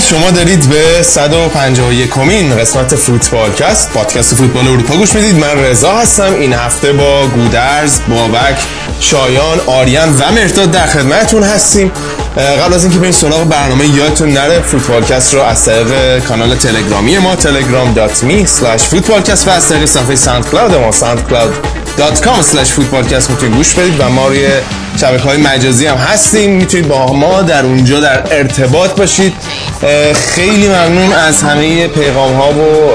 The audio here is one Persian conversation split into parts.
شما دارید به 151 کمین قسمت فوتبالکست پادکست فوتبال اروپا گوش می‌دید. من رضا هستم. این هفته با گودرز بابک شایان آریان و مرتاد در خدمتتون هستیم. قبل از اینکه بریم سراغ برنامه یادتون نره فوتبالکست رو از طریق کانال تلگرامی ما telegram.me slash فوتبالکست و از طریق صفحه ساند کلاود ما soundcloud.com slash فوتبالکست می‌تونید گوش بدید و ما روی شبکه های مجازی هم هستیم. می‌تونید با ما در اونجا در ارتباط باشید. خیلی ممنون از همه پیغام ها و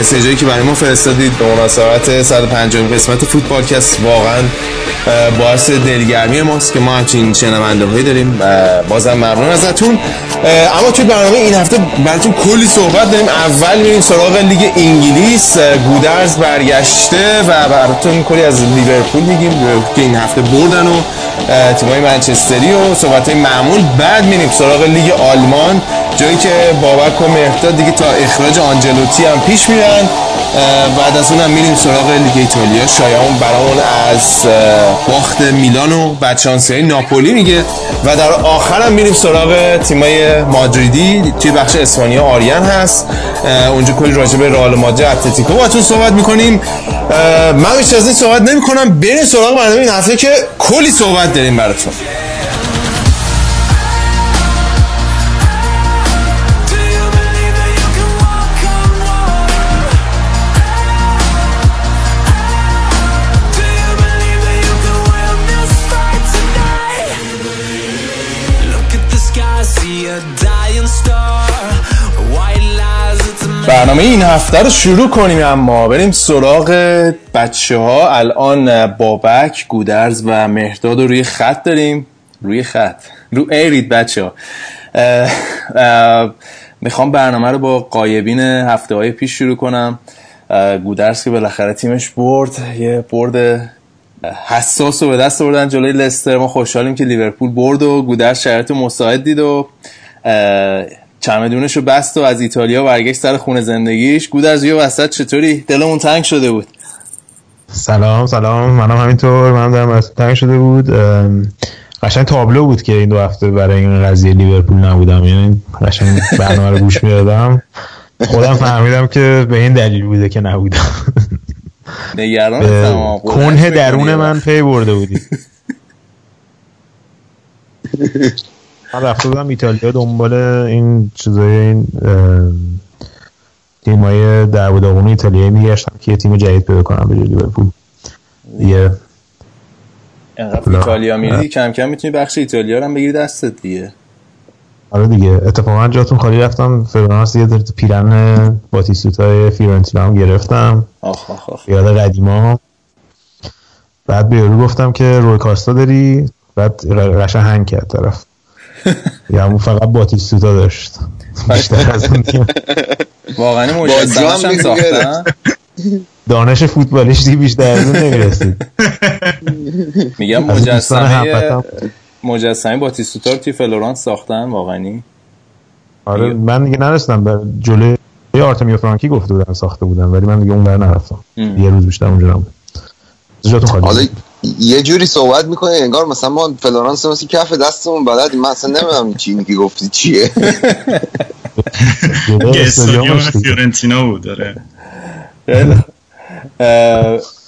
مسیج که برای ما فرستادید. به مناسبت 150 قسمت فوتبالکست واقعا باعث دلگرمی ماست که ما همچین شنونده هایی داریم بازم ممنون ازتون. اما توی برنامه این هفته براتون کلی صحبت داریم. اول میریم سراغ لیگ انگلیس. گودرز برگشته و براتون کلی از لیورپول میگیم. که این هفته بردن و تیمای منچستری و صحبت های معمول. بعد میریم سراغ لیگ آلمان جایی که بابک و مهداد دیگه تا اخراج آنجلوتی هم پیش میرن. بعد از اونم میریم سراغ لیگ ایتالیا. شایان برامون از باخت میلان و بدشانسی های ناپولی میگه. و در آخر هم میریم سراغ تیمای مادریدی. توی بخش اسپانیا آریان هست. اونجا کلی راجع به رئال مادرید اتلتیکو باتون صحبت می‌کنیم. من بیشتر از این صحبت نمی‌کنم. بریم سراغ برنامه این هفته که کلی صحبت داریم براتون برنامه این هفته رو شروع کنیم اما بریم سراغ بچه ها الان بابک گودرز و مهداد رو روی خط داریم. روی خط. رو ایرید بچه ها می‌خوام برنامه رو با قایبین هفته های پیش شروع کنم. گودرز که بالاخره تیمش برد. یه برد حساس رو به دست بردن جلوی لستر. ما خوشحالیم که لیورپول برد و گودرز شرایط مساعد دید و چمدونش رو بست و از ایتالیا برگشت سر خونه زندگیش. گود از یه وسط چطوری؟ دلمون تنگ شده بود. سلام سلام. منم همینطور. منم دارم تنگ شده بود. قشنگ تابلو بود که این دو هفته برای این قضیه لیورپول نبودم. یعنی قشنگ برنامه رو گوش می‌دادم. خودم فهمیدم که به این دلیل بوده که نبودم. نگران کنه درون من پی برده بودی. من رفته بودم ایتالیا دنبال این چیزای این تیمای در داغون ایتالیایی میگشتم که یه تیم جدید پیدا کنم به لیورپول. انقدر ایتالیا میری کم کم می‌تونی بخش ایتالیا رو هم بگیری دستت دیگه. آره دیگه. اتفاقا جاتون خالی رفتم. فرانس یه پیرن باتیستوتای فیورنتینا هم گرفتم. آخ آخ آخ. یاد قدیما. بعد به یارو گفتم که روی کاستا داری بعد قشنگ هنگ کرد طرف. یا همون فقط باتیستوتا داشت. بیشتر از اون تیم. واقعا مجسمش هم ساختن دانش فوتبالیش دیگه بیشتر از اون نمی‌رسید. میگم مجسمه مجسمه باتیستوتا رو توی فلورانس ساختن واقعا آره من دیگه نرسیدم به جلوی آرتمیو فرانکی گفته بودن ساخته بودن ولی من دیگه اون بر نرفتم. یه روز بیشتر اونجا نبود. جاتون خالی. یه جوری صحبت می‌کنه انگار مثلا ما فلورانس مثل کف دستمون بلدیم. من اصلا نمی‌دونم چی که گفتی چیه. فیورنتینا بود داره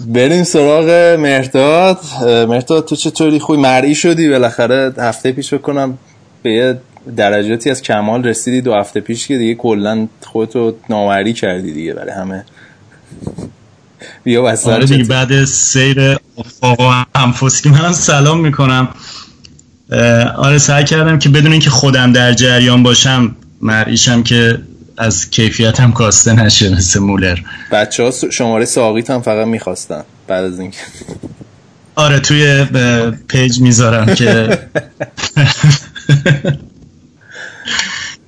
بریم سراغ مهرداد مهرداد تو چطوری؟ خوبی مرئی شدی؟ بالاخره هفته پیش فکر کنم به یه درجاتی از کمال رسیدی. دو هفته پیش که دیگه کلا خودتو نامرئی کردی دیگه برای همه. بیا وسط. آره دیگه بعد سیر آقا همفوسکی منم سلام می‌کنم. آره سعی کردم که بدون اینکه خودم در جریان باشم مرئیشم که از کیفیتم کاسته نشه مثل مولر. بچه ها شماره ساقیت هم فقط می‌خواستن بعد از اینکه. آره توی پیج می‌ذارم که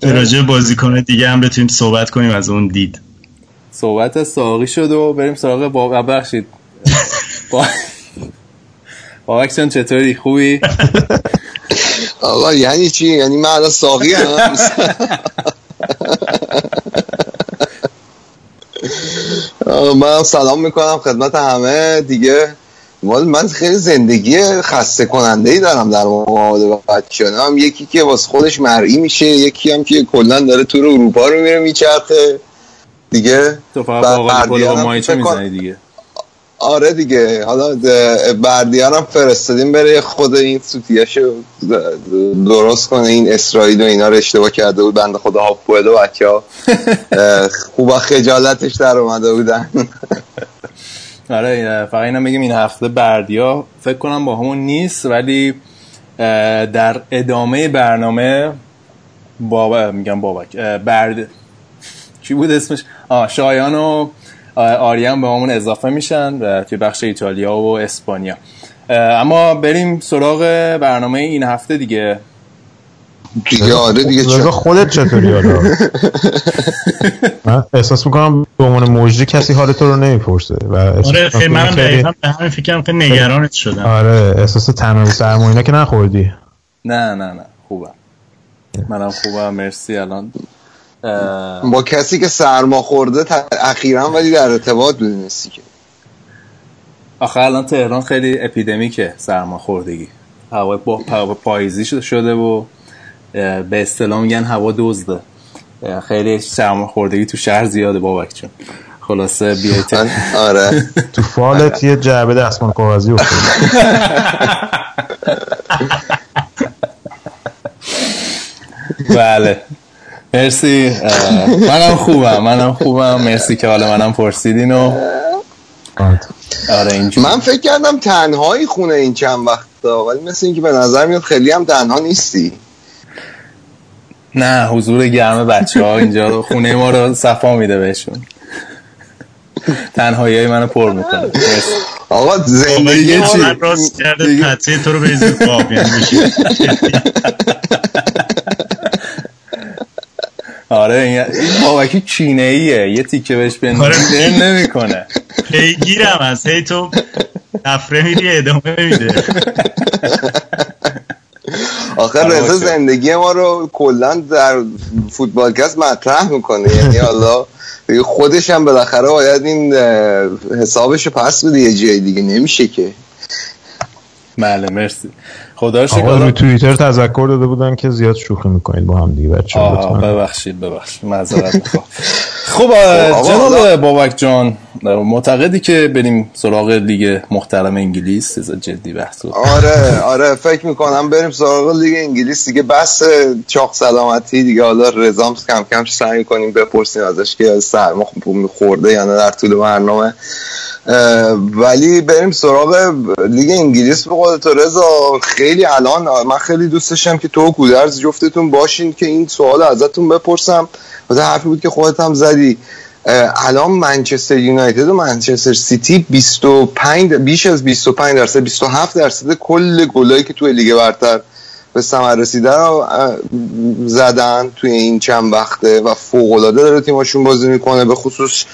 که راجع بازیکن دیگه هم بتونیم صحبت کنیم از اون دید. صحبت ساقی شد و بریم سراغ با ببخشید. با بابک جان چطوری؟ خوبی؟ آقا یعنی چی؟ یعنی من الان ساقی هم من سلام می‌کنم خدمت همه. دیگه من خیلی زندگی خسته کننده ای دارم در مقابل بچه هم یکی که واسه خودش مرئی میشه یکی هم که کلا داره تور اروپا رو میره میچرخه. دیگه؟ تو فقط بعد با مایچه می‌زنی دیگه؟ آره دیگه حالا د- بردیانم فرستادیم بره خود این سوتیاشو درست کنه این اسرائیل و اینا رو اشتباه کرده بود بنده خدا هاپوئل و بچه ها خوبا خجالتش در اومده بودن. آره فقط اینم بگیم این هفته بردیا فکر کنم با همون نیست ولی در ادامه برنامه بابا میگم بابک برد چی بود اسمش؟ آه شایان و آریان به همون اضافه میشن اه، توی بخش ایتالیا و اسپانیا. اما بریم سراغ برنامه این هفته دیگه. دیگه آره دیگه چه خودت چطوری حالا؟ من احساس می‌کنم به عنوان مجری کسی حال تو رو نمی‌پرسه و آره خیلی من خیلی- دقیقا به همین فکرم که نگرانت شدم. آره احساس تنهایی سرما اینا که نخوردی. نه نه نه خوبم. منم خوبم مرسی الان. با کسی که سرما خورده اخیرا ولی در ارتباط بودی نیستی که. آخه الان تهران خیلی اپیدمیکه سرما خوردگی. هوا با پاییزی شده- شده و به اصطلاح میگن هوا دزده. خیلی سرما خوردگی تو شهر زیاده بابک چون خلاصه بیایید من- آره. تو فالت یه جعبه دستمال کاغذی افتاد. بله. مرسی منم خوبم منم خوبم مرسی که حالا منم پرسیدین و آره. من فکر کردم تنهایی خونه این چند وقتا ولی مثل اینکه به نظر میاد خیلی هم تنها نیستی نه حضور گرم بچه ها اینجا رو خونه ما رو صفا میده بهشون تنهایی های منو پر می‌کنه مرسی. آقا زندگی چی؟ راست کرده پته تو رو بریزید خواب یعنی بشی آره این بابکی چینه ایه یه تیکه بهش آره. بندازی نمی‌کنه. پیگیرم از هی تو تفره میدی ادامه میده. آخه آره، رضا. زندگی ما رو کلا در فوتبالکست مطرح می‌کنه. یعنی حالا خودش هم بالاخره باید این حسابش رو پس بده یه جای دیگه نمیشه که. بله مرسی. خدا رو شکر. آقا توییتر تذکر داده بودن که زیاد شوخی می‌کنید با هم دیگه بچه آه ببخشید ببخشید. معذرت می‌خوام. خب آقا، جناب بابک جان معتقدی که بریم سراغ لیگ محترم انگلیس؟ چیز جدی بحث. آره آره فکر می‌کنم بریم سراغ لیگ انگلیس. دیگه بس چاق سلامتی دیگه. حالا رضام کم کم سعی کنیم بپرسیم ازش که سرما خورده یا نه در طول برنامه. ولی بریم سراغ لیگ انگلیس به قول تو رضا. خیلی الان من خیلی دوست داشتم که تو و گودرز جفتتون باشین که این سوال ازتون بپرسم. و حرفی بود که خودت هم زدی. الان منچستر یونایتد و منچستر سیتی 25 بیش از 25 درصد 27 درصد کل گلایی که توی لیگ برتر به ثمر رسیده رو زدن توی این چند وقته و فوق العاده داره تیمشون بازی می‌کنه. به خصوص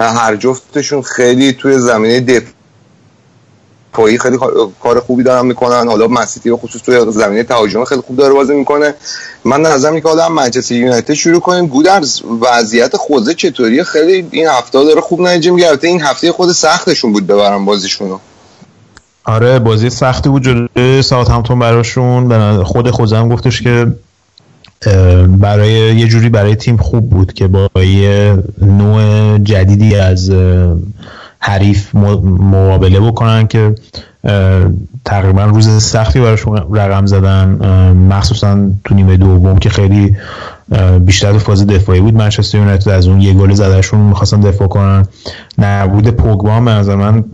هر جفتشون خیلی توی زمینه دفاعی خیلی کار- خوبی دارن می‌کنن. حالا مسیتی به خصوص توی زمینه تهاجمی خیلی خوب داره بازی می‌کنه. من نظر می‌کنم حالا منچستر یونایتد شروع کنیم. گودرز وضعیت خوزه چطوریه؟ خیلی این هفته داره خوب نتیجه می‌گیره. این هفته خود سختشون بود ببرن بازیشونو آره بازی سختی بود جلوی ساعت همتون براشون خود خوزم گفتش که برای یه جوری برای تیم خوب بود که با یه نوع جدیدی از حریف مقابله بکنن که تقریبا روز سختی براشون رقم زدن. مخصوصا تو نیمه دوم که خیلی بیشتر تو فاز دفاعی بود منچستر یونایتد. از اون یه گل زدهشون می‌خواستن دفاع کنن. نبود پوگبا هم نظر من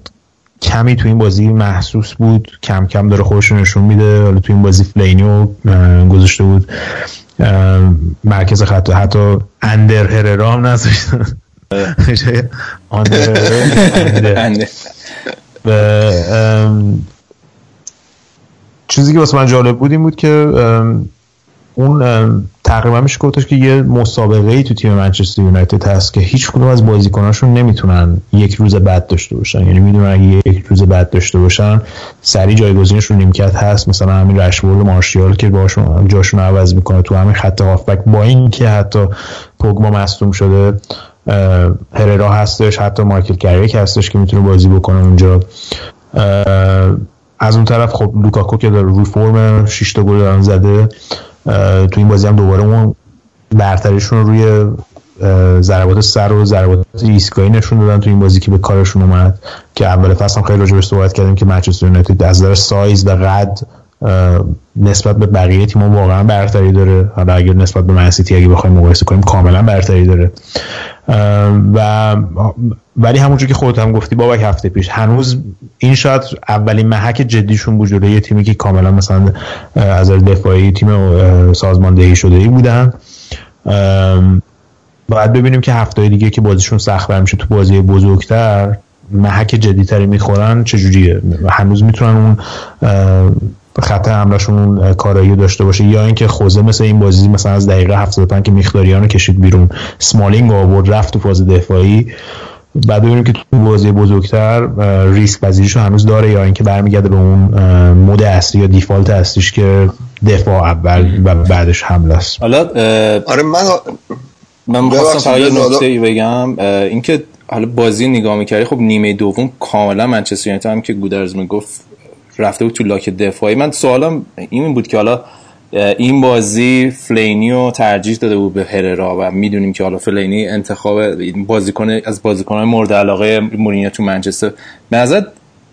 کمی تو این بازی محسوس بود. کم کم داره خودش رو نشون میده. حالا تو این بازی فلینیو گذاشته بود. مرکز خط حتی اندر هررا هم نذاشتن چیزی که واسه من جالب بود این بود که اون تقریبا میشه گفتش که یه مسابقه ای تو تیم منچستر یونایتد هست که هیچ کدوم از بازیکناشون نمی‌تونن یک روز بد داشته باشن. یعنی می‌دونن اگه یک روز بد داشته باشن سری جایگزینشون نیمکت هست. مثلا همین رشورد مارشیال که باشون جاشون عوض می‌کنه تو همین خط هافبک. با اینکه حتی پوگبا مصدوم شده هررا هستش حتی مایکل کریک هستش که می‌تونه بازی بکنه اونجا. از اون طرف خب لوکاکو که داره روی فرم 6 تا گل دارن زده تو این بازی هم دوباره اون برتریشون روی ضربات سر و ضربات ایستگاهی نشون دادن تو این بازی که به کارشون اومد که اول فصل هم خیلی راجبش صحبت کردیم که منچستر یونایتد از نظر سایز و قد نسبت به بقیه تیم‌ها واقعا برتری داره. حالا اگر نسبت به منسیتی اگه بخوایم مقایسه کنیم کاملا برتری داره. و ولی همونجور که خودت هم گفتی بابک هفته پیش هنوز این شاید اولین محک جدیشون بود یه تیمی که کاملا مثلا از دفاعی تیم سازماندهی شده ای بودن. باید ببینیم که هفته دیگه که بازیشون سخت میشه تو بازی بزرگتر محک جدیتری می‌خورن چجوریه؟ هنوز می‌تونن اون خط حملهشون کارایی داشته باشه یا اینکه خوزه مثل این بازی مثلا از دقیقه 75 که میخداریان رو کشید بیرون سمالینگ آورد رفت تو فاز دفاعی. بعد ببینیم که تو بازی بزرگتر ریسک پذیریشو هنوز داره یا اینکه برمیگرده به اون مود اصلی یا دیفالت اصلیش که دفاع اول و بعدش حمله است. حالا آره من من می‌خواستم فقط یه نکته ای بگم. اینکه حالا بازی نگاه می‌کردی خب نیمه دوم کاملا منچستر یونایتد هم که گودرز می‌گفت رفته بود تو لاک دفاعی. من سوالم این بود که حالا این بازی فلینی رو ترجیح داده بود به هررا و می‌دونیم که حالا فلینی انتخاب بازیکن از بازیکنهای مورد علاقه مورینیو تو منچستر.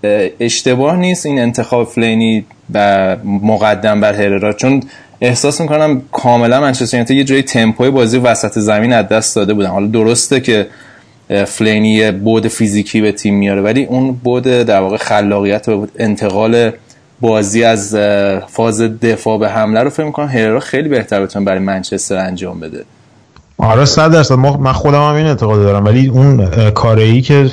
به اشتباه نیست این انتخاب فلینی و مقدم بر هررا؟ چون احساس می‌کنم کاملا منچستر یه جایی تمپوی بازی وسط زمین از دست داده بودن. حالا درسته که فلینی بود فیزیکی به تیم میاره. ولی اون بود در واقع خلاقیت و انتقال بازی از فاز دفاع به حمله رو فکر می‌کنم هررا خیلی بهتر بتونه برای منچستر انجام بده. آره صد درصد. من خودم هم این اعتقاد دارم. ولی اون کاری که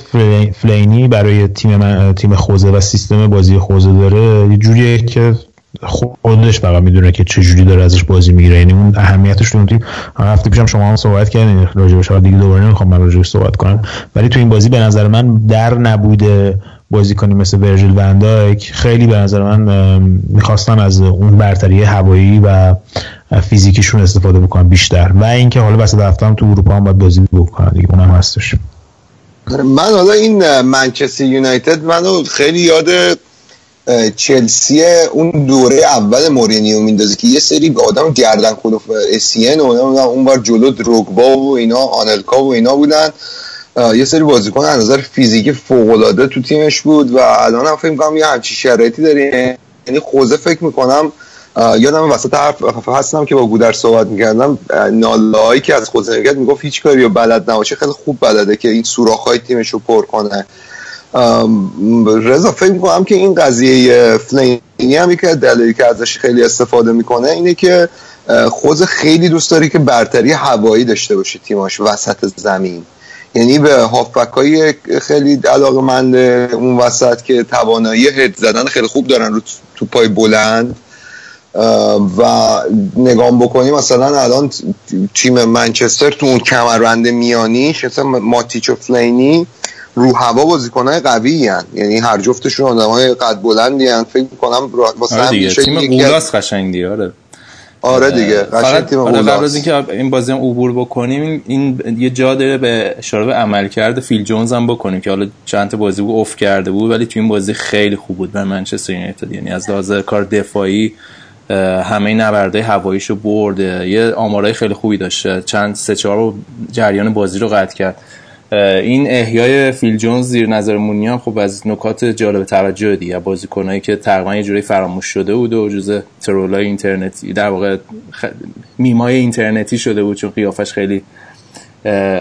فلینی برای تیم تیم خوزه و سیستم بازی خوزه داره یه جوریه که خودش فقط می‌دونه که چه جوری داره ازش بازی می‌گیره. یعنی اون اهمیتش تو اون تیم هفته پیشم شما هم صحبت کردین. راجبش دیگه دوباره نمی‌خوام من راجبش صحبت کنم. ولی تو این بازی به نظر من در نبوده بازیکنی مثل ورژیل وندایک خیلی به نظر من می‌خواستن از اون برتری هوایی و فیزیکیشون استفاده بکنن بیشتر. و اینکه حالا وسط هفته تو اروپا هم باید بازی بکنن دیگه. اونم هستش. من حالا این منچستر یونایتد منو خیلی یاد چلسی اون دوره اول مورینیو میندازه که یه سری آدم گردن کلوف اسین و اون بار جلو دروگبا و اینا آنلکا و اینا بودن. یه سری بازیکن از نظر فیزیکی فوق العاده تو تیمش بود و الان هم فکر می‌کنم یه همچین شرایطی داریم. یعنی خوزه فکر می‌کنم یادم وسط حرف هستم که با گودر صحبت می‌کردم. نالایی که از خوزه می‌گفت هیچ کاری رو بلد نباشه خیلی خوب بلده که این سوراخ‌های تیمش رو پر کنه. رضا فکر می‌کنم که این قضیه فلینی هم که دلیلی که ازش خیلی استفاده می‌کنه اینه که خوز خیلی دوست داری که برتری هوایی داشته باشه تیماش وسط زمین. یعنی به هافبک های خیلی علاقه مند اون وسط که توانایی هد زدن خیلی خوب دارن رو تو پای بلند. و نگاه بکنیم مثلا الان تیم منچستر تو اون کمربند میانی مثلا ماتیچ و فلینی رو هوا بازیکنای قوی هن. یعنی هر جفتشون آدمای قد بلندی هن. فکر می‌کنم واسه آره دیگه تیم قولاس قشنگ دیگه آره. آره دیگه فقط تیم قبل از اینکه این بازی هم عبور بکنیم. این یه جا داره به اشاره به عمل کرده فیل جونز هم بکنیم که حالا چند تا بازی بود اوف کرده بود ولی تو این بازی خیلی خوب بود به منچستر یونایتد. یعنی از لحاظ کار دفاعی همه نبرده هواییشو برد یه آمارای خیلی خوبی داشته چند سه چهار جریان بازی رو قطع کرد. این احیای فیل جونز زیر نظر مونی خب از نکات جالب توجه دیگه. بازیکنایی که تقریبا یه جوری فراموش شده بود و جزء ترولای اینترنتی در واقع خ... میمای اینترنتی شده بود چون قیافش خیلی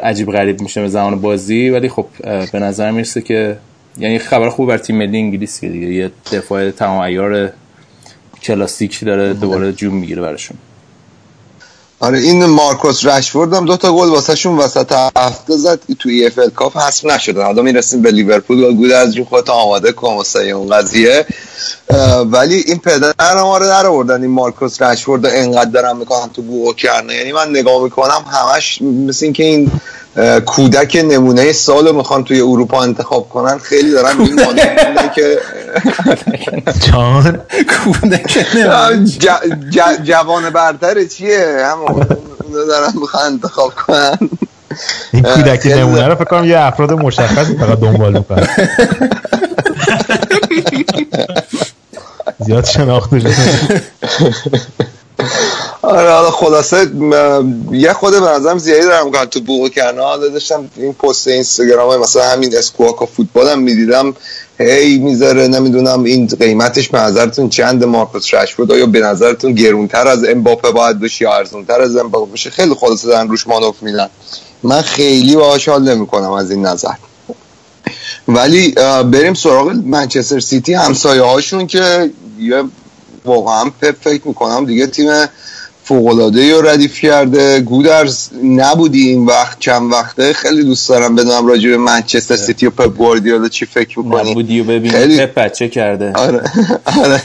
عجیب غریب میشه به زمان بازی. ولی خب به نظر می‌رسه که یعنی خبر خوب بر تیم ملی انگلیس دیگه. یه دفاع تمام عیار کلاسیک داره دوباره جون می‌گیره براشون. آره این مارکوس رشفورد هم دو تا گل واسه شون وسط هفته زد تو EFL Cup حذف نشده. حالا می‌رسیم به لیورپول و گودرز جون خودت آماده کن واسه اون قضیه. ولی این پدر ما رو در آوردن این مارکوس رشفورد انقدر دارن می‌کنن تو بوق کرنا. یعنی من نگاه می‌کنم همش مثل اینکه این کودک نمونه سال رو می‌خوان توی اروپا انتخاب کنن. خیلی دارن این که جان. کودک جوان برتر چیه؟ همون دارن می‌خوان انتخاب کنن این کودک نمونه رو فکر کنم یه افراد مشخص فقط دنبال می‌کنن زیاد شناخته شده. آره حالا خلاصه یه خود به نظرم زیادی دارم که تو بوق حالا داشتم این پست اینستاگرام مثلا همین اسکواک و فوتبال هم می‌دیدم. هی می‌ذاره نمی‌دونم این قیمتش به نظرتون چند مارکوس رشفورد یا به نظرتون گرونتر از امباپه باید بشه یا ارزونتر از امباپه بشه خیلی خلاصه دارن روش مانور میدن. من خیلی باهاش حال نمی‌کنم از این نظر. ولی بریم سراغ منچستر سیتی همسایه هاشون که یه واقعا فکر می‌کنم دیگه تیم فوق‌العاده رو ردیف کرده. گودرز نبودی این وقت چند وقته. خیلی دوست دارم بدونم راجع به منچستر سیتی و پپ گواردیولا چی فکر می‌کنی نبودی و ببین خیلی... پپ بچه کرده. آره. آره.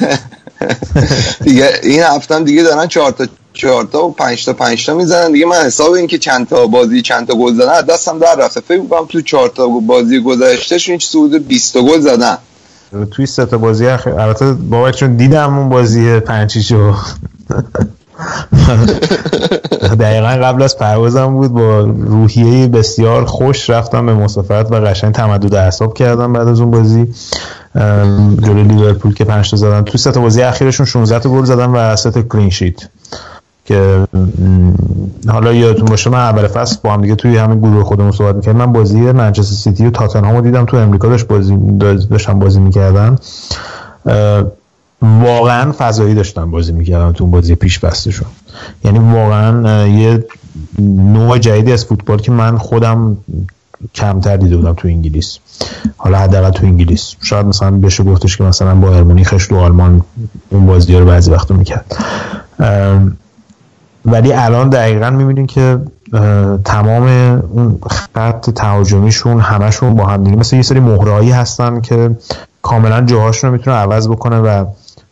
دیگه این هفته دیگه دارن چهار تا چهار تا و پنج تا پنج تا می‌زنن. دیگه من حساب این که چند تا بازی چند تا گل زدن دستم در رفته. فکر می‌کنم تو چهار تا بازی گذشتهشون این حدود 20 تا گل زدن. توی سه تا بازی اخیر البته بابک چون دیدم اون بازی پنچیشو دقیقا قبل از پروازم بود با روحیه بسیار خوش رفتم به مسافرت و قشنگ تمدد اعصاب کردم بعد از اون بازی. جلوی لیورپول که پنج تا زدن. تو سه تا بازی اخیرشون 16 تا گل زدن و سه تا کلین شیت که حالا یادتون باشه من اول فصل با هم دیگه توی همین گروه خودمون صحبت می‌کردم. من بازی منچستر سیتی و تاتنهام دیدم. تو امریکا داشت بازی داشتم بازی می‌کردن. واقعا فضایی داشتن بازی می‌کردن تو اون بازی پیش بستشون یعنی واقعا یه نوع جدیدی از فوتبال که من خودم کمتر دیده بودم تو انگلیس. حالا حداقل تو انگلیس. شاید مثلا بشه گفتش که مثلا با مونیخش تو آلمان اون بازی رو بعضی وقتا می‌کرد. ولی الان دقیقا می‌بینیم که تمام اون خط تهاجمیشون همشون با هم دیگه مثل یه سری مهرهایی هستن که کاملا جاهاشون رو می‌تونه عوض بکنه و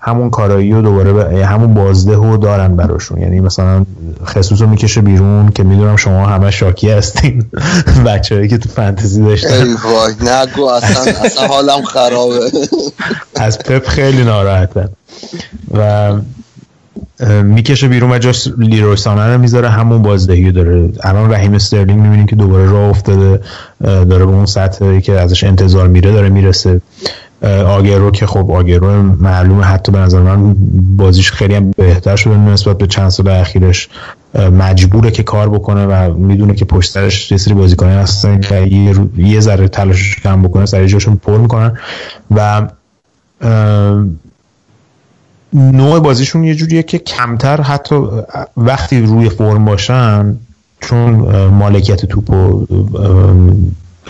همون کارایی رو دوباره به همون بازده رو دارن براشون. یعنی مثلا خصوص رو می‌کشه بیرون که می‌دونم شما همه شاکی هستین. بچه که تو فانتزی داشتن. ای وای نگو اصلا, اصلا حالم خرابه. از پپ خیلی ناراحتن و می‌کشه بیرون و جاش لیروی سانه رو می‌ذاره همون بازدهی داره. الان رحیم استرلینگ می‌بینیم که دوباره راه افتاده. داره به اون سطحی که ازش انتظار میره داره می‌رسه. آگرو که خب آگرو معلومه. حتی به نظر من بازیش خیلی هم بهتر شده نسبت به چند سال اخیرش. مجبوره که کار بکنه و می‌دونه که پشت سرش یه سری بازیکنان هستن که یه ذره تلاشش کم بکنه سری جاشون پر می‌کنن. و نوع بازیشون یه جوریه که کمتر حتی وقتی روی فرم باشن چون مالکیت توپ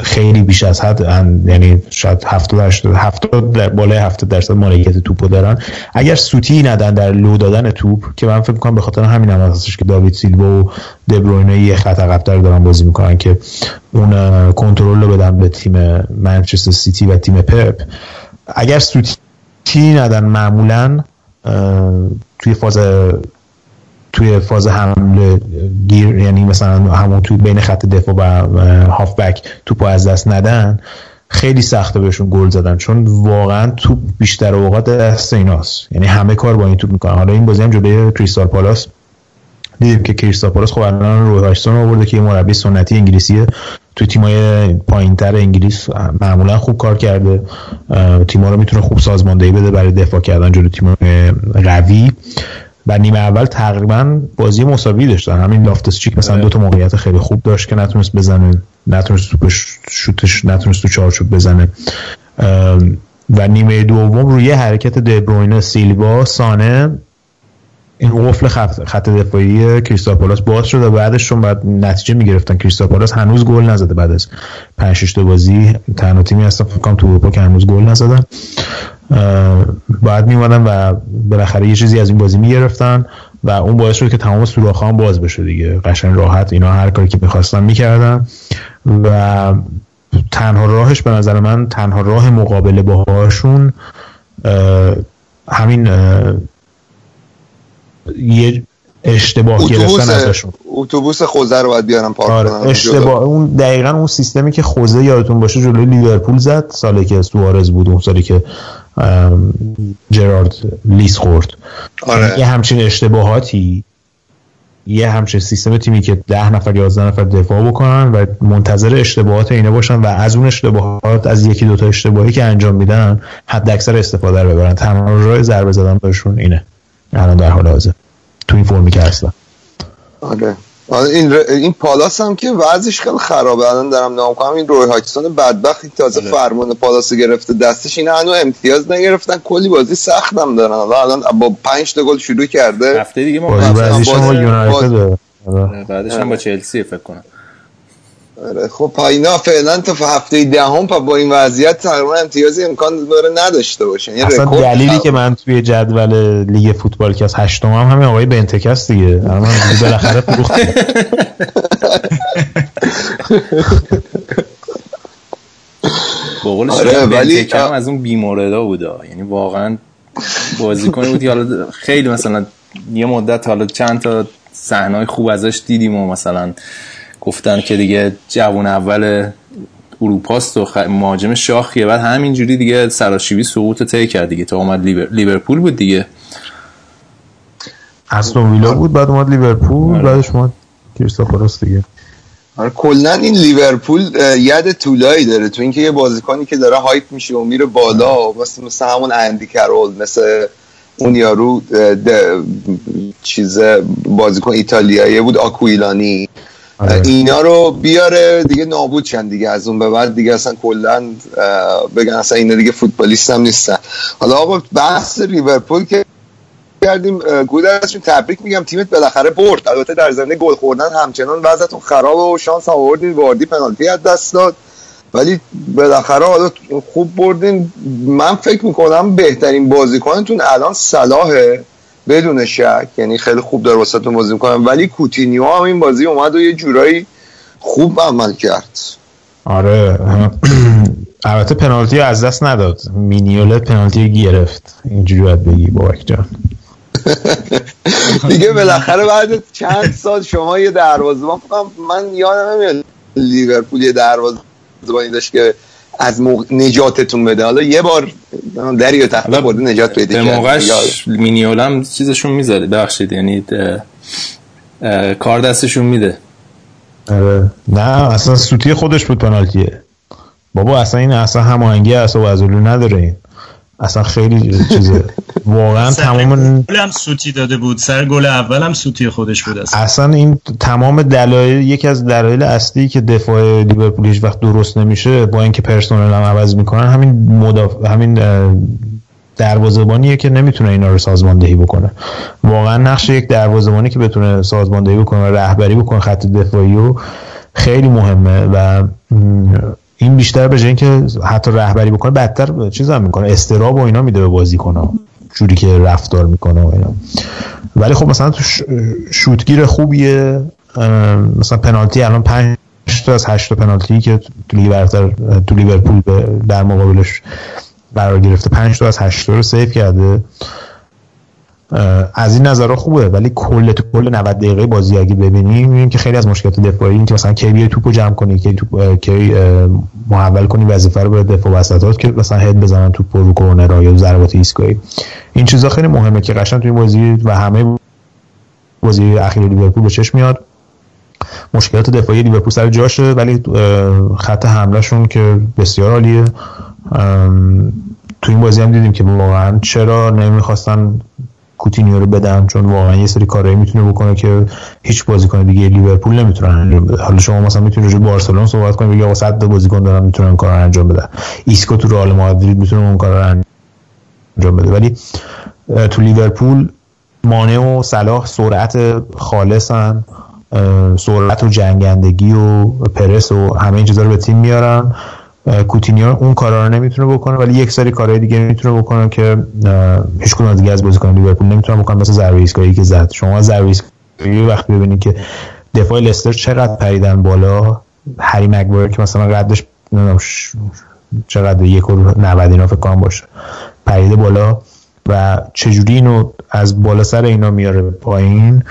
خیلی بیش از حد یعنی شاید 70 80 70 در بالای 70 درصد مالکیت توپو دارن. اگر سوتی ندن در لو دادن توپ که من فکر می‌کنم به خاطر همین هم هستش که داوید سیلوا و دبروینه یه خط عقب‌تر دارن بازی می‌کنن که اون کنترل رو بدن به تیم منچستر سیتی و تیم پپ. اگر سوتی ندن معمولا توی فاز توی فاز حمله گیر یعنی مثلا همون توی بین خط دفاع و هافبک توپ از دست ندن خیلی سخته بهشون گل زدن. چون واقعا توپ بیشتر اوقات دست ایناست. یعنی همه کار با این توپ می‌کنن. حالا این بازی هم جلوی کریستال پالاس. دیدیم که کریستال پالاس خب الان روی هاشتون آورده که مربی سنتی انگلیسیه. توی تیمای پایینتر انگلیس معمولا خوب کار کرده. تیما رو می‌تونه خوب سازماندهی بده برای دفاع کردن جلوی تیم قوی. و نیمه اول تقریبا بازی مساوی داشتن همین لافتس چیک مثلا دو تا موقعیت خیلی خوب داشت که نتونست بزنه نتونست توپش شوتش نتونست تو چارچوب بزنه. و نیمه دوم روی حرکت دبروینه سیلوا سانه این قفل خط, خط دفاعی کریستاپولاس باز شد و بعدش چون بعد نتیجه می‌گرفتن. کریستاپولاس هنوز گل نزده بعد از 5 6 بازی. تنها تیمی هستن فکر کنم تو اروپا که هنوز گل نزدن. بعد میومدن و بالاخره یه چیزی از این بازی می‌گرفتن و اون باعث شد که تمام سوراخ هم باز بشه دیگه. قشنگ راحت اینا هر کاری که می‌خواستن می‌کردن. و تنها راهش به نظر من تنها راه مقابله باهاشون همین یه اشتباه گرفتن ازشون. اتوبوس خوزه رو باید بیارن پارک آره اشتباه. اون دقیقا اون سیستمی که خوزه یادتون باشه جلوی لیورپول زد سالی که سوارز بود اون سالی که جرارد لیس خورد. آره. یه همچین اشتباهاتی یه همچین سیستم تیمی که ده نفر یازده نفر دفاع بکنن و منتظر اشتباهات اینه باشن و از اون اشتباهات از یکی دوتا اشتباهی که انجام میدن حد اکثر استفاده رو ببرن. تنها راه ضربه زدن بهشون اینه. الان در حال حاضر. تو این فرمی که هستن. آره. این ر... این پالاس هم که وضعش خیلی خرابه. الان دارم نام کنم این روی هاکسون بدبخت تازه آره. فرمان پالاس گرفته. دستش این هنو امتیاز نگرفتن. کلی بازی سخت هم دارن الان با 5 تا گل شروع کرده. هفته دیگه ما بعدش با یونایتد. بعدش هم با چلسی فکر کنم. آره خب پایینا فعلا تا هفته دهم پا با این وضعیت تقریبا امتیازی امکان داره نداشته باشه یعنی اصلا دلیلی که من توی جدول لیگ فوتبال که از هشتم هم همین آقای بنتکس دیگه. الان بالاخره فروخت. بقول آره ولی از اون بیموردا بوده یعنی واقعا بازیکن بودی حالا خیلی مثلا یه مدت حالا چند تا صحنه خوب ازش دیدیم و مثلا گفتن که دیگه جوون اول اروپاست و خ... مهاجم شاخیه. بعد همینجوری دیگه سراشیبی سقوط طی کرد دیگه. تا اومد لیبر... لیورپول بود دیگه. استون ویلا بود بعد اومد لیورپول آره. بعدش اومد کریستاپالاس دیگه. آره کلا این لیورپول ید طولایی داره. تو اینکه یه بازیکنی که داره هایپ میشه و میره بالا واسه مثل همون اندی کرول مثل اون یارو چیز بازیکن ایتالیایی بود آکویلانی. اینا رو بیاره دیگه نابود شن دیگه از اون به بعد دیگه اصلا کلا بگن اصلا اینا دیگه فوتبالیست هم نیستن. حالا آقا بحث لیورپول که کردیم گودرشون تبریک میگم تیمت بالاخره برد. البته در زمینه گل خوردن همچنان وضعتون خرابه و شانس آوردین. واردی پنالتی از دست داد. ولی بالاخره حالا خوب بردین. من فکر می‌کنم بهترین بازیکنتون الان صلاحه. بدون شک یعنی خیلی خوب داره واسهتون بازی می‌کنم ولی کوتینیو هم این بازی اومد و یه جورایی خوب عمل کرد. آره. البته پنالتی از دست نداد. مینیولت پنالتی گرفت. اینجوری باید بگی بابک جان. دیگه بالاخره بعد چند سال شما یه دروازه‌بان من یادم نمیاد لیورپول یه دروازه‌بانی داشت که از موقع نجاتتون بده. حالا یه بار دری و تخته برده نجات پیدا به موقعش مینیولم چیزشون می‌ذاره. ببخشید یعنی کار دستشون میده. آره. نه اصلا سوتی خودش بود پنالتیه. بابا اصلا این اصلا هماهنگی اصلا و نداره این. اصلا خیلی چیزه واقعا تمام هم سوتی داده بود. سر گل اول هم سوتی خودش بود اصلا, اصلا این تمام دلایل یکی از دلایل اصلی که دفاع لیورپول هیچ وقت درست نمیشه با اینکه پرسنل هم عوض می‌کنن همین مدافع همین دروازه‌بانیه که نمی‌تونه اینا رو سازماندهی بکنه. واقعا نقش یک دروازه‌بانی که بتونه سازماندهی بکنه و رهبری بکنه خط دفاعی و خیلی مهمه و این بیشتر به اینکه حتی رهبری بکنه بدتر چیز هم می‌کنه. استراب و اینا میده به بازی کنه جوری که رفتار می‌کنه و اینا. ولی خب مثلا تو شوتگیر خوبیه. مثلا پنالتی الان 5 تا از 8 پنالتی که تو لیورپول تو لیورپول در مقابلش قرار گرفته 5 تا از 8 رو save کرده. از این نظر خوبه ولی کل تو کل 90 دقیقه بازی اگه ببینیم می‌بینیم که خیلی از مشکلات دفاعی این که مثلا کی بیای توپو جمع کنی کی توپ کی محول کنی وظیفه رو به دفاع وسطات که مثلا هد بزنن توپ رو کورنر یا ضربات ایستگاهی. این چیزا خیلی مهمه که قشنگ توی بازی و همه بازی اخیر لیورپول به چشم میاد. مشکلات دفاعی لیورپول سر جاشه ولی خط حملهشون که بسیار عالیه. تو این بازی هم دیدیم که واقعا چرا نمی‌خواستن کوتینیو رو بدن چون واقعا یه سری کارهایی می‌تونه بکنه که هیچ بازیکن دیگه لیورپول نمی‌تونن. انجام بده حالا شما مثلا می‌تونید راجع بارسلون صحبت کنید بگید آقا 100 تا بازیکن دارن می‌تونن این رو انجام بدن. ایسکو تو رئال مادرید می‌تونه اون کارا رو انجام بده. ولی تو لیورپول مانه و صلاح سرعت خالصن سرعت و جنگندگی و پرس و همه این چیزا رو به تیم میارن. کوتینیو اون کارا رو نمی‌تونه بکنه ولی یک سری کارهای دیگه می‌تونه بکنه که هیچ کدوم دیگه از بازیکن لیورپول نمی‌تونه بکنه مثل ضربه ایستگاهی که زد. شما ضربه ایستگاهی وقتی ببینید که دفاع لستر چقدر پریدن بالا هری مگوایر که مثلا قدش نمی‌دونم چقدر یک و 90 اینا فکر کنم باشه پریده بالا و چجوری اینو از بالا سر اینا میاره پایین.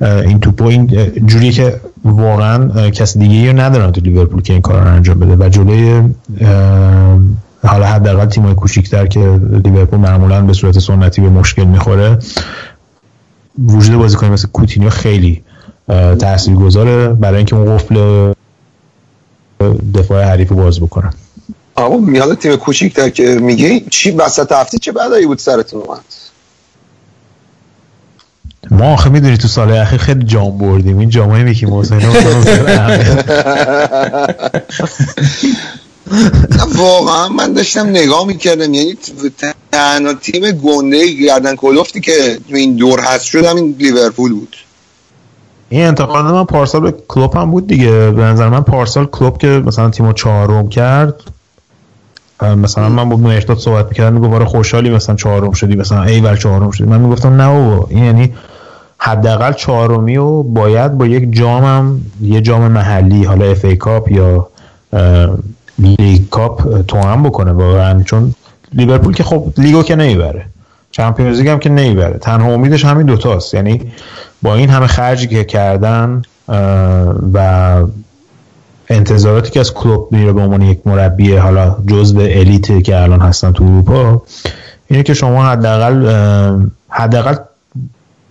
این توپو این جوریه که واقعا کسی دیگه رو ندارن تو لیورپول که این کار رو انجام بده. و جلوی حالا حداقل تیمای کوچیکتر که لیورپول معمولا به صورت سنتی به مشکل می‌خوره وجود بازیکن مثل کوتینیو خیلی تاثیرگذاره برای اینکه اون قفل دفاع حریف باز بکنن آقا میاد تیم کوچیکتر که میگه چی؟ وسط هفته چه بدایی بود سرتون اومد؟ ما آخه می‌دونی تو سال اخیر خیلی جام بردیم. این جامای میکی موسینا واقعا من داشتم نگاه می‌کردم. یعنی تنها تیم گنده گردن کلوفتی که تو این دور هست شد همین لیورپول بود. این انتقاد من پارسال به کلوپ هم بود دیگه. به نظر من پارسال کلوپ که مثلا تیمو چهارم کرد مثلا من با مهرداد صحبت می‌کردم میگو باره خوشحالی مثلا چهارم شدی مثلا ای ور چهارم شدی. من می‌گفتم نه بابا این یعنی حداقل چهارمی و باید با یک جام هم یه جام محلی حالا FA Cup یا League Cup تو هم بکنه واقعا. چون لیورپول که خب لیگو که نمی‌بره چمپیونز هم که نمی‌بره تنها امیدش همین دوتاست. یعنی با این همه خرجی که کردن و انتظاراتی که از کلوب میره به عنوان یک مربی حالا جزء الیت که الان هستن تو اروپا اینه که شما حداقل حداقل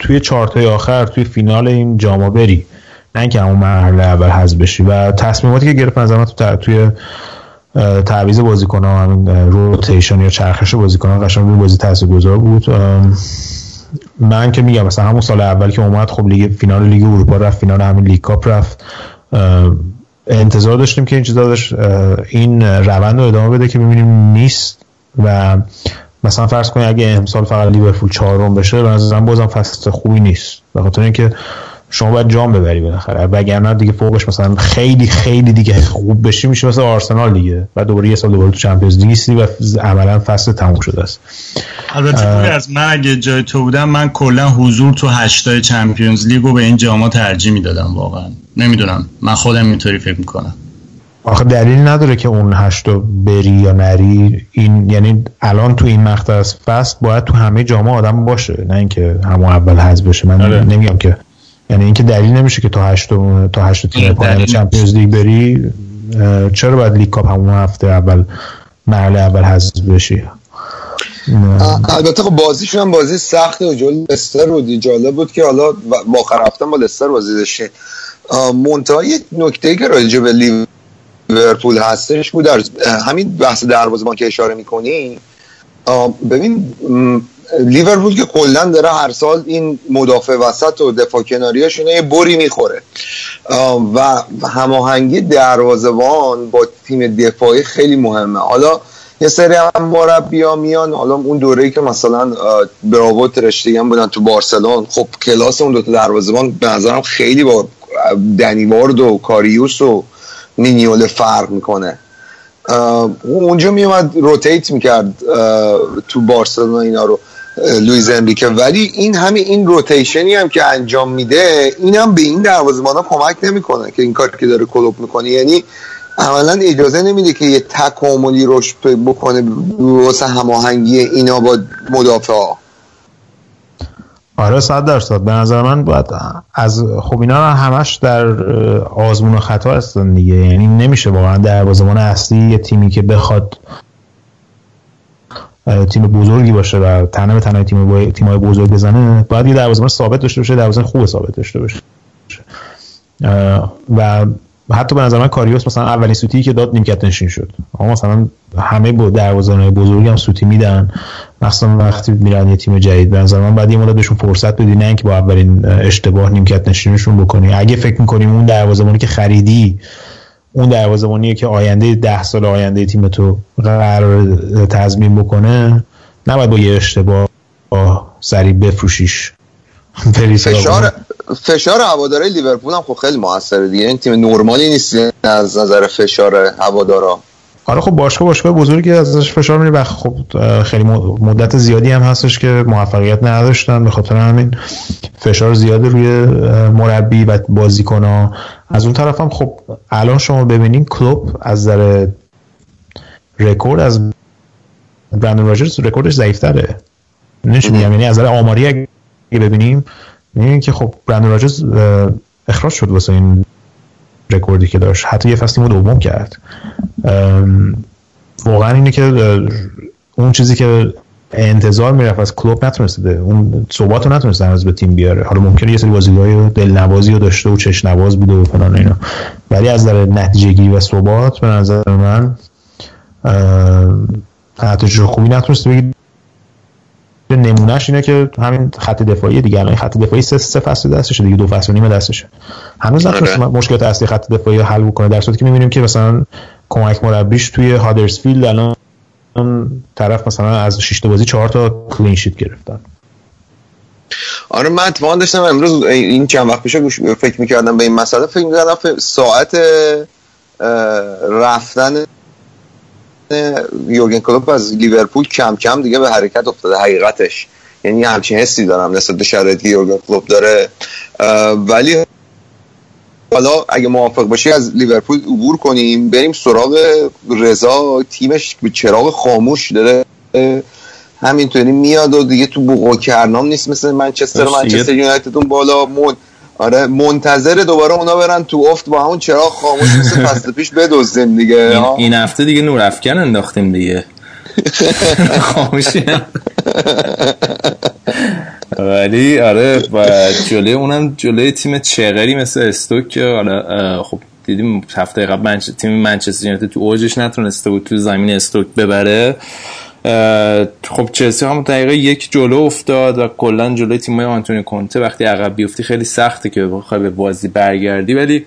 توی چارتای آخر توی فینال این جاما بری. نه اینکه همون مرحله اول حذف بشی و تصمیماتی که گرفت نظر تو توی تعویض بازیکن ها همین rotation یا چرخش بازیکن ها قشنگ روی بازی تاثیرگذار بود. من که میگم مثلا همون سال اول که اومد خب لیگ فینال لیگ اروپا رفت فینال همین League Cup رفت. انتظار داشتیم که این چیزا این روند رو ادامه بده که ببینیم نیست و مثلا فرض کنید اگه امسال فقط لیورپول چهارم بشه به نظرم بازم فصل خوبی نیست. به خاطر اینکه شما باید جام ببری بالاخره. وگرنه دیگه فوقش مثلا خیلی خیلی دیگه خوب بشی میشه مثل آرسنال دیگه. و دوباره یه سال دوباره تو Champions League و عملا فصل تموم شده است. البته از من اگه جای تو بودم من کلا حضور تو هشتای چمپیونز لیگ رو به این جاما ترجیح می‌دادم واقعا. نمی‌دونم. من خودم اینطوری فکر می‌کنم. آخه دلیل نداره که اون هشتو بری یا نری. این یعنی الان تو این مقطع از فصل باید تو همه جامعه آدم باشه نه اینکه همون اول حذف بشه. من آره. نمیگم که یعنی اینکه دلیل نمیشه که تا هشت تا هشت تیم پایان چمپیونز لیگ بری چرا باید لیگ کاپ همون هفته اول مرحله اول حذف بشی؟ البته خب بازیشون هم بازی سخته. و جلو لستر بود. جالب بود که حالا با رفتن با لستر بازی داشته. منتها یه نکته که راجع به لیورپول هستش بود. در همین بحث دروازه‌بان که اشاره می‌کنی ببین لیورپول که کلا داره هر سال این مدافع وسط و دفاع کناریاشون یه بری می‌خوره. و هماهنگی دروازه‌بان با تیم دفاعی خیلی مهمه. حالا یه سری هم مربی ها میان. حالا اون دوره‌ای که مثلا براوو تراشتگن بودن تو بارسلون خب کلاس اون دو تا دروازه‌بان به نظرم خیلی با دنی وارد و کاریوس و مینیول فرق می‌کنه. اونجا میومد rotate می‌کرد تو بارسلونا اینا رو لویز انریکه. ولی این همین این rotation ی هم که انجام میده این هم به این دروازه‌بان ها کمک نمی‌کنه که این کار که داره کلوب می‌کنه. یعنی عملا اجازه نمیده که یه تکاملی رشد بکنه واسه هماهنگی اینا با مدافع ها آره صد درصد. به نظر من باید از خب اینا همش در آزمون و خطا هستن دیگه. یعنی نمیشه واقعا دروازه‌بان اصلی یه تیمی که بخواد تیم بزرگی باشه و تنه به تنه تیم تیم‌های بزرگ بزنه باید یه دروازه‌بان ثابت داشته باشه دروازه‌بان خوب ثابت داشته باشه. و حتی به نظر من کاریوس مثلا اولین سوتی که داد نیمکت نشین شد. اما مثلا همه با دروازه‌بان بزرگی هم سوتی میدن. مثلا وقتی میرن یه تیم جدید به نظر من بعد یه مدت بهشون فرصت بدی نه اینکه با اولین اشتباه نیمکت نشینشون بکنی. اگه فکر می‌کنیم اون دروازه‌بانی که خریدی اون دروازه‌بانیه که آینده ده سال آینده تیم تو قرار تضمین بکنه نباید با یه اشتباه سریع بفروشیش. فشار فشار هواداره لیورپول هم خب خیلی موثره دیگه. این تیم نرمالی نیست از نظر فشار هوادارا. آره خب باشگاه باشگاه بزرگی ازش فشار میره و خب خیلی مدت زیادی هم هستش که موفقیت نداشتن. به خاطر همین فشار زیاد روی مربی و بازیکن ها از اون طرف هم خب الان شما ببینین کلوب از نظر رکورد از برندن راجرز رکوردش ضعیفتره. نمیشه میگم یعنی از نظر آماری اگه ببینیم. می‌بینیم که خب برندن راجرز اخراج شد واسه این رکوردی که داشت. حتی یه فصلی دوم کرد. واقعا اینه که اون چیزی که انتظار می‌رفت از کلوب نتونسته اون ثبات رو نتونسته هنوز به تیم بیاره. حالا ممکنه یه سری بازی‌های دل نوازی رو داشته و چش نواز بوده و فلان اینا. ولی از نظر نتیجه‌گیری و ثبات به نظر من نتیجه خوبی نتونسته بگید نمونهش اینه که همین خط دفاعی دیگه الان خط دفاعی سه, سه فصل دستشه دیگه دو فصل و نیم دستشه هنوز آره. مشکلات اصلی خط دفاعی حل بکنه در صورتی که می‌بینیم که مثلا کمک مربیش توی هادرسفیلد الان اون طرف مثلا از 6 تا بازی 4 تا کلین شیت گرفتن آره من اتفاقا داشتم امروز این چند وقت پیش فکر می‌کردم به این مسئله فکر می‌کردم ساعت رفتن یورگن کلوپ از لیورپول کم کم دیگه به حرکت افتاده حقیقتش. یعنی همچین حسی دارم نسبت به شرایطی یورگن کلوپ داره. ولی حالا اگه موافق باشی از لیورپول عبور کنیم بریم سراغ رضا. تیمش به چراغ خاموش داره. همینطوری میاد و دیگه تو بوق و کرنام نیست مثل منچستر منچستر یونایتدون بالا. مون آره منتظر دوباره اونا برن تو افت با همون چراغ خاموش مثل فصل پیش بدوزدیم دیگه این, این هفته دیگه نور افکن انداختیم دیگه. خاموشی ولی آره و جلوی اونم جلوی تیم چغری مثل استوک که آره خب دیدیم هفته قبل منچ... تیم منچستر یونایتد تو اوجش نتونسته بود تو زمین استوک ببره. خب چلسی هم دقیقه یک جلو افتاد و کلا جلوی تیم آنتونی کونته وقتی عقب بیفتی خیلی سخته که بخوای به بازی برگردی. ولی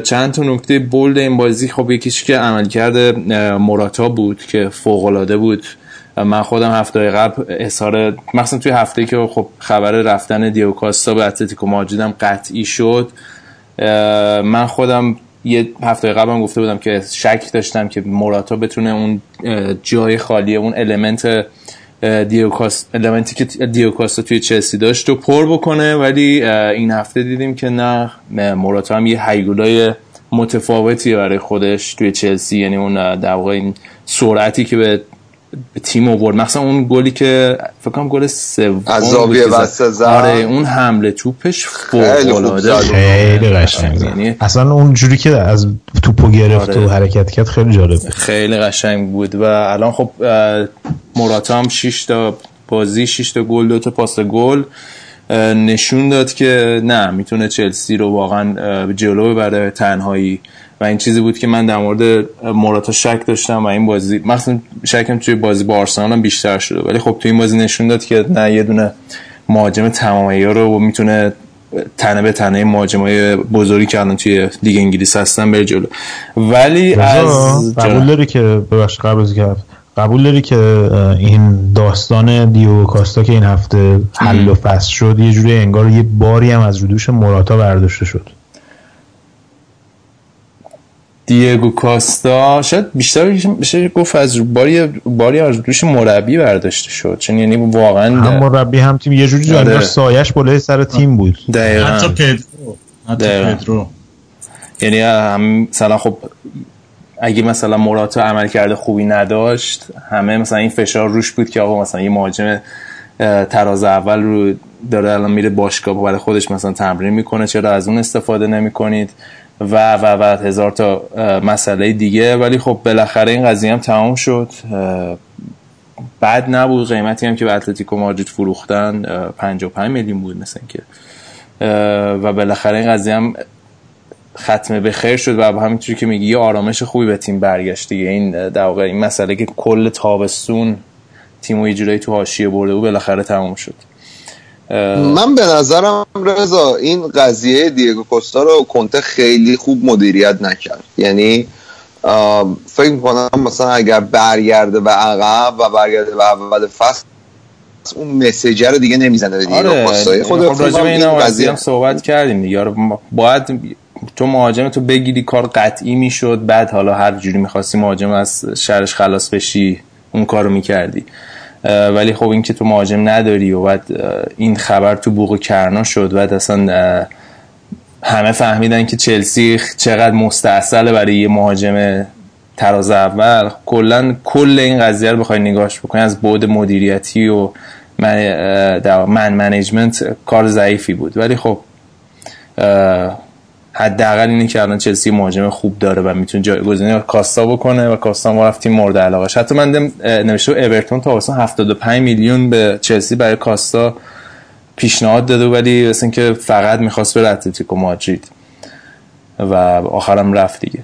چند تا نکته بولد این بازی. خب یکیش که عمل کرده موراتا بود که فوق العاده بود. من خودم هفته قبل اظهار مثلا توی هفته که خب خبر رفتن دیوکاستا به اتلتیکو ماجیدم قطعی شد. من خودم یه هفته قبلم گفته بودم که شک داشتم که موراتا بتونه اون جای خالی اون المنت دیوکاست المنتی که دیوکاستا توی چلسی داشت و پر بکنه ولی این هفته دیدیم که نه موراتا هم یه هیگولای متفاوتی برای خودش توی چلسی یعنی اون در واقع این سرعتی که به تیم آورد مثلا اون گلی که فکر کنم گل سوم از زاویه وسط آره اون حمله توپش فوق العاده خیلی قشنگ یعنی اصلا اون جوری که از توپو گرفت آره. و حرکت کرد خیلی جالب خیلی قشنگ بود و الان خب موراتا هم 6 تا بازی 6 تا گل دو تا پاس گل نشون داد که نه می‌تونه چلسی رو واقعا جلو ببره تنهایی و این چیزی بود که من در مورد موراتا شک داشتم و این بازی مثلا شکم توی بازی با آرسنال هم بیشتر شده. ولی خب توی این بازی نشون داد که نه یه دونه مهاجم تمامی رو می‌تونه تنه به تنه مهاجمای بزرگی که الان توی لیگ انگلیس هستن بره جلو. ولی از قبول داری که ببخش قبل از قبول داری که این داستان دیو کاستا که این هفته حل و فصل شد یه جوری انگار یه باری هم از رودوش موراتا برداشته شد. دیگو کاستا شاید بیشتر بشه گفت از باری باری از دوش مربی برداشته شد. چون یعنی واقعا هم مربی هم تیم. یه جوری جانور آره. سایش بالای سر تیم بود. دقیقا. حتی پدرو حتی پدرو. یعنی هم مثلا خب اگه مثلا مراتا عمل کرده خوبی نداشت همه مثلا این فشار روش بود که آقا مثلا یه مهاجم تراز اول رو داره الان میره باشگاه برای خودش مثلا تمرین می‌کنه چرا از اون استفاده نمی‌کنید؟ و و و هزار تا مسئله دیگه. ولی خب بالاخره این قضیه هم تمام شد. بعد نبود. قیمتی هم که به اتلتیکو مادرید فروختن 55 میلیون بود مثلا که. و بالاخره این قضیه هم ختمه به خیر شد و همینطوری که میگی یه آرامش خوبی به تیم برگشت دیگه. این در واقع این مسئله که کل تابستون تیم یه تو حاشیه برده بود بالاخره تمام شد. من به نظرم رضا این قضیه دیگو کوستا رو کنته خیلی خوب مدیریت نکرد. یعنی فکر می‌کنم مثلا اگر برگرده به عقب و برگرده به اول فصل اون مسیجر رو دیگه نمی‌زنه به آره خود خب راجع این قضیه. هم صحبت کردیم دیگه. آره، باید تو مهاجم تو بگیری کار قطعی می‌شد بعد حالا هر جوری می‌خواستی مهاجم از شرش خلاص بشی اون کارو می‌کردی. ولی خب این که تو مهاجم نداری و بعد این خبر تو بوق کرنا شد بعد اصلا همه فهمیدن که چلسی چقدر مستاصله برای یه مهاجم تراز اول. کلا کل این قضیه رو بخوای نگاش بکنی از بعد مدیریتی و من من منیجمنت کار ضعیفی بود. ولی خب حداقل اینه که الان چلسی مهاجم خوب داره و می‌تونه جایگزینی کاستا بکنه و کاستا ما رفتیم مورد علاقه. حتی من نوشته اورتون تا واسه 75 میلیون به چلسی برای کاستا پیشنهاد داده ولی مثل که فقط می‌خواست به اتلتیکو مادرید و آخرم رفت دیگه.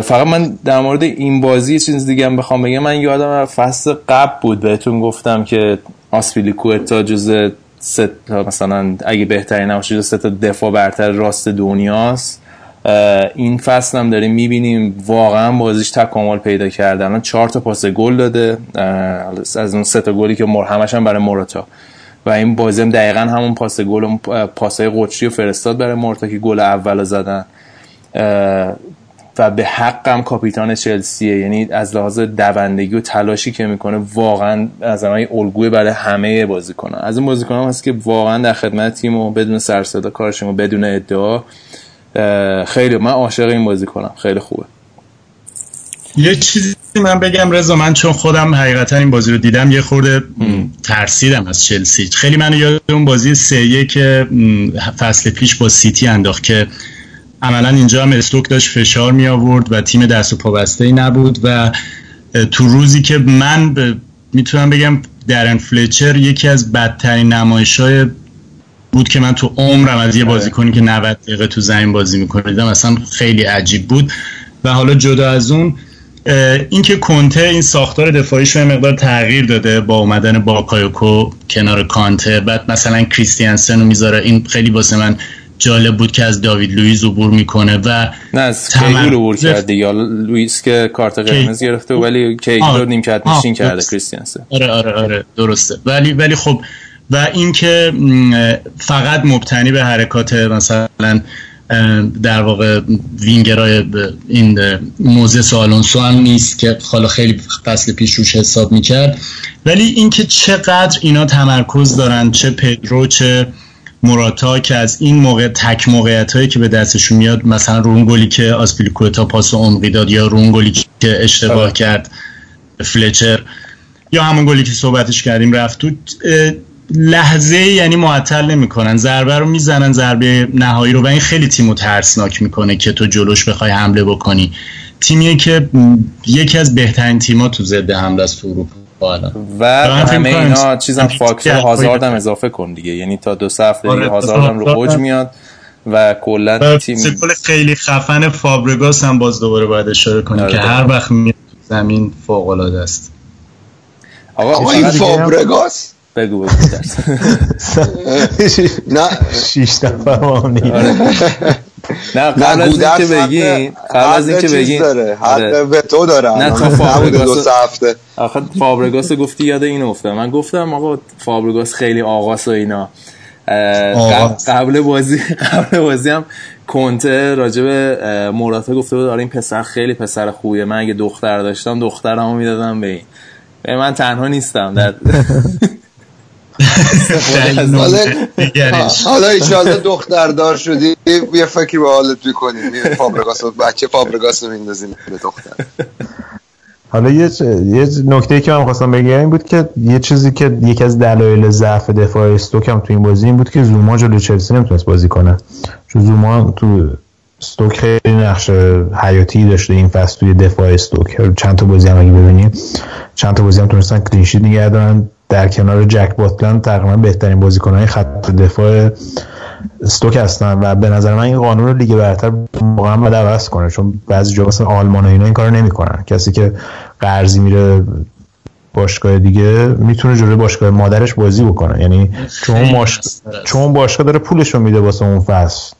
فقط من در مورد این بازی چیز دیگه هم بخوام بگم. من یادم فصل قبل بود بهتون گفتم که آسپیلیکوتا جز ست مثلا اگه بهترین نباشه سه تا دفاع برتر راست دنیاست. این فصل هم داریم می‌بینیم واقعا بازیش تکامل پیدا کرده. الان چهار تا پاس گل داده. از اون سه تا گلی که مر همش هم برای موراتا. و این بازی هم دقیقا همون پاس گل پاسای قطری و فرستاد برای مورتا که گل اول زدن. و به حقم کاپیتان چلسیه. یعنی از لحاظ دوندگی و تلاشی که می‌کنه واقعا از من الگوی برای همه بازیکنان از این بازیکنان هست که واقعا در خدمت تیم و بدون سر صدا کارشون و بدون ادعا خیلی من عاشق این بازی کنم. خیلی خوبه. یه چیزی من بگم رضا من چون خودم حقیقتا این بازی رو دیدم یه خورده ترسیدم از چلسی. خیلی منو یاد اون بازی سه که فصل پیش با سیتی انداخت که عملا اینجا هم استوک داشت فشار می آورد و تیم دست و پا ای نبود و تو روزی که من می‌تونم بگم درن فلچر یکی از بدترین نمایش های بود که من تو عمرم از یه بازیکنی که 90 دقیقه تو زمین بازی می‌کنه دیدم اصلا خیلی عجیب بود. و حالا جدا از اون اینکه کنته این ساختار دفاعیش رو مقدار تغییر داده با اومدن باکایوکو کنار کانته بعد مثلا کریستیانسن رو می‌ذاره این خیلی واسه من جالب بود که از داوید لوئیس عبور می‌کنه و نه از کیهیل عبور کرد دیگه. لوئیس که کارت قرمز گرفته ولی کیهیل رو نیمکت نشین کرده کریستیانسن آره آره آره درسته. ولی ولی خب و اینکه فقط مبتنی به حرکات مثلا در واقع وینگرای این موزه آلونسو هم نیست که حالا خیلی فصل پیش روش حساب می‌کرد. ولی اینکه چقدر اینا تمرکز دارن چه پدرو چه موراتا که از این موقع تک موقعیت هایی که به دستشون میاد مثلا رونگولی که آسپیلیکوتا پاس عمقی داد یا رونگولی که اشتباه کرد فلچر یا همون گلی که صحبتش کردیم رفت تو لحظه یعنی معطل نمی‌کنن ضربه رو می‌زنن ضربه نهایی رو و این خیلی تیمو ترسناک می‌کنه که تو جلوش بخوای حمله بکنی. تیمیه که یکی از بهترین تیما تو ضد حمله است تو اروپا. و همه اینا چیزم فاکتور هازارد هم اضافه کن دیگه. یعنی تا دو هفته دیگه هازارد هم رو اوج میاد و کلا تیم خیلی خفن فابرگاس هم باز دوباره باید اشاره کنیم که هر وقت میاد زمین فوق العاده است. آقا این فابرگاس؟ بگو بگو نه. شیش نفر نه قبل از اینکه بگی قبل از اینکه بگی. حق به تو داره نه تو فابرگاس دو هفته. آخه فابرگاس گفتی یاد اینو افتاد من گفتم آقا فابرگاس خیلی آقاس و اینا. قبل بازی قبل بازی هم کنته راجب موراتا گفته بود آره این پسر خیلی پسر خوبیه. من اگه دختر داشتم دخترمو می‌دادم به این. به من تنها نیستم. در حالا ایشالله دختردار شدی. یه فکری به حالت می‌کنیم فابرگاس بچه فابرگاس رو میندازیم به دختر. حالا یه یه نکته که من خواستم بگم این بود که یه چیزی که یکی از دلایل ضعف دفاع استوک هم تو این بازی این بود که زوما جلو چلسی نمی‌تونست بازی کنه. چون زوما تو استوک خیلی نقش حیاتی داشته این فصل توی دفاع استوک. چند تا بازی هم اگه ببینیم چند تا بازی هم تونستن کلینشیت نگه دارن. در کنار جک باتلند تقریبا بهترین بازیکنهای خط دفاع استوک هستن و به نظر من این قانون رو لیگ برتر واقعا باید عوض کنه چون بعضی جا مثلا آلمان اینا این کارو نمی‌کنن. کسی که قرضی میره باشگاه دیگه می‌تونه جلوی باشگاه مادرش بازی بکنه. یعنی چون باش... چون باشگاه داره پولش رو میده واسه اون فصل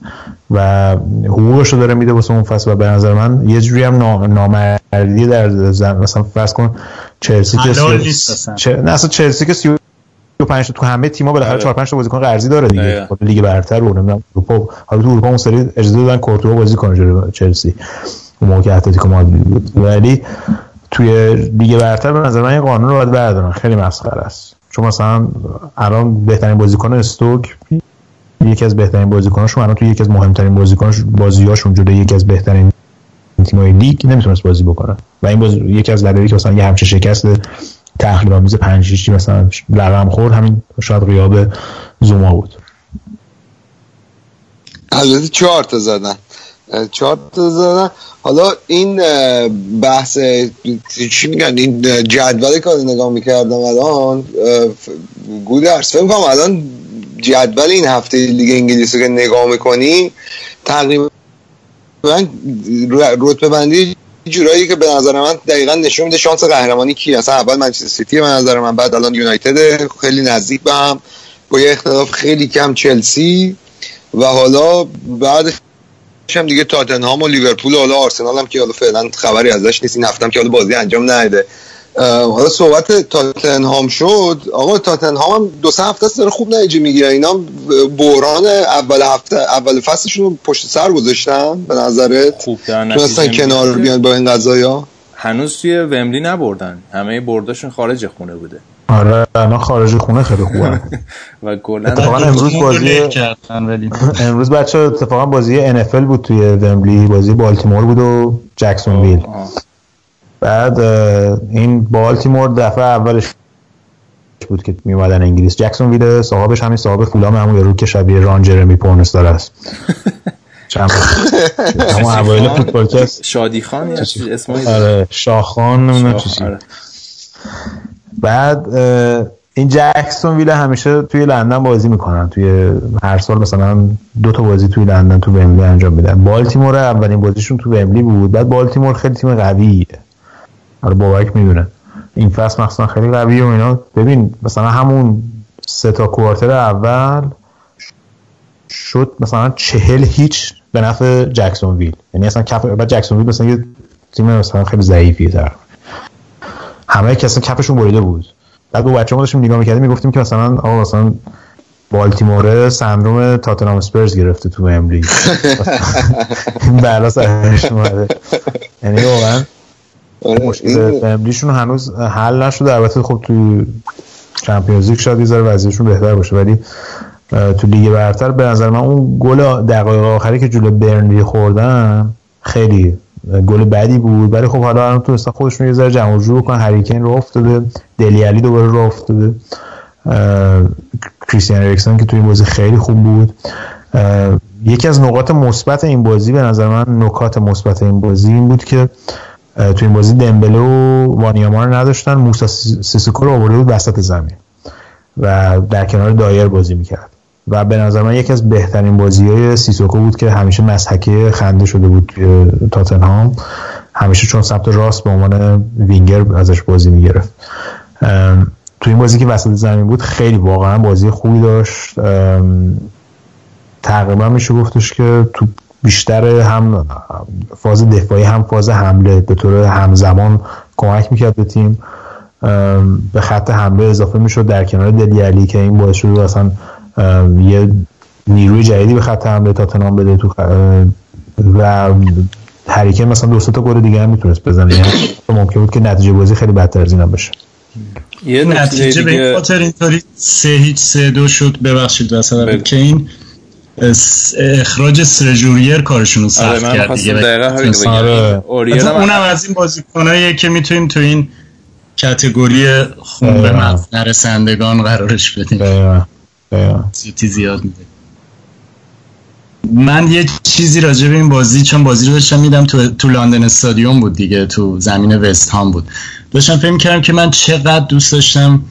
و حقوقش رو داره میده واسه اون فصل و به نظر من یه جوری هم نامردی در زن... مثلا فرض کن چلسی که سی... نه اصلا چلسی که 35 تو همه تیم‌ها بالاخره 4 5 تا بازیکن قرضی داره دیگه. خب لیگ برتر رو نمی‌دونم اروپا حالا تو اروپا اون سری اجازه دادن کورتوا بازی کنه جلوی چلسی. اون موقع اتلتیکو مادرید بود. ولی توی لیگ برتر به نظر من این قانون رو باید بردارن. خیلی مسخره است. چون مثلا الان بهترین بازیکن استوک یکی از بهترین بازیکناشون الان توی یکی از مهمترین بازیکناش بازیاشون جلوی یکی از بهترین تیمای لیگ نمی‌تونست بازی بکنه. و این باز یکی از دلایلی که مثلا یه همچین شکست تحلیل آمیز 5 مثلا رقم خورد همین شاید غیاب زوما بود. البته چهار تا زدن. چهار تا زدن. حالا این بحث چی میگن؟ این جدول که نگاه می‌کردم الان گودرس فکر کنم الان جدول این هفته لیگ انگلیس که نگاه می‌کنی تقریبا رتبه بندی جورایی که به نظر من دقیقا نشون میده شانس قهرمانی کی اصلا اول منچستر سیتی به نظر من بعد الان یونایتد خیلی نزدیک به هم. با یه اختلاف خیلی کم چلسی. و حالا بعد هم دیگه تاتنهام و لیورپول و حالا آرسنال هم که حالا فعلا خبری ازش نیست. این هفته هم که حالا بازی انجام نده. حالا صحبت تاتنهام شد. آقا تاتنهام هم دو سه هفته داره خوب نتیجه می‌گیره. اینا بحران اول هفته اول فصلشون رو پشت سر گذاشتن به نظرت؟ خوب تونستن کنار بیان با این قضايا هنوز توی ومبلی نبردن. همه برداشون خارج خونه بوده. آره الان خارج خونه خیلی خوبه. و کلا اتفاقا امروز بازی امروز بچه اتفاقا بازی NFL بود توی ومبلی بازی بالتیمور بود و جکسون ویل بعد این بالتیمور دفعه اولش بود که میومدن انگلیس. جکسون ویل صاحبش همین صاحب فولام همون یارو که شبیه ران جرمی پورنس داره است. چند همون اوایل فوتبال کس. شادی خان اسمش؟ آره شاخان نمی‌دونم چی آره. بعد این جکسون ویل همیشه توی لندن بازی می‌کنن. توی هر سال مثلا دو تا بازی توی لندن تو ومبلی انجام میدن. بالتیمور اولین بازیشون تو ومبلی بود. بعد بالتیمور خیلی تیم قویه. آره بابک می‌دونه. این فصل مخصوصا خیلی قویه و اینا. ببین مثلا همون سه تا کوارتر اول شد مثلا چهل هیچ به نفع جکسون ویل یعنی اصلا کف بعد جکسون ویل مثلا یه تیم مثلا خیلی ضعیفیه تر همه کسا کفشون بریده بود. بعد با بچه‌ها داشتیم نگاه می‌کردیم می‌گفتیم که مثلا آقا مثلا بالتیمور سندروم تاتنهام اسپرز گرفته تو املی بلا سرش اومده. یعنی واقعا مشکل املیشون هنوز حل نشده. البته خب تو چمپیونز لیگ شاید یه وضعیتشون بهتر باشه ولی تو لیگ برتر به نظر من اون گل دقایق آخری که جلو برنلی خوردن خیلی گل بدی بود. ولی خب حالا الان تونستن خودشون یه ذره جمع جور بکنن هریکین رو افتاده. دلی علی دوباره رو افتاده. کریستیان اریکسون که توی این بازی خیلی خوب بود. یکی از نقاط مثبت این بازی به نظر من نکات مثبت این بازی این بود که توی این بازی دمبله و وانیاما رو نداشتن. موسا سیسوکو رو آورده بود وسط زمین و در کنار دایر بازی می‌کرد. و به نظر من یکی از بهترین بازی های سیسوکو بود که همیشه مسحکه خنده شده بود تاتنهام. همیشه چون سمت راست به عنوان وینگر ازش بازی می‌گرفت. توی این بازی که وسط زمین بود خیلی واقعا بازی خوبی داشت. تقریبا میشه گفتش که تو بیشتر هم فاز دفاعی هم فاز حمله به طور همزمان کمک می‌کرد به تیم. به خط حمله اضافه می‌شد در کنار دلی علی که این باعث شد اصلا یه نیروی جدیدی به خط حمله تاتنهام بده تو و هریکن مثلا دو تا گل دیگه هم می‌تونست بزنه. یعنی ممکن بود که نتیجه بازی خیلی بدتر از اینا بشه یه نتیجه به خاطر اینطوری سه هیچ سه دو شد ببخشید واسه که این اخراج سرجوریر کارشون رو سخت آره کرد دیگه. آره. اونم از این بازیکناییه که می‌تونیم تو این کتگوری خون به نرسندگان قرارش بدیم. سیتی زیاد میده. من یه چیزی راجع به این بازی چون بازی رو داشتم میدم تو, تو لندن استادیوم بود دیگه تو زمین وست هام بود. داشتم فکر کردم که من چقدر دوست داشتم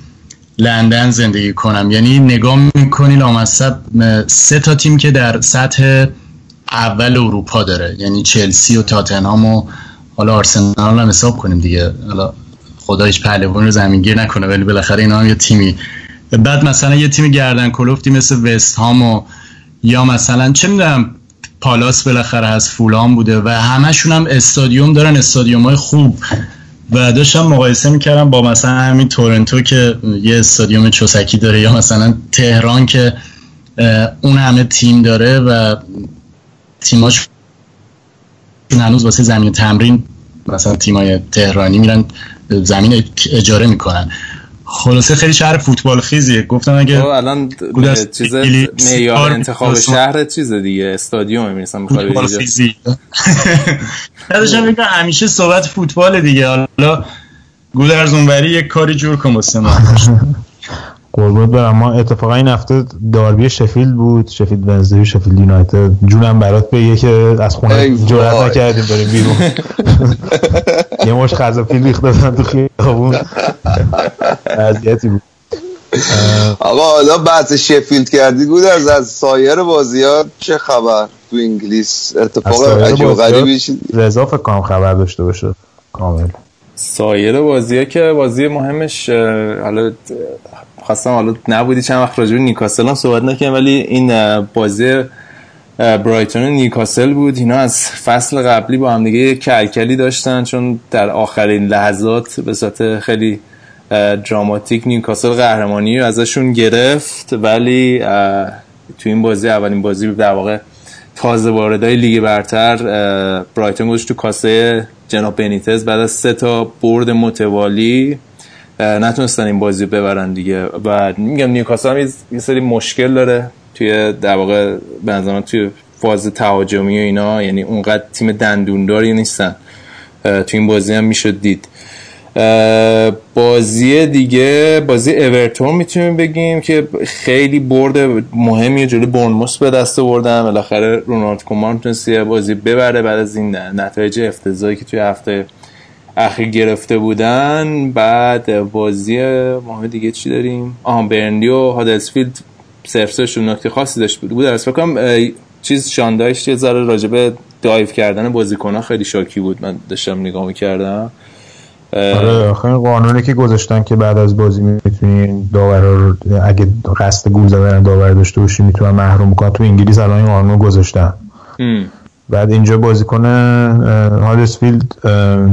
لندن زندگی کنم. یعنی نگاه می‌کنی لامصب سه تا تیم که در سطح اول اروپا داره. یعنی چلسی و تاتنهام و حالا آرسنال هم حساب کنیم دیگه. حالا خدا هیچ پهلوان رو زمینگیر نکنه ولی بالاخره اینا هم یه تیمی. بعد مثلا یه تیم گردن کلوفتی مثل وست هام و یا مثلا چه می‌دونم پالاس بالاخره از فولان بوده و همشون هم استادیوم دارن استادیوم های خوب. و داشتم مقایسه می‌کردم با مثلا همین تورنتو که یه استادیوم چوسکی داره یا مثلا تهران که اون همه تیم داره و تیماش هنوز واسه زمین تمرین مثلا تیمای تهرانی میرن زمین اجاره می‌کنن. خلاصه خیلی شهر فوتبال خیزیه. گفتم اگه الان چیز معیار انتخاب شهر چیز دیگه استادیوم می‌رسم فوتبال خیزی. داشتم میگم همیشه صحبت فوتبال دیگه. حالا گودرز اونوری یک کاری جور کن واسه ما. قربونت برم. ما اتفاقا این هفته داربی شفیلد بود. شفیلد ونزدی شفیلد یونایتد. جونم برات بگه که از خونه جرأت نکردیم بریم بیرون. یه مش خزافیل ریخته بودن تو خیابون. اذیتی بود. آقا حالا بحث شفیلد کردی بود از از سایر بازی ها چه خبر تو انگلیس؟ اتفاق عجیب و غریبی رضا فکر کنم خبر داشته باشه. کامل. سایر بازی ها که بازی مهمش حالا خواستم حالا نبودی چند وقت راجع به نیکاسل هم صحبت نکنم ولی این بازی برایتون و نیکاسل بود. اینا از فصل قبلی با هم دیگه کلکلی داشتن چون در آخرین لحظات به صورت خیلی دراماتیک نیوکاسل قهرمانی ازشون گرفت. ولی تو این بازی اولین بازی در واقع تازه واردای لیگ برتر برایتون گذاشت تو کاسه جناب بنیتز. بعد از سه تا برد متوالی نتونستن این بازی ببرن دیگه. و میگم نیوکاسل هم یه سری مشکل داره. توی در واقع به توی فاز تهاجمی و اینا یعنی اونقدر تیم دندونداری نیستن. تو این بازی هم می‌شد دید. بازی دیگه بازی اورتون می‌تونیم بگیم که خیلی برد مهمی جلو برنموس به دست بردن بالاخره رونالد کومان تونست بازی ببره بعد از این نتایج افتضاحی که توی هفته اخیر گرفته بودن. بعد بازی ماه دیگه چی داریم؟ آها برندی و هادلسفیلد سرفسشون نکته خاصی داشت بود. از فکرم چیز شاندایش یه ذره راجبه دایف کردن بازیکن خیلی شاکی بود. من داشتم نگاه می‌کردم. آره آخه قانونی که گذاشتن که بعد از بازی می‌تونین داور رو اگه قصد گول زدن داور داشته باشی می‌تونن محروم کنن. تو انگلیس الان این قانون گذاشتن. بعد اینجا بازیکن هادسفیلد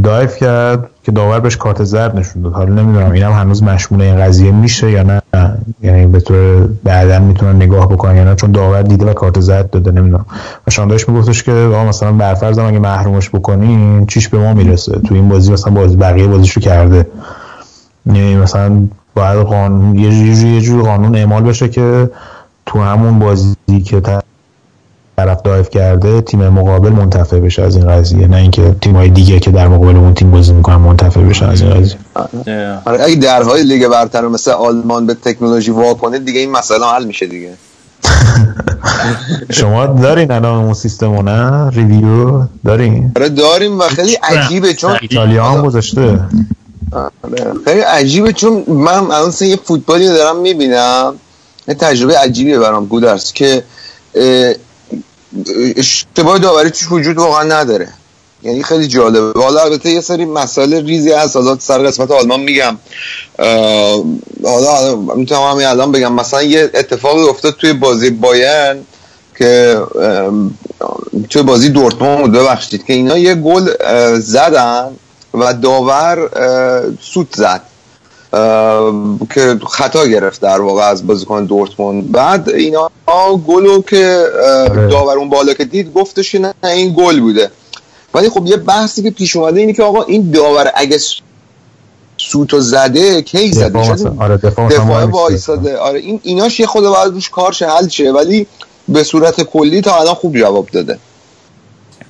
دایف کرد که داور بهش کارت زرد نشون داد. حالا نمی‌دونم اینم هنوز مشمول این قضیه میشه یا نه. یعنی به طور بعدا می‌تونن نگاه بکنن یا نه چون داور دیده و کارت زرد داده نمی‌دونم. و شانداش میگفتش که مثلا برفرض اگه محرومش بکنین چیش به ما می‌رسه؟ تو این بازی مثلا بازی بقیه بازیشو کرده. یعنی مثلا باید قانون یه جور قانون اعمال بشه که تو همون بازی که طرف دایف کرده تیم مقابل منتفع بشه از این قضیه. نه اینکه تیم‌های دیگه که در مقابل اون تیم بازی می‌کنن منتفع بشه از این قضیه. آره. اگه درهای لیگ برتر مثل آلمان به تکنولوژی واکنه دیگه این مسئله حل میشه دیگه. شما دارین الان اون سیستم نه؟ ریویو دارین؟ آره داریم و خیلی عجیبه چون ایتالیا هم گذاشته. آره، خیلی عجیبه چون من الان یه فوتبالی دارم می‌بینم. یه تجربه عجیبیه برام گودرس که اشتباه داوری توش وجود واقعا نداره. یعنی خیلی جالبه. حالا البته یه سری مسائل ریزی هست. حالا سر قسمت آلمان میگم. حالا می‌تونم همین الان بگم. مثلا یه اتفاقی افتاد توی بازی باین که توی بازی دورتموند ببخشید. که اینا یه گل زدن و داور سوت زد. که خطا گرفت در واقع از بازیکن دورتموند. بعد اینا گلو که آره. داور اون بالا که دید گفتش نه این گل بوده. ولی خب یه بحثی که پیش اومده اینه که آقا این داور اگه سوتو زده کی زده؟ آره دفاع, دفاع وایساده. آره این ایناش یه خود باید روش کارش حل شه. ولی به صورت کلی تا الان خوب جواب داده.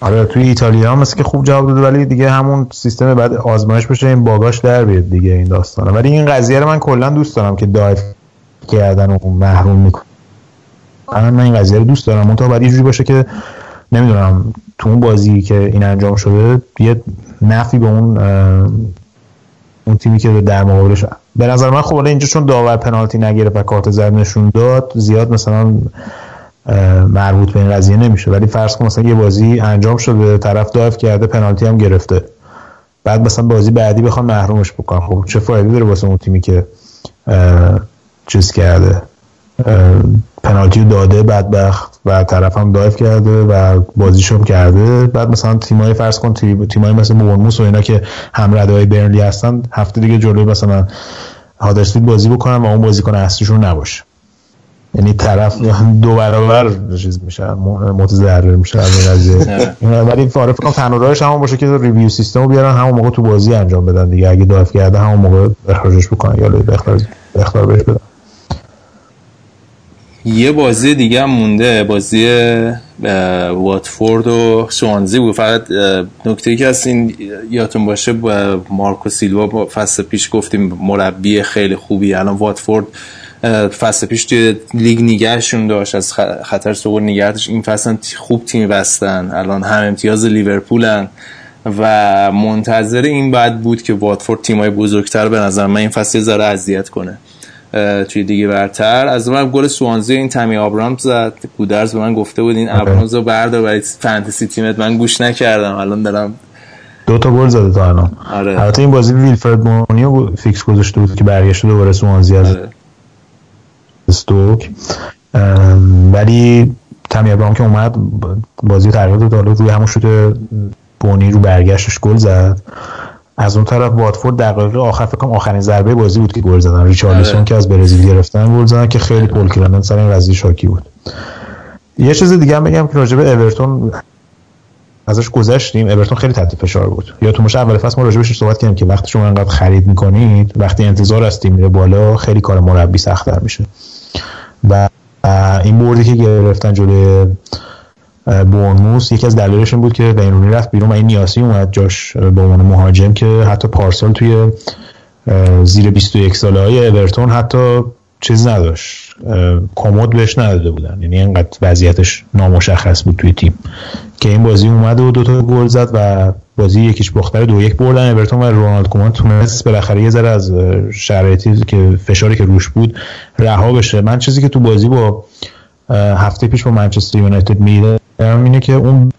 آره توی ایتالیا هم مثل که خوب جواب داده ولی دیگه همون سیستم بعد آزمایش بشه این باگاش در بیاد دیگه این داستانه ولی این قضیه رو من کلا دوست دارم که دایف کردن و محروم می‌کنه من این قضیه رو دوست دارم. اون تا بعد جوری باشه که نمی‌دونم تو اون بازی که این انجام شده یه نفی به اون اون تیمی که در مقابلش به نظر من خب اینجا چون داور پنالتی نگرفت و کارت زرد نشون داد زیاد مثلا مربوط به این قضیه نمیشه. ولی فرض کن مثلا یه بازی انجام شده طرف دایف کرده پنالتی هم گرفته. بعد مثلا بازی بعدی بخوان محرومش بکنن. خب چه فایده داره واسه اون تیمی که چیز کرده؟ پنالتی داده بدبخت و طرف هم دایف کرده و بازیشم کرده. بعد مثلا تیمای فرض کن تیمای مثل بورنموث و اینا که هم های برنلی هستن هفته دیگه جلوی مثلا هادرسفیلد بازی بکنن و اون بازیکن اصلیشون نباشه. یعنی طرف دو برابر چیز میشه متضرر میشه از این قضیه ولی فاره فکر تنها راهش همون باشه که ریویو سیستم رو بیارن همون موقع تو بازی انجام بدن دیگه. اگه دایف کرده همون موقع اخراجش بکنن یا اخراج اخراج بهش بدن. یه بازی دیگه هم مونده بازی واتفورد و سوانزی بود. فقط نکته که از این یادتون باشه با مارکو سیلوا فصل پیش گفتیم مربی خیلی خوبی. الان واتفورد فصل پیش توی لیگ نگهشون داشت از خطر سقوط نگهش این فصل خوب تیم بستن. الان هم امتیاز لیورپولن و منتظر این بعد بود که واتفورد تیمای بزرگتر به نظر من این فصل ذره اذیت کنه. توی دیگه برتر. از من گل سوانزی این تمی آبرامز زد. گودرز به من گفته بود این آبرامز رو بردار برای فانتزی تیمت من گوش نکردم. الان دارم دو تا گل زده تا الان. آره. البته این بازی ویلفرد مونیو فیکس گذاشته بود که برگشته دوباره سوانزی از آره. استوک. ولی تمی ابراهام که اومد بازی تغییر داد روی همون شده بونی رو برگشتش گل زد. از اون طرف واتفورد دقایق آخر فکر کنم آخرین ضربه بازی بود که گل زدن. آره. که از برزیل گرفتن گل زدن که خیلی پول کردن. سر این قضیه شاکی بود. یه چیز دیگه هم بگم که راجبه اورتون ازش گذشتیم. اورتون خیلی تحت فشار بود. یا تو مش اول فصل ما راجبش صحبت کردیم که وقتی شما انقدر خرید می‌کنید وقتی انتظار از تیم میره بالا خیلی کار مربی سختتر میشه. و این بردی که گرفتن جلوی بورنموس یکی از دلایلش بود که بینرونی رفت بیرون و این نیاسی اومد جاش به عنوان مهاجم که حتی پارسال توی زیر 21 ساله های اورتون حتی چیز نداشت کمد بهش نداده بودن. یعنی اینقدر وضعیتش نامشخص بود توی تیم. که این بازی اومد و دوتا گل زد و بازی یکیش بختر دو یک بردن اورتون و رونالد کومان. تونست بالاخره یه ذره از شرایطی که فشاری که روش بود رها بشه. من چیزی که تو بازی با هفته پیش با منچستر یونایتد میده اینه که اون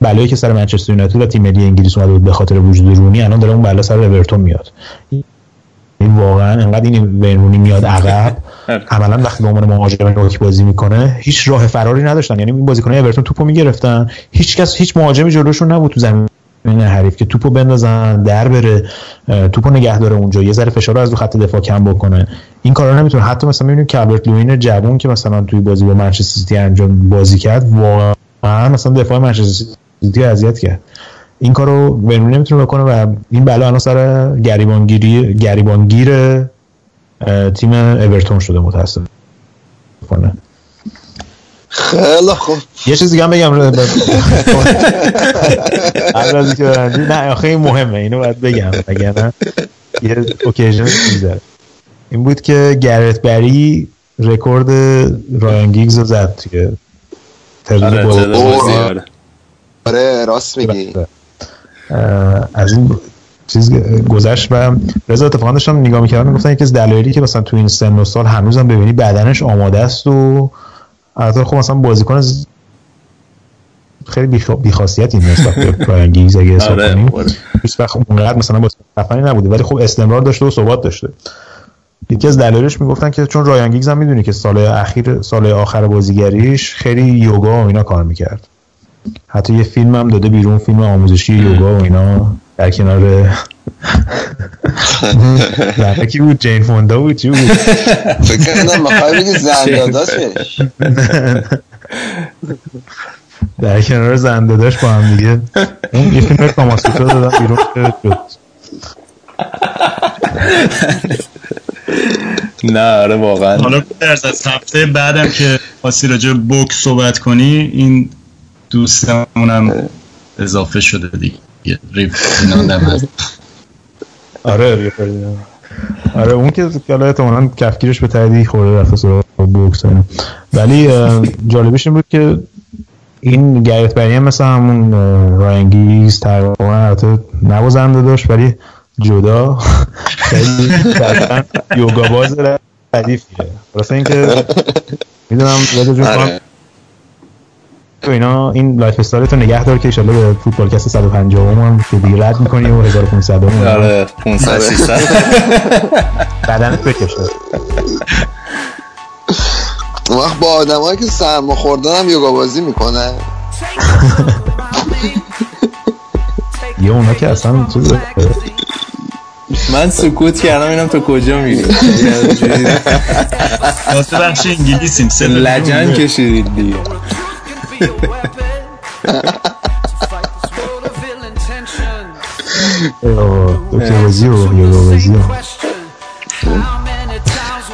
بلایی که سر منچستر یونایتد و تیم ملی انگلیس اومده بود به خاطر وجود رونی الان داره اون بلا سر اورتون میاد. این واقعا انقدر این رونی میاد عقب. عملا وقتی به عنوان مهاجم نوک بازی می‌کنه هیچ راه فراری نداشتن. یعنی این بازیکنای اورتون توپو می‌گرفتن. هیچ کس هیچ مهاجمی جلوشون نبود تو زمین. حریف که توپو بندازن در بره توپو نگه داره اونجا یه ذره فشار رو از رو خط دفاع کم بکنه. این کارا نمی‌تونه. حتی مثلا می‌بینیم کالبرت لوین جوون که مثلا توی بازی با منچستر سیتی انجام بازی کرد واقعا مثلا دفاع منچستر سیتی اذیت کرد. این کارو ونون نمی‌تونه بکنه و این بلا الان سر گریبانگیری گریبانگیر تیم اورتون شده متاسفانه. خیلی خوب. یه چیز دیگه هم بگم از که نه آخه این مهمه اینو باید بگم اگر نه یه occasion این بود که گرت بری رکورد رایان گیگز رو زد توی آره, آره. راست میگی. از این چیز گذشت و رضا اتفاقا داشتم نگاه می‌کردم می‌گفتن یکی از دلایلی که مثلا تو این سن و سال هنوزم ببینی بدنش آماده است و البته خب مثلا بازیکن خیلی بیخاصیتی نسبت به رایان گیگز اگه حساب آره، کنیم. هیچ وقت اونقدر مثلا بازیکن نبوده ولی خب استمرار داشته و ثبات داشته. یکی از دلایلش می‌گفتن که چون رایان گیگز هم می‌دونی که سال اخیر سال آخر بازیگریش خیلی یوگا و اینا کار می‌کرد. حتی یه فیلم هم داده بیرون فیلم آموزشی یوگا و اینا در کنار کی بود؟ جین فوندا بود؟ چی بود؟ فکر کنم مخواه بگی زنداداشش در کنار زنداداش با هم دیگه. اون یه فیلم کاماسوترا دادم بیرون. شد نه آره واقعا. حالا درس از هفته بعدم که خاصی راجع بوک صحبت کنی این دوستمونم اضافه شده دیگه. ریف هست آره. آره اون که حالا احتمالاً کفگیرش به تاییدی خورده رفته سراغ بوکس ولی جالبش این بود که این گریت بری هم مثل همون راینگیز تقریبا البته نوازنده داشت ولی جدا. خیلی یوگا باز ردیفیه. واسه اینکه می‌دونم یاد تو اینا این لایف استایل تو نگه دار که ایشالله به فوتبال کست 150 هم که دیگه رد می‌کنی و 1500 هم. آره 500 300 بدنت بکشه وقت با آدمایی که سرما خوردن هم یوگا بازی می‌کنه. یه اونا که اصلا چیز من سکوت کردم اینم تو کجا میری؟ واسه بخش انگلیسیم لجن کشیدید دیگه. و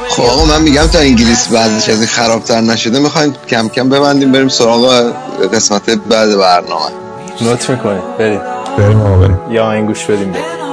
خب آقا من میگم تا انگلیس بعضش از این خرابتر نشده می‌خوایم کم کم ببندیم بریم سراغ قسمت بعد برنامه. نوت می‌کنیم بریم. بریم آقا بریم. یا این گوش بدیم. بریم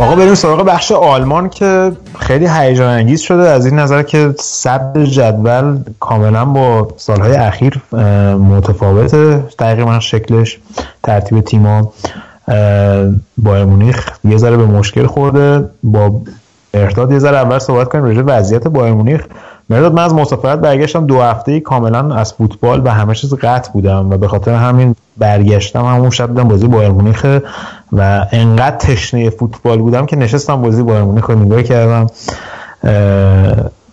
آقا بریم سراغ بخش آلمان که خیلی هیجان انگیز شده. از این نظر که صدر جدول کاملا با سالهای اخیر متفاوته. تقریبا شکلش ترتیب تیما بایر مونیخ یه ذره به مشکل خورده. با مرداد یه ذره اول صحبت کنیم راجع وضعیت بایر مونیخ. مرداد من از مسافرت برگشتم دو هفته کاملا از فوتبال و همه چیز قطع بودم و به خاطر همین برگشتم همون شب دیدم بازی بایر مونیخ و انقدر تشنه فوتبال بودم که نشستم بازی بایر مونیخ رو نگاه کردم.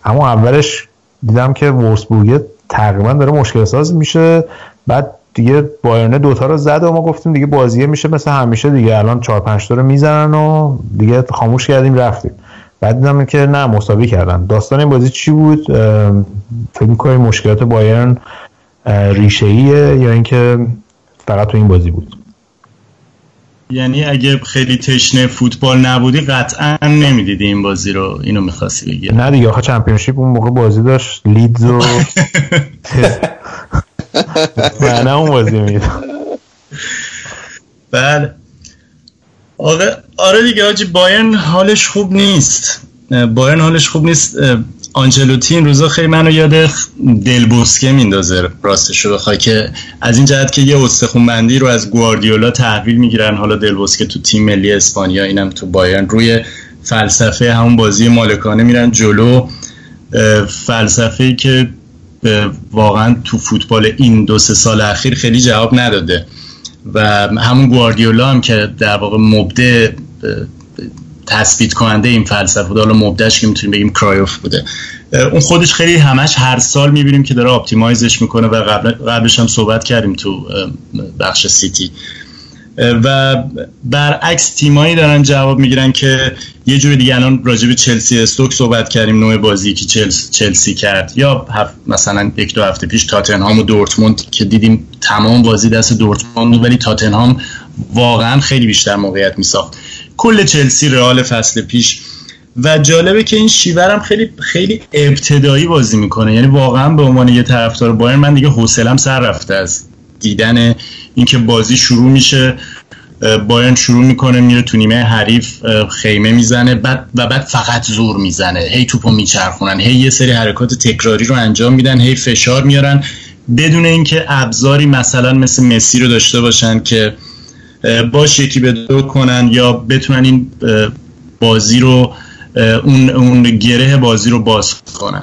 اما اولش دیدم که وورسبورگ تقریبا داره مشکل ساز میشه. بعد دیگه بایرن دوتا رو زد و ما گفتیم دیگه بازیه میشه مثل همیشه دیگه. الان چهار پنج تا رو می‌زنن و دیگه خاموش کردیم رفتیم. بعد دیدم که نه مساوی کردن. داستان این بازی چی بود؟ فکر می‌کنید مشکلات بایرن ریشه ایه یا اینکه فقط تو این بازی بود؟ یعنی اگه خیلی تشنه فوتبال نبودی قطعا نمی‌دیدی این بازی رو. اینو می‌خواستی بگی. نه دیگه آخه چمپیونشیپ اون موقع بازی داشت لیدز و نه اون بازی میدم بله. آره آره دیگه آجی بایرن حالش خوب نیست. بایرن حالش خوب نیست. آنچلوتی این روزا خیلی منو یاد خ- دلبوسکه میندازه راستش رو بخوای که از این جهت که یه استخون بندی رو از گواردیولا تحویل می‌گیرن. حالا دلبوسکه تو تیم ملی اسپانیا اینم تو بایرن. روی فلسفه همون بازی مالکانه میرن جلو. فلسفه که واقعا تو فوتبال این دو سه سال اخیر خیلی جواب نداده. و همون گواردیولا هم که در واقع مبدع اه، تثبیت کننده این فلسفه بود. حالا مبدعش که می‌تونیم بگیم کرایوف بوده. اون خودش خیلی همش هر سال می‌بینیم که داره optimize ش می‌کنه و قبل قبلش هم صحبت کردیم تو بخش سیتی. و برعکس تیمایی دارن جواب می‌گیرن که یه جوری دیگه الان راجع به چلسی استوک صحبت کردیم نوع بازی که چلس چلسی کرد. یا هف مثلا یک دو هفته پیش تاتنهام و دورتموند که دیدیم تمام بازی دست دورتموند ولی تاتنهام واقعا خیلی بیشتر موقعیت میساخت. کل چلسی رئال فصل پیش. و جالبه که این شیورم خیلی خیلی ابتدایی بازی می‌کنه. یعنی واقعا به عنوان یه طرفدار بایرن من دیگه حوصلم سر رفته از دیدن اینکه بازی شروع میشه بایرن شروع می‌کنه میره تو نیمه حریف خیمه می‌زنه بعد و بعد فقط زور می‌زنه. هی توپو میچرخونن هی یه سری حرکات تکراری رو انجام میدن هی فشار میارن. بدون اینکه ابزاری مثلا مثل مسی رو داشته باشن که باش یکی به دو کنن یا بتونن این بازی رو اون اون گره بازی رو باز کنن.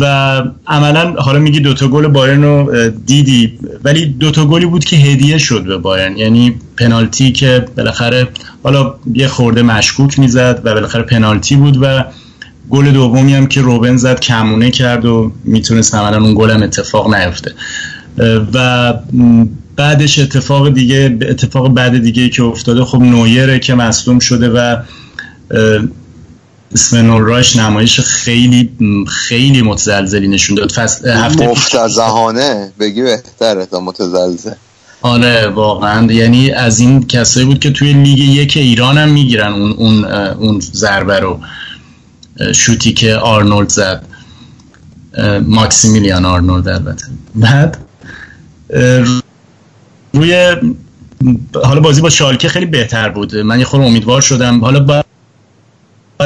و عملا حالا میگی دوتا گل بایرن رو دیدی ولی دوتا گلی بود که هدیه شد به بایرن. یعنی پنالتی که بالاخره حالا یه خورده مشکوک می‌زد و بالاخره پنالتی بود و گل دومی هم که روبن زد کمونه کرد و می‌تونست عملا اون گل هم اتفاق نیفته. و بعدش اتفاق دیگه اتفاق بعد دیگه که افتاده خب نویره که مصدوم شده و اسم راش نمایش خیلی خیلی متزلزلی نشون داد. فصل هفته مفتزهانه بگی بهتره تا متزلزل. آره واقعا. یعنی از این کسایی بود که توی لیگ یک ایران هم می‌گیرن اون اون اون ضربه رو. شوتی که آرنولد زد. ماکسیمیلیان آرنولد البته. بعد روی حالا بازی با شالکه خیلی بهتر بود. من یه خورده امیدوار شدم. حالا با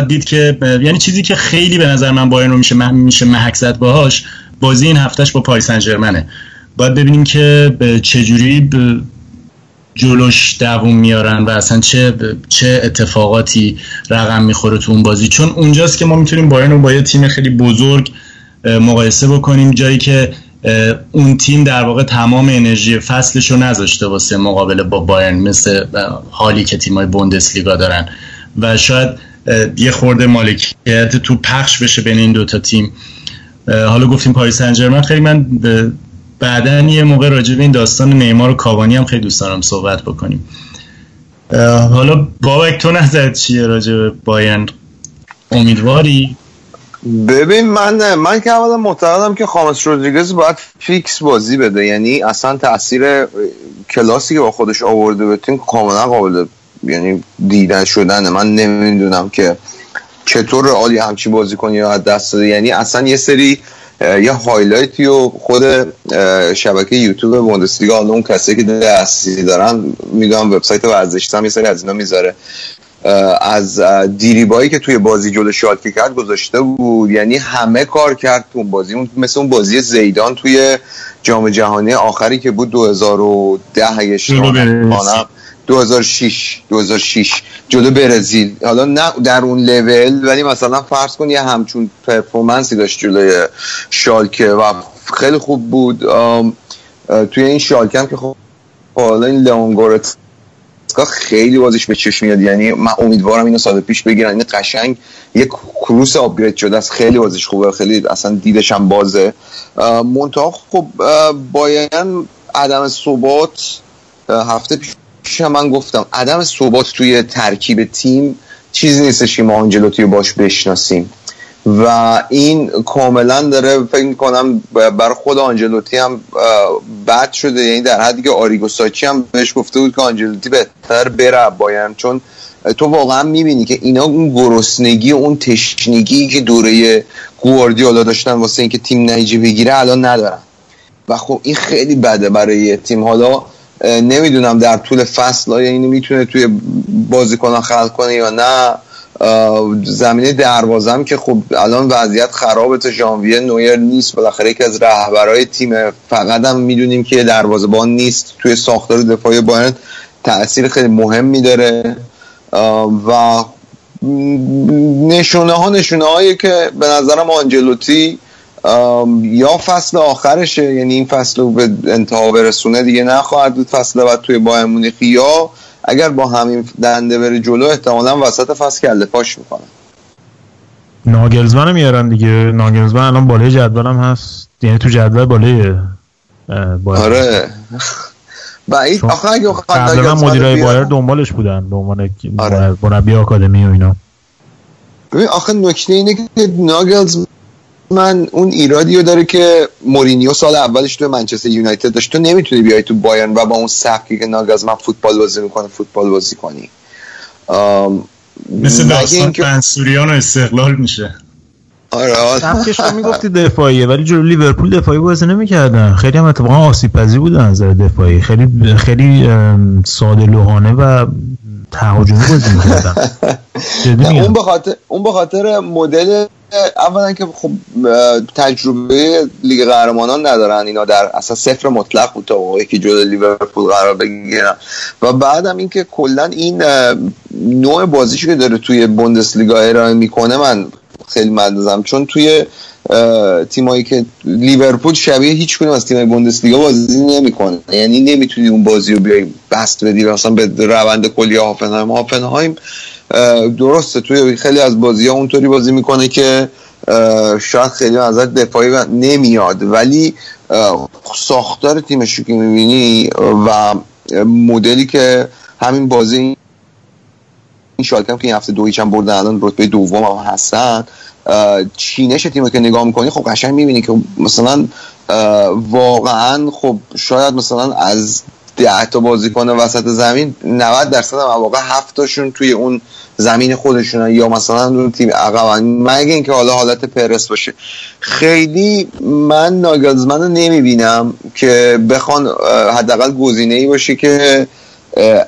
دید که یعنی چیزی که خیلی به نظر من بایرن رو میشه میشه محک زد باهاش بازی این هفتهش با پاریس سن ژرمنه باید ببینیم که چجوری به جلوش دووم میارن و اصلا چه چه اتفاقاتی رقم می‌خوره تو اون بازی. چون اونجاست که ما می‌تونیم بایرن رو با یه تیم خیلی بزرگ مقایسه بکنیم. جایی که اون تیم در واقع تمام انرژی فصلش رو نذاشته واسه مقابله با بایرن مثل حالی که تیمای بوندسلیگا دارن. و شاید یه خورده مالکیت تو پخش بشه بین این دوتا تیم. حالا گفتیم پاریس سن خیلی من بعدا یه موقع راجع به این داستان نیمار و کاوانی هم خیلی دوست دارم صحبت بکنیم. حالا بابک تو نظرت چیه راجع به بایرن؟ امیدواری؟ ببین من من که اولا معتقدم که خامس رودریگز باید فیکس بازی بده. یعنی اصلا تاثیر کلاسی که با خودش آورده به تیم کاملا قابل یعنی دیدن شدنه من نمی‌دونم که چطور رئال همچین بازیکنی رو از دست داده. یعنی اصلا یه سری یه highlight ی و خود شبکه یوتیوب بوندسلیگا حالا اون کسی که دسترسی دارن می‌دونم وبسایت ورزشی هم یه سری از اینا می‌ذاره. از دیریبایی که توی بازی جلو شالکه کرد گذاشته بود. یعنی همه کار کرد تو اون بازی. اون مثل اون بازی زیدان توی جام جهانی آخری که بود 2010 اگه اشتباه جلو برزیل. نکنم 2006 2006 جلو برزیل. حالا نه در اون لول ولی مثلا فرض کن یه همچون پرفورمنسی داشت جلوی شالکه و خیلی خوب بود. توی این شالکه هم که خب حالا این لئون گورتسکا خیلی بازیش به چشم میاد. یعنی من امیدوارم اینو سال پیش بگیرن. این قشنگ یک کروس آپگرید شده است. خیلی بازیش خوبه. خیلی اصلا دیدش هم بازه. منتها خب اه، بایرن عدم ثبات هفته پیش هم من گفتم عدم ثبات توی ترکیب تیم چیزی نیستش که ما آنجلوتی رو باش بشناسیم. و این کاملا داره فکر می‌کنم برای خود آنجلوتی هم بد شده. یعنی در حدی که آریگو ساچی هم بهش گفته بود که آنجلوتی بهتر بره بایرن. چون تو واقعا می‌بینی که اینا اون گرسنگی اون تشنگی که دوره گواردیولا داشتن واسه اینکه تیم نتیجه بگیره الان ندارن. و خب این خیلی بده برای تیم. حالا نمی‌دونم در طول فصل آیا اینو می‌تونه توی بازیکنان خلق کنه یا نه. زمینه دروازم که خب الان وضعیت خرابه تا ژانویه نویر نیست. بالاخره یکی از رهبرای تیم فقط هم می‌دونیم که دروازه‌بان نیست. توی ساختار دفاعی بایرن تاثیر خیلی مهمی داره. اه، و نشونه ها نشونه هایی که به نظرم آنجلوتی یا فصل آخرشه یعنی این فصل رو به انتها برسونه دیگه نخواهد بود فصل بعد توی بایر مونیخ یا اگر با همین دنده بره جلو احتمالا وسط فصل کله پاش می‌کنه. ناگلزمن میارن دیگه. ناگلزمن الان بالای جدولم هست. یعنی تو جدول بالای بایر آره. بعید آخه اگه قبلا ناگلزمن مدیرای بایر دنبالش بودن به عنوان آره. مربی آکادمی و اینا. ببین آخه نکته اینه که ناگلز من اون ایرادی رو داره که مورینیو سال اولش تو منچستر یونایتد داشت. تو نمی‌تونی بیای تو بایرن و با اون سبکی که ناگلزمن فوتبال بازی می‌کنه فوتبال بازی کنی. مثل داستان منصوریان و استقلال میشه. آره آره. سبکش رو می‌گفتی دفاعیه ولی جلو لیورپول دفاعی بازی نمی‌کردن. خیلی هم اتفاقا آسیب پذیر بودن از نظر دفاعی. خیلی خیلی ساده لوحانه و تهاجمی بازی می‌کردن. اون به خاطر اون به خاطر مدل اولا که خب تجربه لیگ قهرمانان ندارن. اینا در اصلا صفر مطلق بود تا موقعی که جلو لیورپول قرار بگیرن. و بعدم اینکه کلا این نوع بازیشو که داره توی بوندسلیگا ارائه می‌کنه من خیلی مدزم چون توی تیمایی که لیورپول شبیه هیچ کدوم از تیمای بوندسلیگا بازی نمی‌کنه. یعنی نمی‌تونی اون بازی رو بیای بست بدی مثلا به روند کلی هافنهایم. هافنهایم درسته توی خیلی از بازی ها اونطوری بازی می‌کنه که شاید خیلی از دفاعی نمیاد. ولی ساختار تیمش که می‌بینی و مدلی که همین بازی این شالکه هم که این هفته دو هم بردن الان رتبه دوم هم هستن. چینش تیم که نگاه می‌کنی خب قشنگ می‌بینی که مثلا واقعا خب شاید مثلا از ده تا بازیکن وسط زمین 90 درصد مواقع هفت تاشون توی اون زمین خودشونن یا مثلا اون تیم عقبن مگه اینکه حالا حالت پرس باشه. خیلی من ناگلزمن رو نمی‌بینم که بخوان حداقل گزینه ای باشه که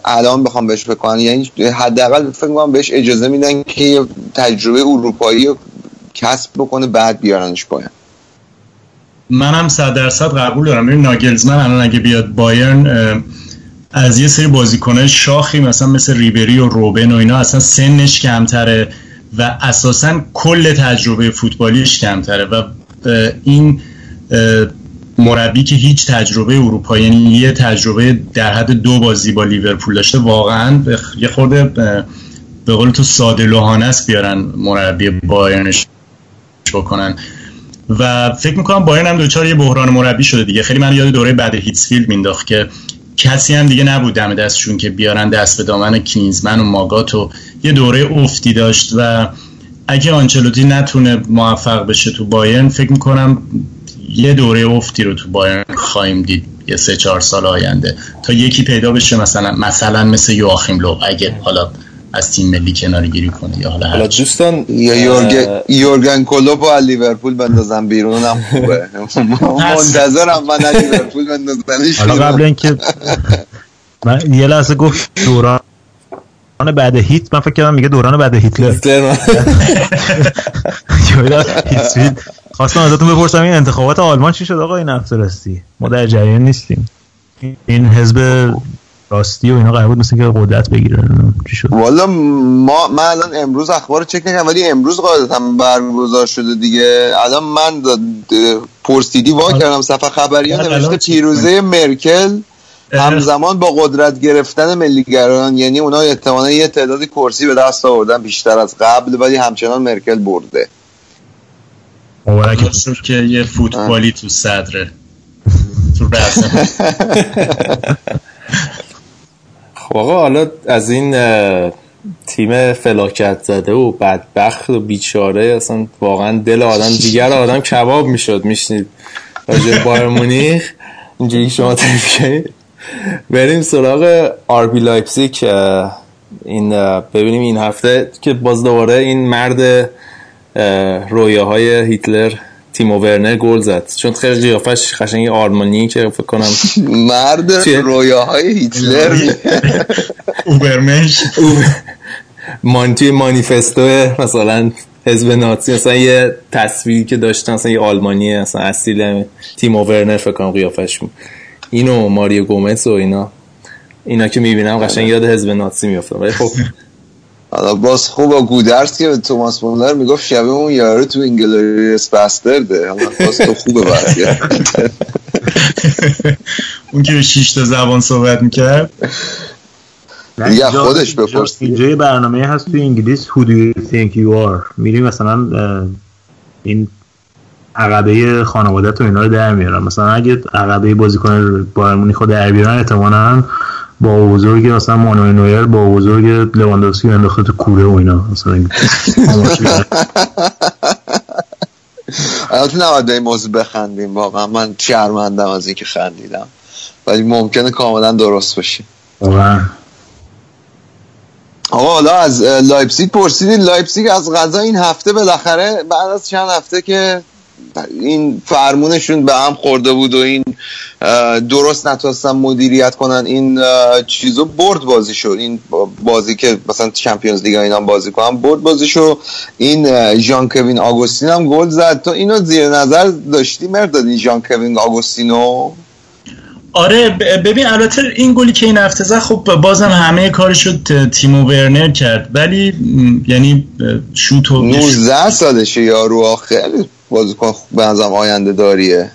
الان بخوام بهش کنم. یعنی حداقل فکر کنم بهش اجازه میدن که تجربه اروپایی رو کسب بکنه بعد بیارنش پایین منم صد درصد قبول دارم. ببین ناگلزمن الان اگه بیاد بایرن از یه سری بازیکنهای شاخی مثلا مثل ریبری و روبن و اینا اصلا سنش کمتره و اساسا کل تجربه فوتبالیش کمتره و این مربی که هیچ تجربه اروپایی یعنی یه تجربه در حد دو بازی با لیورپول داشته واقعا یه خورده به قول تو ساده لوحانه است بیارن مربی بایرنش بکنن. و فکر می‌کنم بایرن هم دوچار یه بحران مربی شده دیگه. خیلی من یاد دوره بعد هیتسفیلد مینداخت که کسی هم دیگه نبود دم دستشون که بیارن دست به دامن کینزمن و ماگات و یه دوره افتی داشت و اگه آنچلوتی نتونه موفق بشه تو بایرن فکر می‌کنم یه دوره افتی رو تو بایرن خواهیم دید یه سه چهار سال آینده. تا یکی پیدا بشه مثلا مثلا مثل یواخیم لو اگه حالا از تیم ملی کناری گیری کنه یا حالا حالا. دوستان یا یورگن, یورگن کلوپ از لیورپول بندازن بیرون هم خوبه. منتظرم من لیورپول بندازنش حالا قبل اینکه من یه لحظه گفت دوران بعد هیت من فکر کردم میگه دوران بعد هیتلر. هیتلر. خواستم ازتون بپرسم این انتخابات آلمان چی شد آقا؟ این هفته راستی. ما در جریان نیستیم. این حزب راستی و اینا قرار بود مثل که قدرت نمی‌دونم چی شد. والا ما من الان امروز اخبار چک نکردم ولی امروز قاعدتا برگزار شده دیگه. الان من پرسیدی وا کردم صفحه الان نوشته پیروزه مرکل همزمان با قدرت گرفتن ملیگرایان یعنی اونا احتمالا یه تعدادی کرسی به دست آوردن بیشتر از قبل ولی همچنان مرکل برده. مبارک. شد که یه فوتبالی تو صدره. تو خب آقا حالا از این تیم فلاکت زده و بدبخت و بیچاره اصلا واقعا دل آدم دیگر آدم کباب می‌شد میشنید. راجع بایر مونیخ اینجوری شما تعریف کردید بریم سراغ آربی لایپزیگ اه، این ببینیم این هفته که باز دوباره این مرد اه، رویاهای هیتلر تیمو ورنر گل زد چون خیلی قیافش قشنگ آرمانی که فکر کنم مرد؟ رویاهای هیتلر Übermensch مان توی manifesto مثلا حزب نازی مثلا یه تصویری که داشتن مثلا یه آلمانی مثلا اصیل تیم ورنر فکر کنم قیافش بود. اینو ماریو گومز و اینا. اینا که می‌بینم قشنگ یاد حزب نازی میافتم. ولی خب. حالا باز خوب با گودرس که به توماس مولر می‌گفت شبیه اون یارو تو انگلریس باسترده حالا باز تو خوبه بازی اون که به شیش تا زبان صحبت می‌کرد. دیگه خودش بپرس. اینجا یه برنامه هست تو انگلیس Who do you think you are میری مثلا این عقبه خانواده تو اینا رو در میارن مثلا اگه عقبه بازیکن بایر مونیخ رو در بیارن احتمالاً با بزرگ مثلا مانوئل نویر با بزرگ لواندوفسکی رو انداخته تو کوره و اینا. مثلا البته نباید این موضوع بخندیم. واقعا من شرمندم از اینکه خندیدم. ولی ممکنه کاملا درست باشه. واقعا. آقا حالا از اه، لایپزیگ پرسیدید لایپزیگ از قضا این هفته بالاخره بعد از چند هفته که این فرمونشون به هم خورده بود و این درست نتونستن مدیریت کنن این چیزو برد بازیشو. این بازی که مثلا Champions League اینا بازی کنن برد بازیشو. این اه، ژان کوین آگوستین هم گل زد. تو اینو زیر نظر داشتی مرداد این ژان کوین آگوستینو؟ آره ببین البته این گلی که این هفته زد خب بازم همه کارشو ت- تیمو ورنر کرد. ولی یعنی شوت و 19 سالشه یارو خیلی بازیکن به نظرم آینده داریه.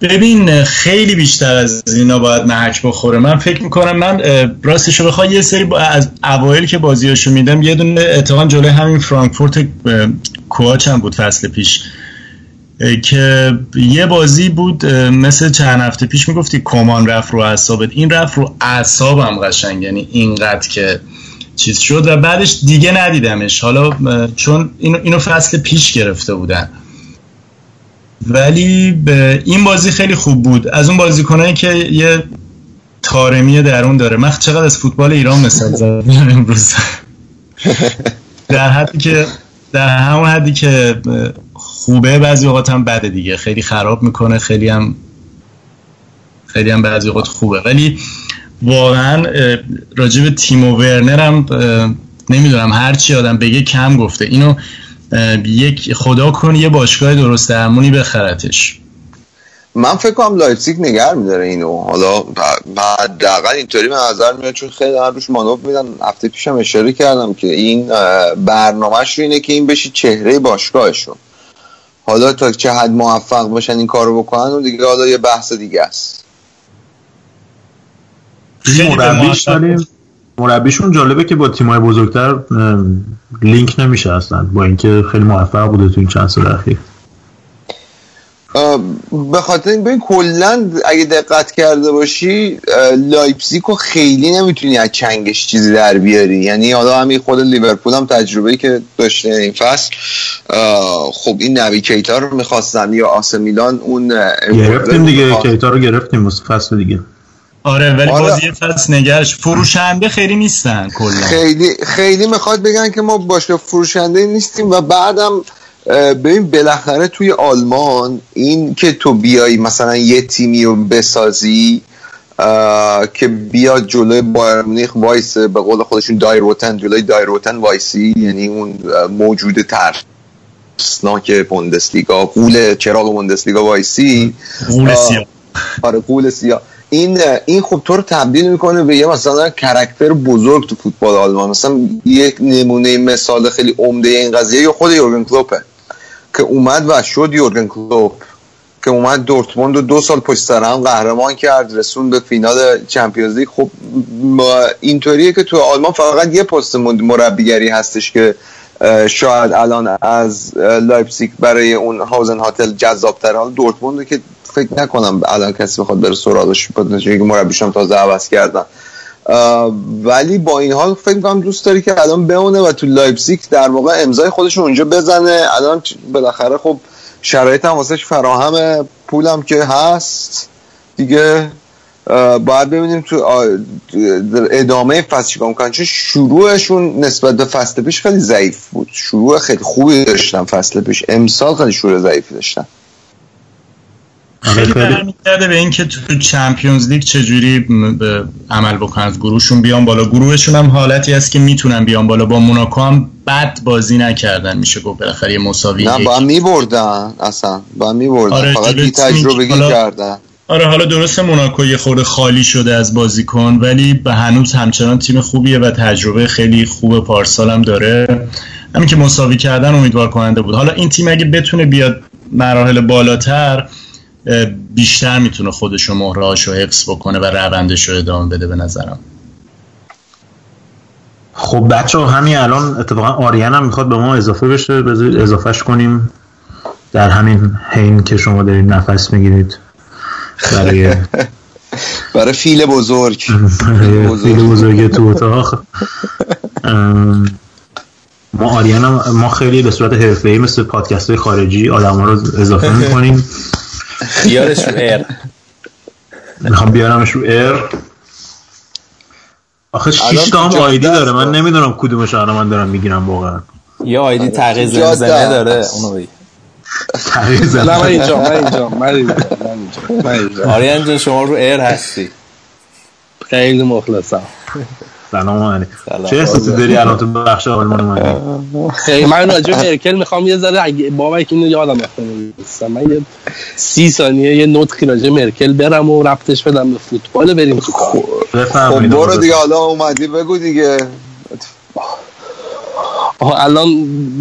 ببین خیلی بیشتر از اینا باید محک بخوره. من فکر می‌کنم من اه، راستشو بخوای یه سری با از اوایل که بازیاشو میدم یه دونه اتفاقا جلوی همین فرانکفورت کوچ هم بود فصل پیش. که یه بازی بود مثل چند هفته پیش می‌گفتی کمان رفت رو اعصابت. این رفت رو اعصابم قشنگ یعنی اینقدر که چیز شد و بعدش دیگه ندیدمش. حالا چون اینو, اینو فصل پیش گرفته بودن. ولی به این بازی خیلی خوب بود. از اون بازیکنایی که یه تارمی درون داره. من چقدر از فوتبال ایران مثال زدم امروز. در حدی که در همون حدی که خوبه بعضی اوقات هم بده دیگه. خیلی خراب می‌کنه خیلی هم خیلی هم بعضی اوقات خوبه. ولی واقعا اه، راجع به تیمو ورنر هم نمی‌دونم. هر چی آدم بگه کم گفته. اینو یک خدا کنه یه باشگاه درست درمونی بخرتش. من فکر کنم لایپزیگ نگه میداره اینو. حالا حداقل اینطوری به نظر میاد چون خیلی دارن روش مانور میدن. هفته پیشم اشاره کردم که این برنامهش رو اینه که این بشی چهره باشگاهشون. حالا تا چه حد موفق باشن این کارو بکنن و دیگه حالا یه بحث دیگه است. مربیش داریم مربیشون جالبه که با تیمای بزرگتر لینک نمیشه اصلا. با اینکه خیلی موفق بوده تو این چند سال اخیر. به خاطر این ببین کلا اگه دقت کرده باشی لایپزیگ رو خیلی نمی‌تونی از چنگش چیزی در بیاری یعنی حالا همین خود لیورپول هم تجربه که داشته این فصل خب این نبی کیتا رو می‌خواستن یا آس میلان اون گرفتیم دیگه. کیتا رو گرفتیم فصل دیگه آره ولی آره. بازی فصل نگرش فروشنده خیلی نیستن کلا خیلی خیلی می‌خواد بگن که ما باشگاه فروشنده نیستیم و بعدم ببین بالاخره توی آلمان این که تو بیای مثلا یه تیمی رو بسازی که بیاد جلوی بایرن مونیخ وایسه به قول خودشون die Roten جلوی die Roten وایسی یعنی اون موجود ترسناک بوندسلیگا غول چراغ بوندسلیگا وایسی. آه. سیاه. آره غول سیاه. این این خب تو رو تبدیل می‌کنه به یه مثلا character بزرگ تو فوتبال آلمان. مثلا یک نمونه مثال خیلی عمده این قضیه یا خود یورگن کلوپه که اومد و شد یورگن کلوپ که اومد دورتموند رو دو سال پشت سر هم قهرمان کرد رسون به فینال Champions League. خب اینطوریه که تو آلمان فقط یه پست مربیگری هستش که شاید الان از اه، لایپزیگ برای اون هازن‌هوتل جذاب‌تره. حالا دورتموند که فکر نکنم الان کسی بخواد بره سراغش با که مربیش هم تازه عوض کردن. ولی با این حال فکر کنم دوست داری که الان بمونه و تو لایپزیگ در واقع امضای خودش اونجا بزنه. الان بالاخره خب شرایط هم واسش فراهم پولم که هست دیگه باید ببینیم تو ادامه فصل چیکار می‌کنن. چون شروعشون نسبت به فصل پیش خیلی ضعیف بود. شروع خیلی خوبی داشتن فصل پیش. امسال خیلی شروع ضعیفی داشتن. خیلی خیلی- برمیگرده به اینکه تو چمپیونز لیگ چجوری عمل بکنن. از گروهشون بیان بالا. گروهشون هم حالتی هست که می‌تونن بیان بالا. با موناکو هم بد بازی نکردن میشه گفت. بالاخره یه مساوی نه. با میبردن اصلا. با میبردن. آره، فقط بی تجربگی حالا- کردن. آره حالا درسته موناکو یه خورده خالی شده از بازیکن ولی به هنوز همچنان تیم خوبیه و تجربه خیلی خوب پارسال هم داره. همین که مساوی کردن امیدوار کننده بود. حالا این تیم اگه بتونه بیاد مراحل بالاتر بیشتر می‌تونه خودش و مهرهاشو حفظ بکنه و روندش رو ادامه بده به نظرم. خب بچه همین الان اتفاقا آریان هم می‌خواد به ما اضافه بشه. بذارید اضافهش کنیم در همین حین که شما دارید نفس می‌گیرید. برای برای فیل بزرگ. برای فیل بزرگ. تو اتاق. ما آریان هم ما خیلی به صورت حرفه‌ای مثل پادکست های خارجی آدم ها رو اضافه می‌کنیم. بیارش رو air. می‌خوام بیارمش رو air. آخه الان 6 تو تا هم ID داره. من. نمی‌دونم کدومش الان من دارم می‌گیرم واقعا. یه آیدی تغییر است. داره اونو بگی. تغییر نه زدم. من اینجا من اینجا من اینجا من اینجا من اینجا آریان جان شما رو ایر هستی. خیلی مخلصم. سلام سلام. چه احساسی داری؟ الان تو بخش آلمان اومدی خیلی. من راجع به مرکل می‌خوام یه ذره بابک اینو یادم نمیستم من یه سی ثانیه یه نطقی راجع به مرکل برم و ربطش بدم به فوتبال بریم. کار خب بفرمایید. برو. دیگه حالا اومدی بگو دیگه. آها الان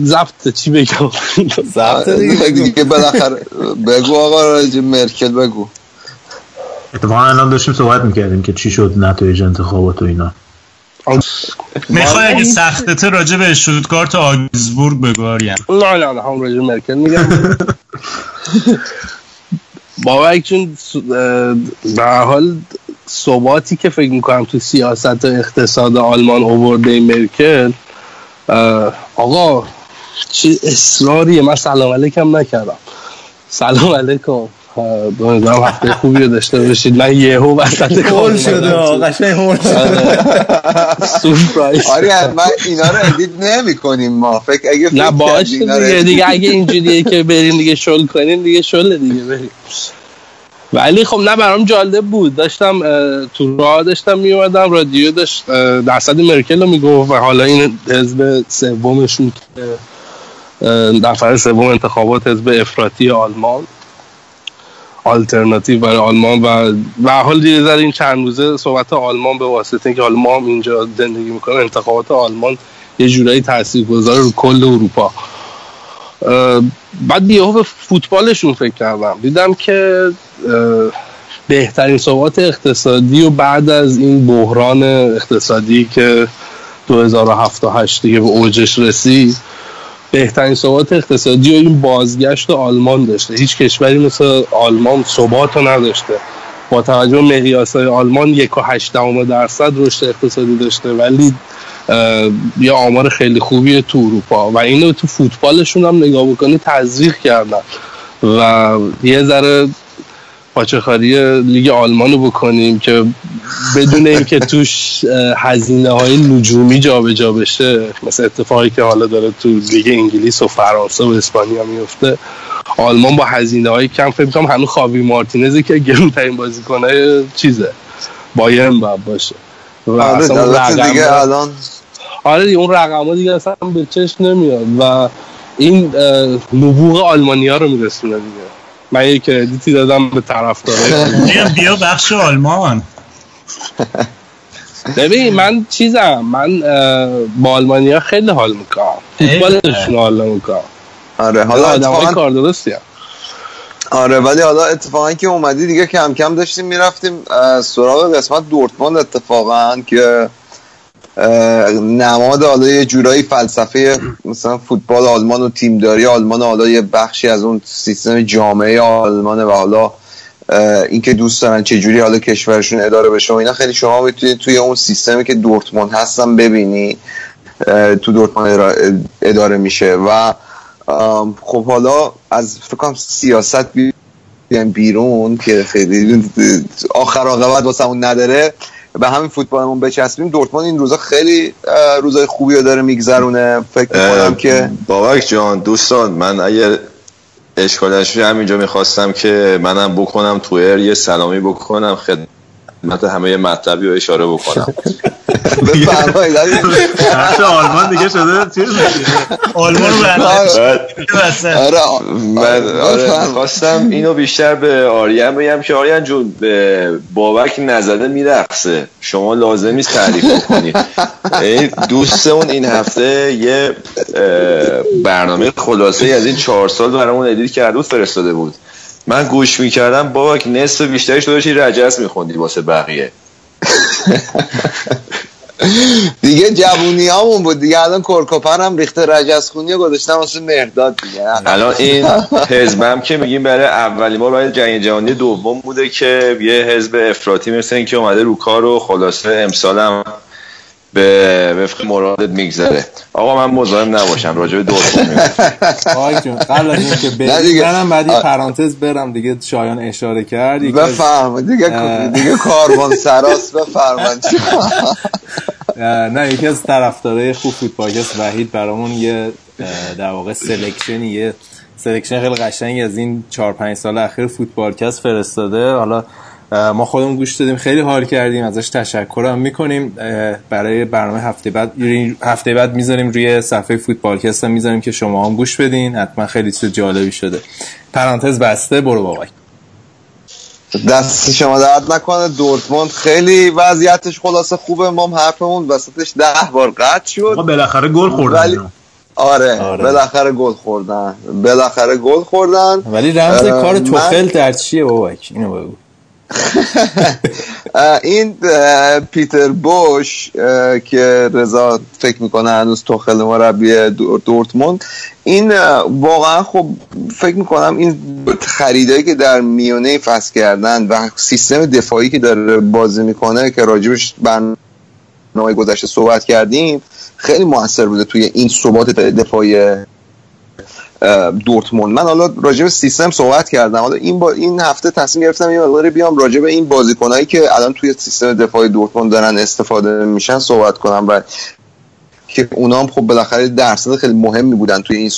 ضبط چی بگم؟ دیگه, دیگه بالاخره بگو آقا راجع مرکل بگو. اتفاقا الان داشتیم صحبت می‌کردیم که چی شد نتایج انتخابات و اینا. می‌خوای اگه سختته راجع به اشتوتگارت و آگزبورگ بگو آریان نه نه نه هم راجع مرکل میگم. بابک چون به هر حال ثباتی که فکر می‌کنم تو سیاست و اقتصاد آلمان اوورده مرکل آقا چه اصراریه. من سلام علیکم نکردم. سلام علیکم. امیدوارم هفته خوبی رو داشته باشید. من یهو وسط کار هول شده. قشنگ هول شده. سورپرایز. آره من اینا رو ادیت نمی کنیم ما. فکر اگه نه رو دیگه دیگه اگه اینجوریه که بریم دیگه شل کنیم دیگه شل دیگه بریم. ولی خب نه برام جالب بود. داشتم تو راه داشتم میومدم رادیو داشت درصد مرکل رو می‌گفت و حالا این حزب سومشون که نفر سوم انتخابات حزب افراطی آلمان. آلترناتیو برای آلمان و و حال یه ذره این چند روزه صحبت آلمان به واسطه اینکه حالا ما هم اینجا زندگی می‌کنیم انتخابات آلمان یه جورایی تاثیرگذار رو کل اروپا. بعد یهو به فوتبالشون فکر کردم. دیدم که بهترین ثبات اقتصادی و بعد از این بحران اقتصادی که 2007 تا 8 دیگه به اوجش رسید بهترین ثبات اقتصادی و این بازگشت آلمان داشته. هیچ کشوری مثل آلمان ثبات رو نداشته. با توجه به مقیاس های آلمان یک و هشت درصد رشد اقتصادی داشته ولی یه آمار خیلی خوبیه تو اروپا. و اینو تو فوتبالشون هم نگاه بکنی تزریق کردن. و یه ذره پاچخاری لیگ آلمان رو بکنیم که بدون اینکه توش هزینه های نجومی جابجا بشه مثل اتفاقی که حالا داره تو لیگ انگلیس و فرانسه و اسپانیا میفته آلمان با هزینه های کم فکر کنم هنوز خاوی مارتینزی که گرونترین بازیکنه چیزه بایرن باید باشه. و آره دیگه الان آره دیگه اون رقم ها دیگه اصلا به چشم نمیاد و این نبوغ آلمانیا رو میرسونه دیگه. من یه کردیتی دادم به طرفدارای بیا بیا بخش آلمان. ببین من چیزم من با آلمانیا خیلی حال می‌کنم فوتبالشون حال می‌کنم آره حالا اتفاقا کار درستی هم. آره ولی حالا اتفاقا که اومدی دیگه کم کم داشتیم می‌رفتیم سراغ قسمت دورتموند اتفاقا که نماد حالا یه جورایی فلسفه مثلا فوتبال آلمان و تیمداری آلمان حالا یه بخشی از اون سیستم جامعه آلمانه و حالا اینکه دوست دارن چه جوری حالا کشورشون اداره بشه و اینا خیلی شما می‌تونید توی اون سیستمی که دورتموند هستن ببینی تو دورتموند اداره- اداره میشه. و خب حالا از فکر کنم سیاست بیایم بیرون که خیلی آخر عاقبت واسه اون نداره. به همین فوتبالمون بچسبیم. دورتموند این روزا خیلی روزای خوبی رو داره میگذرونه. فکر می‌کنم که بابک جان دوستان من اگر اشکالش همینجا می‌خواستم که منم بکنم تویر یه سلامی بکنم خدمت همه مطلبی رو اشاره بکنم. بفرمایید آلمان دیگه شده چیز آلمان رو آره. آره من آره بفرمایید. خواستم اینو بیشتر به آریان بگم که آریان جون به بابک نزده میرقصه. شما لازم نیست تعریف کنید دوستمون این هفته یه برنامه خلاصه از این چهار سال برامون ادیت کرده بود فرستاده بود. من گوش می‌کردم بابک نصف بیشترش داشتی رجس میخوندی واسه بقیه؟ دیگه جوونی همون بود دیگه الان کرکوپر هم ریخته رجز خونی رو گذاشتم واسه مرداد دیگه. الان این حزبم که میگیم برای اولین بار برای جنگ جهانی دوم بوده که یه حزب افراطی مثل این که اومده رو کار و خلاصه امسال هم به وفق مرادت میگذره آقا من مزاحم نباشم راجع به دورتموند میگم قبل از اینکه. منم بعد پرانتز برم دیگه شایان اشاره کرد بفرما دیگه. دیگه کاروان سراس بفرمایید نه یکی از طرفدارای خوب فوتبالکست وحید برامون یه در واقع selection ی یه selection خیلی قشنگی از این 4 5 سال اخیر فوتبالکست فرستاده حالا ما خودمون گوش دادیم خیلی حال کردیم ازش تشکر هم می‌کنیم برای برنامه هفته بعد هفته بعد می‌ذاریم روی صفحه فوتبالکست هم می‌ذاریم که شما هم گوش بدین. حتما خیلی چیز جالبی شده. پرانتز بسته برو بابا دست شما درد نکنه. دورتموند خیلی وضعیتش خلاصه خوبه. ما حرفمون وسطش ده بار قطع شد. آقا بالاخره گل خوردن. ولی. آره, آره. بالاخره گل خوردن. بالاخره گل خوردن. ولی رمز کار من- توخل در چیه بابک اینو بگو. این پیتر بوش که رضا فکر می‌کنه هنوز توخل مربی دور- دورتموند. این واقعا خب فکر می‌کنم این خریدایی که در میانه فصل کردن و سیستم دفاعی که داره بازی می‌کنه که راجبش برنامه گذشته صحبت کردیم خیلی موثر بوده توی این ثبات دفاعی دورتموند من حالا راجع به سیستم صحبت کردم. حالا این با این هفته تصمیم گرفتم یه مقداری بیام راجع به این بازیکنایی که الان توی سیستم دفاعی دورتموند دارن استفاده میشن صحبت کنم و که اونا هم خب بالاخره درصد خیلی مهمی بودن توی این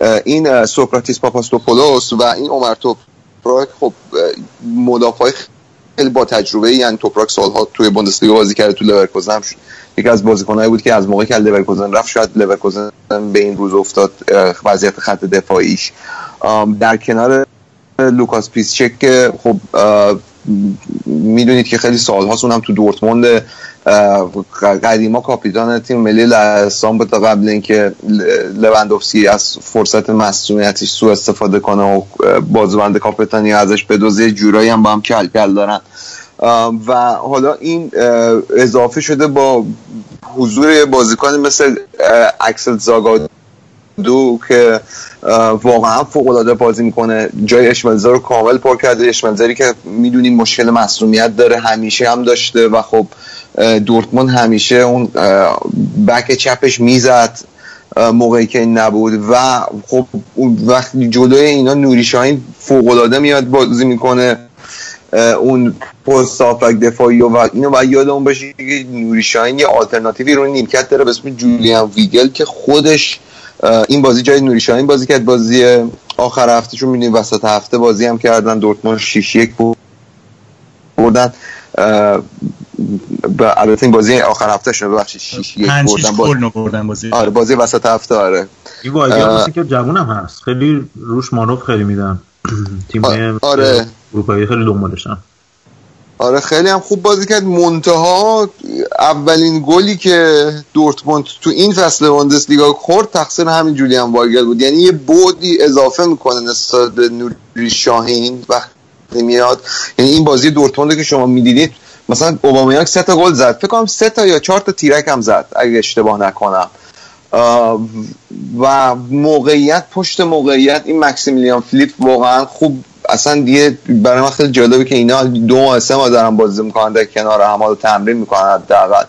اه، این سوکراتیس پاپاستوپولوس و این اومر توپراک خب مدافع خیلی با تجربه یعنی توپراک سالها توی بوندسلیگا بازی کرده تو لورکوزن. یکی از بازیکنایی بود که از موقعی که لورکوزن رفت شاید لورکوزن به این روز افتاد وضعیت خط دفاعیش در کنار لوکاس پیسچک که خب می‌دونید که خیلی سالهاست اونم تو دورتموند قدیما کاپیتان تیم ملی لهستان بود قبل اینکه لوندوفسکی از فرصت مصونیتش سوء استفاده کنه و بازوبند کاپیتانی ازش بدوزه جورایی هم با هم کل کل دارن و حالا این اضافه شده با حضور بازیکن مثل اکسل زاگا دو که واقعا فوق العاده بازی می‌کنه. جای اشملزر رو کامل پر کرده. اشملزری که می‌دونیم مشکل مصومیت داره. همیشه هم داشته و خب دورتموند همیشه اون بک چپش می‌زد موقعی که نبود و خب وقتی جلوی اینا نوری شاهین فوق العاده میاد بازی می‌کنه. اون پست هافک دفاعی و اینو باید یادمون باشه که نوری شاهین یه آلترناتیوی رو نیمکت داره به اسم جولیان ویگل که خودش این بازی جای نوری شاهین بازی کرد. بازی آخر هفته چون می‌دونیم وسط هفته بازی هم کردن دورتموند 6 1 بردن. البته این بازی آخر هفته شده ببخشید 6 1 پنج شیش بردن. باز... گل بردن بازی. آره بازی وسط هفته آره. این. مثل که جوون هم هست. خیلی روش مانوف خیلی میدن. تیم آره. اروپایی خیلی دنبالشن آره خیلی هم خوب بازی کرد. منتها اولین گلی که دورتموند تو این فصل بوندسلیگا خورد تقصیر همین جولیان وایگل بود. یعنی یه بودی اضافه می‌کنه نسبت به نوری شاهین وقتی میاد. یعنی این بازی دورتموند که شما می‌دیدید مثلا اوبامیانگ سه تا گل زد. فکر کنم سه تا یا چهار تا تیرک هم زد اگه اشتباه نکنم. و موقعیت پشت موقعیت این مکسیمیلیان فلیپ واقعا خوب اصلا دیگه برای من خیلی جالبه که اینا دو ماه سه ماه دارن بازی می‌کنن در کنار هم حالا تمرین می‌کنن حداقل.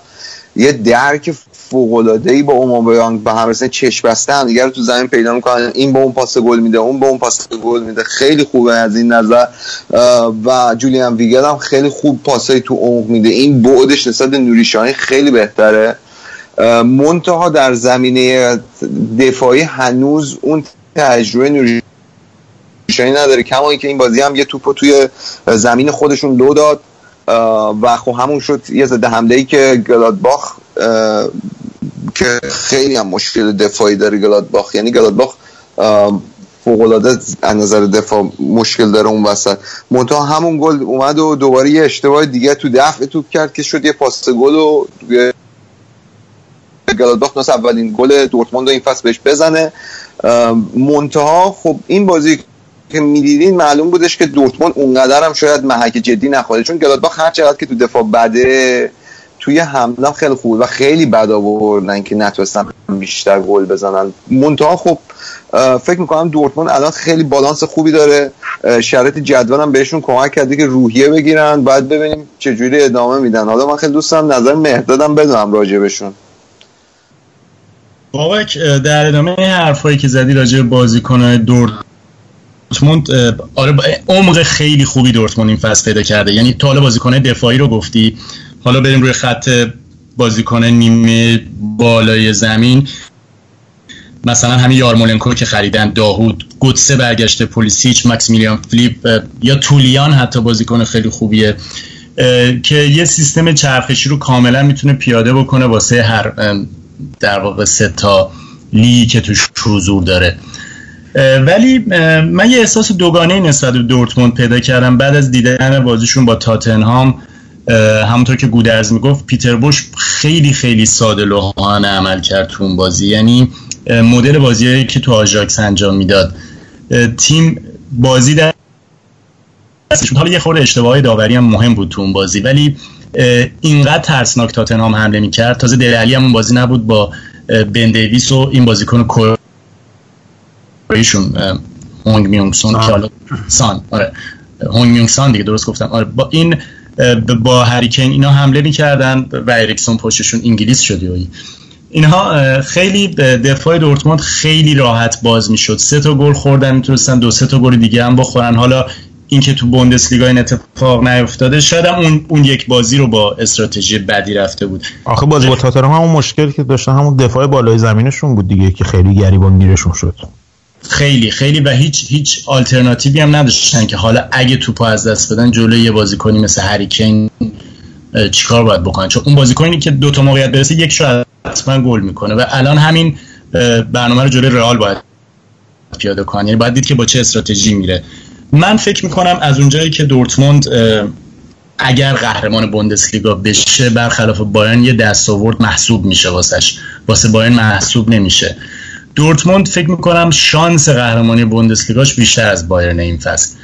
یه درک فوق العاده ای با اومابیانگ به هم رسیدن چشم بسته هم دیگه تو زمین پیدا می‌کنن. این به اون پاس گل میده اون به اون پاس گل میده. خیلی خوبه از این نظر. و جولیان ویگل هم خیلی خوب پاسای تو عمق میده. این بعدش نسبت به نوری شاهین خیلی بهتره. منتها در زمینه دفاعی هنوز اون تجربه نوری شاهین نداره. کما اینکه این بازی هم یه توپو توی زمین خودشون لو داد. و خب همون شد یه ضد حمله ای که گلادباخ که خیلی هم مشکل دفاعی داره گلادباخ. یعنی گلادباخ فوق العاده از نظر دفاع مشکل داره اون وسط. منتها همون گل اومد و دوباره یه اشتباه دیگه تو دفع توپ کرد که شد یه پاس گل و گلادباخ مثل اولین گل دورتموند رو این فصل بهش بزنه. منتها خب این بازی که می‌دیدین معلوم بودش که دورتموند اونقدر هم شاید محک جدی نخواهد چون گلادباخ هر چقدر که تو دفاع بده توی حمله خیلی خوبه و خیلی بد آوردن که نتونستن بیشتر گل بزنن. منتها خب فکر می‌کنم دورتموند الان خیلی بالانس خوبی داره. شرایط جدول هم بهشون کمک کرده که روحیه بگیرن. بعد ببینیم چجوری ادامه میدن. حالا من خیلی دوست دارم نظر مهدادم بدونم راجع بهشون. بابک در ادامه حرفایی که زدی راجع به بازیکن‌های دورتموند اه، آره عمق خیلی خوبی دورتموند این فصل پیدا کرده. یعنی تا حالا بازیکن دفاعی رو گفتی. حالا بریم روی خط بازیکن نیمه بالای زمین. مثلا همین یارمولنکو که خریدن داهود گوتسه برگشته پولیسیچ مکسیمیلیان فلیپ یا تولیان حتی بازیکن خیلی خوبیه که یه سیستم چرخشی رو کاملا می‌تونه پیاده بکنه واسه هر در واقع سه تا لیگی که توش حضور داره. ولی من یه احساس دوگانه نسبت به دورتموند پیدا کردم. بعد از دیدن بازیشون با تاتنهام همونطور که گودرز می‌گفت پیتر بوش خیلی خیلی ساده لوحانه عمل کرد تو اون بازی. یعنی مدل بازی که تو آژاکس انجام می‌داد. تیم بازی در. حالا یه خورده اشتباه داوری هم مهم بود تو اون بازی. ولی اینقدر ترسناک تاتنهام حمله می‌کرد. تازه دلالی هم اون بازی نبود با اه، بن دیویس و این بازیکن کورهایشون هونگ میونگ سون که حالا سان. آره. هونگ میونگ سان دیگه درست گفتم. آره با این با هریکین اینا حمله می‌کردن و اریکسون پشتشون انگلیس شد یهویی. اینها خیلی دفاع دورتموند خیلی راحت باز می‌شد. سه تا گل خوردن می‌تونستن دو سه تا گل دیگه هم بخورن. حالا اینکه تو بوندسلیگا این اتفاق نیفتاده شاید اون, اون یک بازی رو با استراتژی بدی رفته بود. آخه بازی با تاتنهام همون مشکل که داشتن همون دفاع بالای زمینشون بود دیگه که خیلی گریبان گیرشون شد. خیلی خیلی و هیچ هیچ آلترناتیوی هم نداشتن که حالا اگه توپو از دست بدن جلوی یه بازیکنی مثل هری کین اه، چیکار باید بکنن؟ چون اون بازیکنی که دو تا موقعیت برسه یک شو حتما گل می‌کنه و الان همین برنامه رو جلوی رئال باید پیاده کنن. یعنی باید دید که با چه استراتژی میره. من فکر می‌کنم از اونجایی که دورتموند اگر قهرمان بوندسلیگا بشه برخلاف بایرن یه دستاورد محسوب میشه واسش. واسه بایرن محسوب نمیشه. دورتموند فکر می‌کنم شانس قهرمانی بوندسلیگاش بیشتر از بایرن این فصل.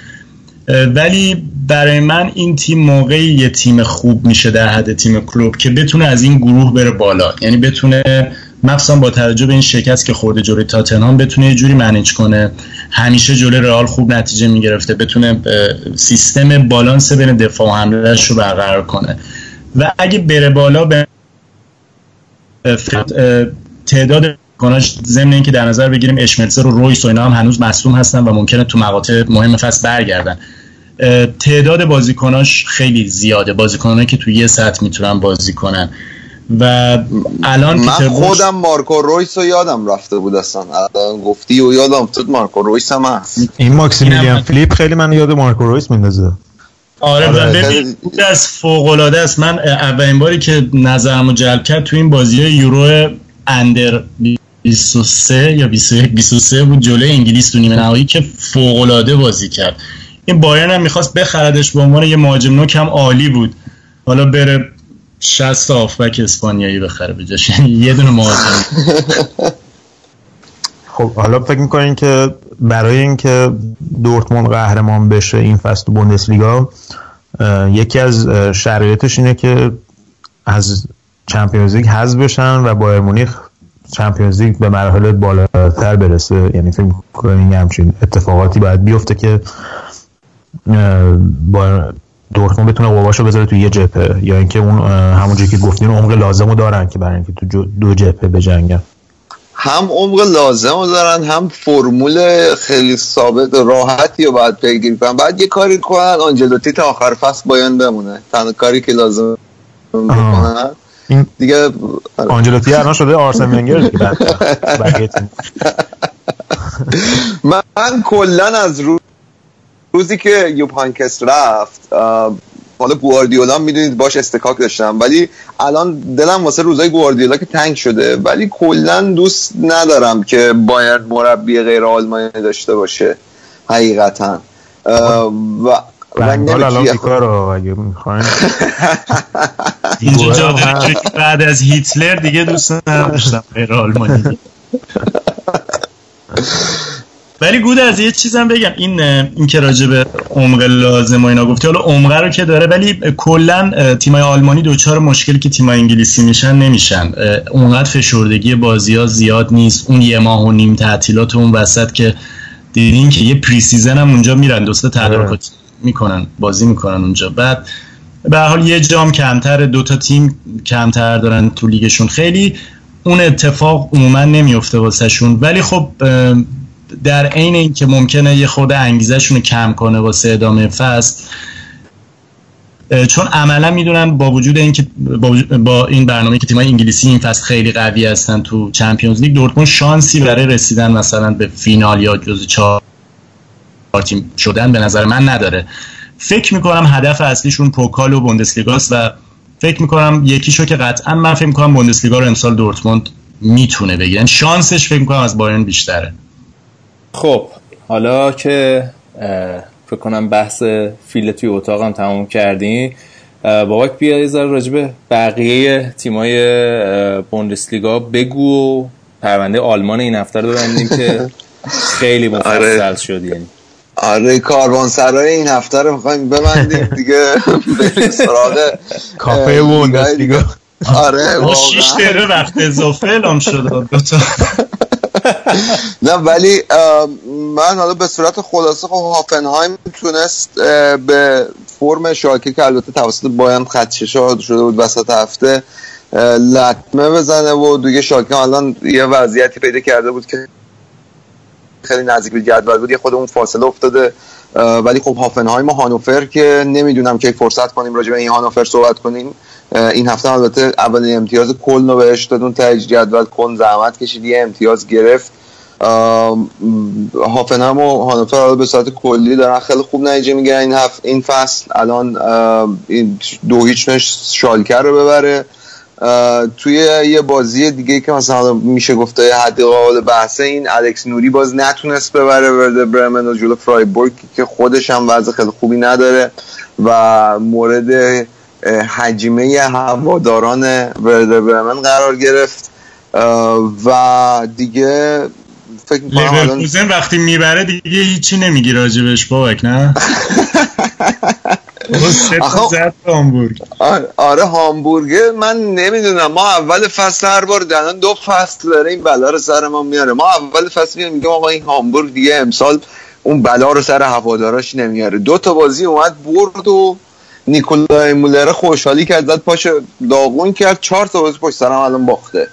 ولی برای من این تیم موقعی یه تیم خوب میشه در حد تیم کلوب که بتونه از این گروه بره بالا. یعنی بتونه مخصوصا با توجه به این شکست که خورده جلوی تاتنهام بتونه یه جوری منیج کنه. همیشه جلوی رئال خوب نتیجه می‌گرفته بتونه سیستم بالانس بین دفاع و حملهش رو برقرار کنه. و اگه بره بالا به تعداد بازیکناش ضمن اینکه در نظر بگیریم اشملزر و رویس و اینا هم هنوز مصدوم هستن و ممکنه تو مقاطع مهم فصل برگردن. تعداد بازیکناش خیلی زیاده. بازیکنایی که تو یه سطح می‌تونن بازی کنن. و الان من پیتر بوش- خودم مارکو رویس رو یادم رفته بود اصلا. الان گفتی و یادم افتاد مارکو رویس هم هست. این ماکسیمیلیان فیلیپ خیلی من یاد مارکو رویس میندازه. آره آره، ببین از فوق العاده است. من اولین باری که نظرمو جلب کرد تو این بازی یورو اندر 23 یا 21 23 بود جلوی انگلیس تو نیمه نهایی که فوق العاده بازی کرد. این بایرن هم می‌خواست بخردش به عنوان یه مهاجم نوک هم عالی بود. حالا بره 60 تا اسپانیایی بخره به جاش. یعنی یه دونه مهاجم. خب حالا فکر می‌کنین که برای اینکه دورتموند قهرمان بشه این فصل بوندسلیگا یکی از شرایطش اینه که از چمپیونز لیگ حذف بشن و بایر مونیخ چمپیونز لیگ به مراحل بالاتر برسه. یعنی فکر می‌کنین یه همچین اتفاقاتی باید بیفته که با دورتموند بتونه قواشو بذاره تو یه جبهه. یا اینکه اون همونجوری که گفتین عمق لازم رو دارن که برای اینکه تو دو جبهه بجنگن. هم عمق لازم رو دارن هم فرمول خیلی ثابت و راحتی رو باید پیگیری کنن. بعد یه کاری کنن آنجلوتی تا آخر فصل بایان بمونه. تنها کاری که لازم بکنن این دیگه آره. آنجلوتی الان شده آرسن ونگر دیگه. من, من کلا از رو- روزی که یوپانکس رفت حالا گواردیولا می‌دونید باش استکاک داشتم ولی الان دلم واسه روزای گواردیولا که تنگ شده ولی کلا دوست ندارم که باید مربی غیر آلمانی داشته باشه حقیقتا و بنگال الان بیکار رو اگه می‌خواین؟ اینجا جا بعد از هیتلر دیگه دوست نداشتم غیر آلمانی. ولی گود از یه چیزم بگم. این این که راجع به عمق لازم و اینا گفتی حالا عمقه رو که داره ولی کلا تیمای آلمانی دوچار مشکلی که تیمای انگلیسی میشن نمیشن. اونقدر فشردگی بازی ها زیاد نیست. اون یه ماه و نیم تعطیلات اون وسط که دیدین که یه pre-season هم اونجا میرن دوست تدارکاتی می‌کنن بازی می‌کنن اونجا. بعد به حال یه جام کمتر دو تا تیم کمتر دارن تو لیگشون. خیلی اون اتفاق عموما نمیفته واسهشون. ولی خب در عین اینکه ممکنه یه خود انگیزشون رو کم کنه واسه ادامه فصل چون عملا می‌دونن با وجود اینکه با, با این برنامه که تیمای انگلیسی این فصل خیلی قوی هستن تو چمپیونز لیگ دورتموند شانسی برای رسیدن مثلا به فینال یا جز چهار. تیم شدن به نظر من نداره. فکر می‌کنم هدف اصلیشون پوکال و بوندسلیگاست و فکر می‌کنم یکیشو که قطعا من فکر می‌کنم بوندسلیگا رو امسال دورتموند می‌تونه بگیرن شانسش فکر می‌کنم از بایرن بیشتره. خب حالا که فکر کنم بحث فیل توی اتاقم تموم کردیم بابک بیا یه ذره راجع به بقیه تیمای بوندسلیگا بگو و پرونده آلمان این هفته رو ببندیم که خیلی مفصل آره. شد یعنی. آره کاروانسرای این هفته رو می‌خوایم ببندیم دیگه بریم سراغ کافه بوندسلیگا. دیگه. آره 6 واقعا دقیقه وقت اضافه اعلام شد دوتا نه ولی من حالا به صورت خلاصه خب هافنهایم تونست به فرم شاکی که البته توسط بایان خدشه شده بود وسط هفته لطمه بزنه و دیگه شاکی الان یه وضعیتی پیدا کرده بود که خیلی نزدیک به جدول بود. یه خود اون فاصله افتاده. ولی خب هافنهایم و هانوفر که نمی‌دونم که فرصت کنیم راجع به این هانوفر صحبت کنیم. این هفته البته اولین امتیاز کلن رو بهش داد اون ته جدول کلن زحمت کشید یه امتیاز گرفت. آم، هافنهم و هانوفر به صورت کلی دارن خیلی خوب نتیجه می‌گیرن این هفت این فصل. الان دو هیچ شالکر رو ببره. توی یه بازی دیگه که مثلا میشه گفته یه حد قابل بحثه این الکس نوری باز نتونست ببره ورده برمن و جلو فرایبورگ که خودش هم وضع خیلی خوبی نداره و مورد اه، حجمه هواداران ورده برمن قرار گرفت. و دیگه فکر لیورکوزن وقتی می‌بره دیگه هیچی نمیگی راجبش بابک نه؟ زد هامبورگ. آره, هامبورگه. من نمی‌دونم. ما اول فصل هر بار دو فصل داره این بلا رو سر ما میاره. ما اول فصل میگیم میگم آقا این هامبورگ دیگه امسال اون بلا رو سر هواداراش نمیاره دو تا بازی اومد برد و نیکولای مولر خوشحالی کرد زد پاش داغون کرد. چهار تا بازی پشت سرم الان باخته.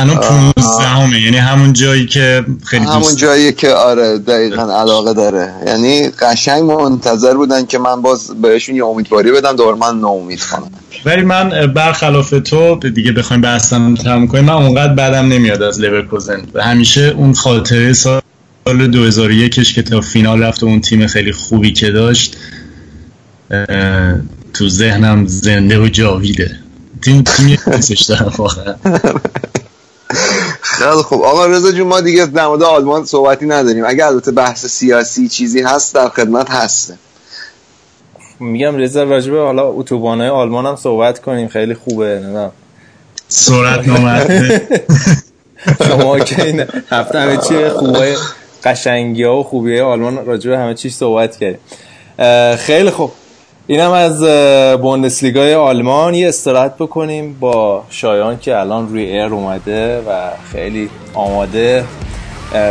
الان 15 همه یعنی همون جایی که خیلی همون دوست جایی که آره دقیقا علاقه داره. یعنی قشنگ منتظر بودن که من باز بهشون یه امیدواری بدم دوباره من ناامید کنم. ولی من برخلاف تو دیگه بخوایم بحثم تمام کنیم. من اونقدر بدم نمیاد از لیورکوزن. و همیشه اون خاطره سال 2001 که تا فینال رفت و اون تیم خیلی خوبی که داشت تو ذهنم زنده و جاویده. تیم تیمی دوستش دارم واقعا. خیلی خوب. آقا رضا جون ما دیگه در مورد آلمان صحبتی نداریم. اگر البته بحث سیاسی چیزی هست در خدمت هسته میگم رضا راجبه حالا اتوبانای آلمان هم صحبت کنیم. خیلی خوبه نمی‌دونم. سرعت نامرده شما که این هفته همه چی خوبه قشنگی ها و خوبی های آلمان راجبه همه چیش صحبت کردیم. خیلی خوب. اینم از بوندسلیگای آلمان یه استراحت بکنیم با شایان که الان روی ایر اومده و خیلی آماده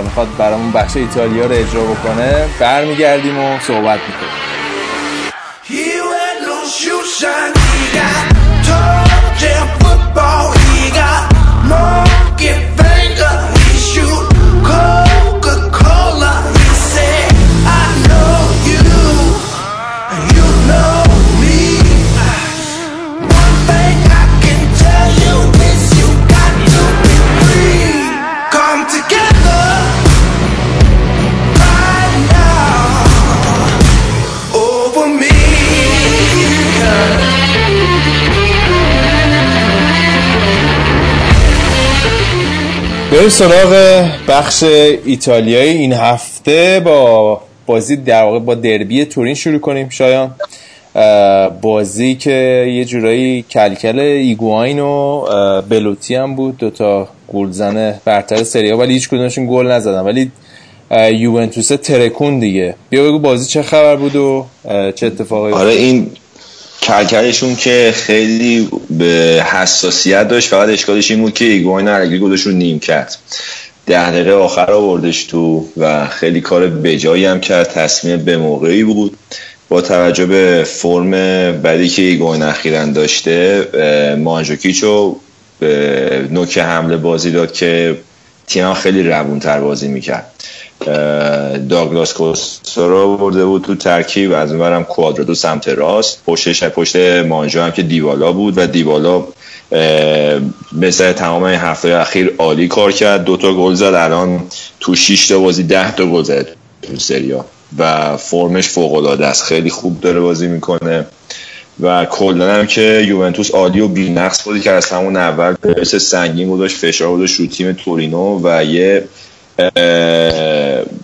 می‌خواد برامون بخش ایتالیا رو اجرا بکنه. برمیگردیم و صحبت می‌کنیم. بریم سراغ بخش ایتالیایی این هفته. با بازی در واقع با دربی تورین شروع کنیم. شایان بازی که یه جورایی کلکل ایگواین و بلوتی هم بود. دوتا گلزن برتر سری آ ولی هیچ کدومشون گل نزدن. ولی یوونتوس ترکون دیگه. بیا بگو بازی چه خبر بود و چه اتفاقی آره این کلکلشون که خیلی به حساسیت داشت فقط اشکالش این بود که ایگواین الگری گذاشت رو نیمکت. ده دقیقه آخر آوردش تو و خیلی کار بجایی هم کرد تصمیم به موقعی بود. با توجه به فرم بعدی که ایگواین اخیرا داشته مانجوکیچو به نوک حمله بازی داد که تیم خیلی روون تر بازی می‌کرد. داگلاس کوستا رو برده بود تو ترکیب. از اونورم کوادرادو سمت راست. پشتش پشت مانجا هم که دیوالا بود و دیوالا مثل تمام هفته اخیر عالی کار کرد. دوتا گل زد. الان تو 6 تا بازی 10 تا گل زد تو سریا و فرمش فوق العاده است. خیلی خوب داره بازی می‌کنه. و کلا هم که یوونتوس عالی و بی‌نقص بازی که از همون اول پرس سنگین گذاشت فشار گذاشت رو تیم تورینو و یه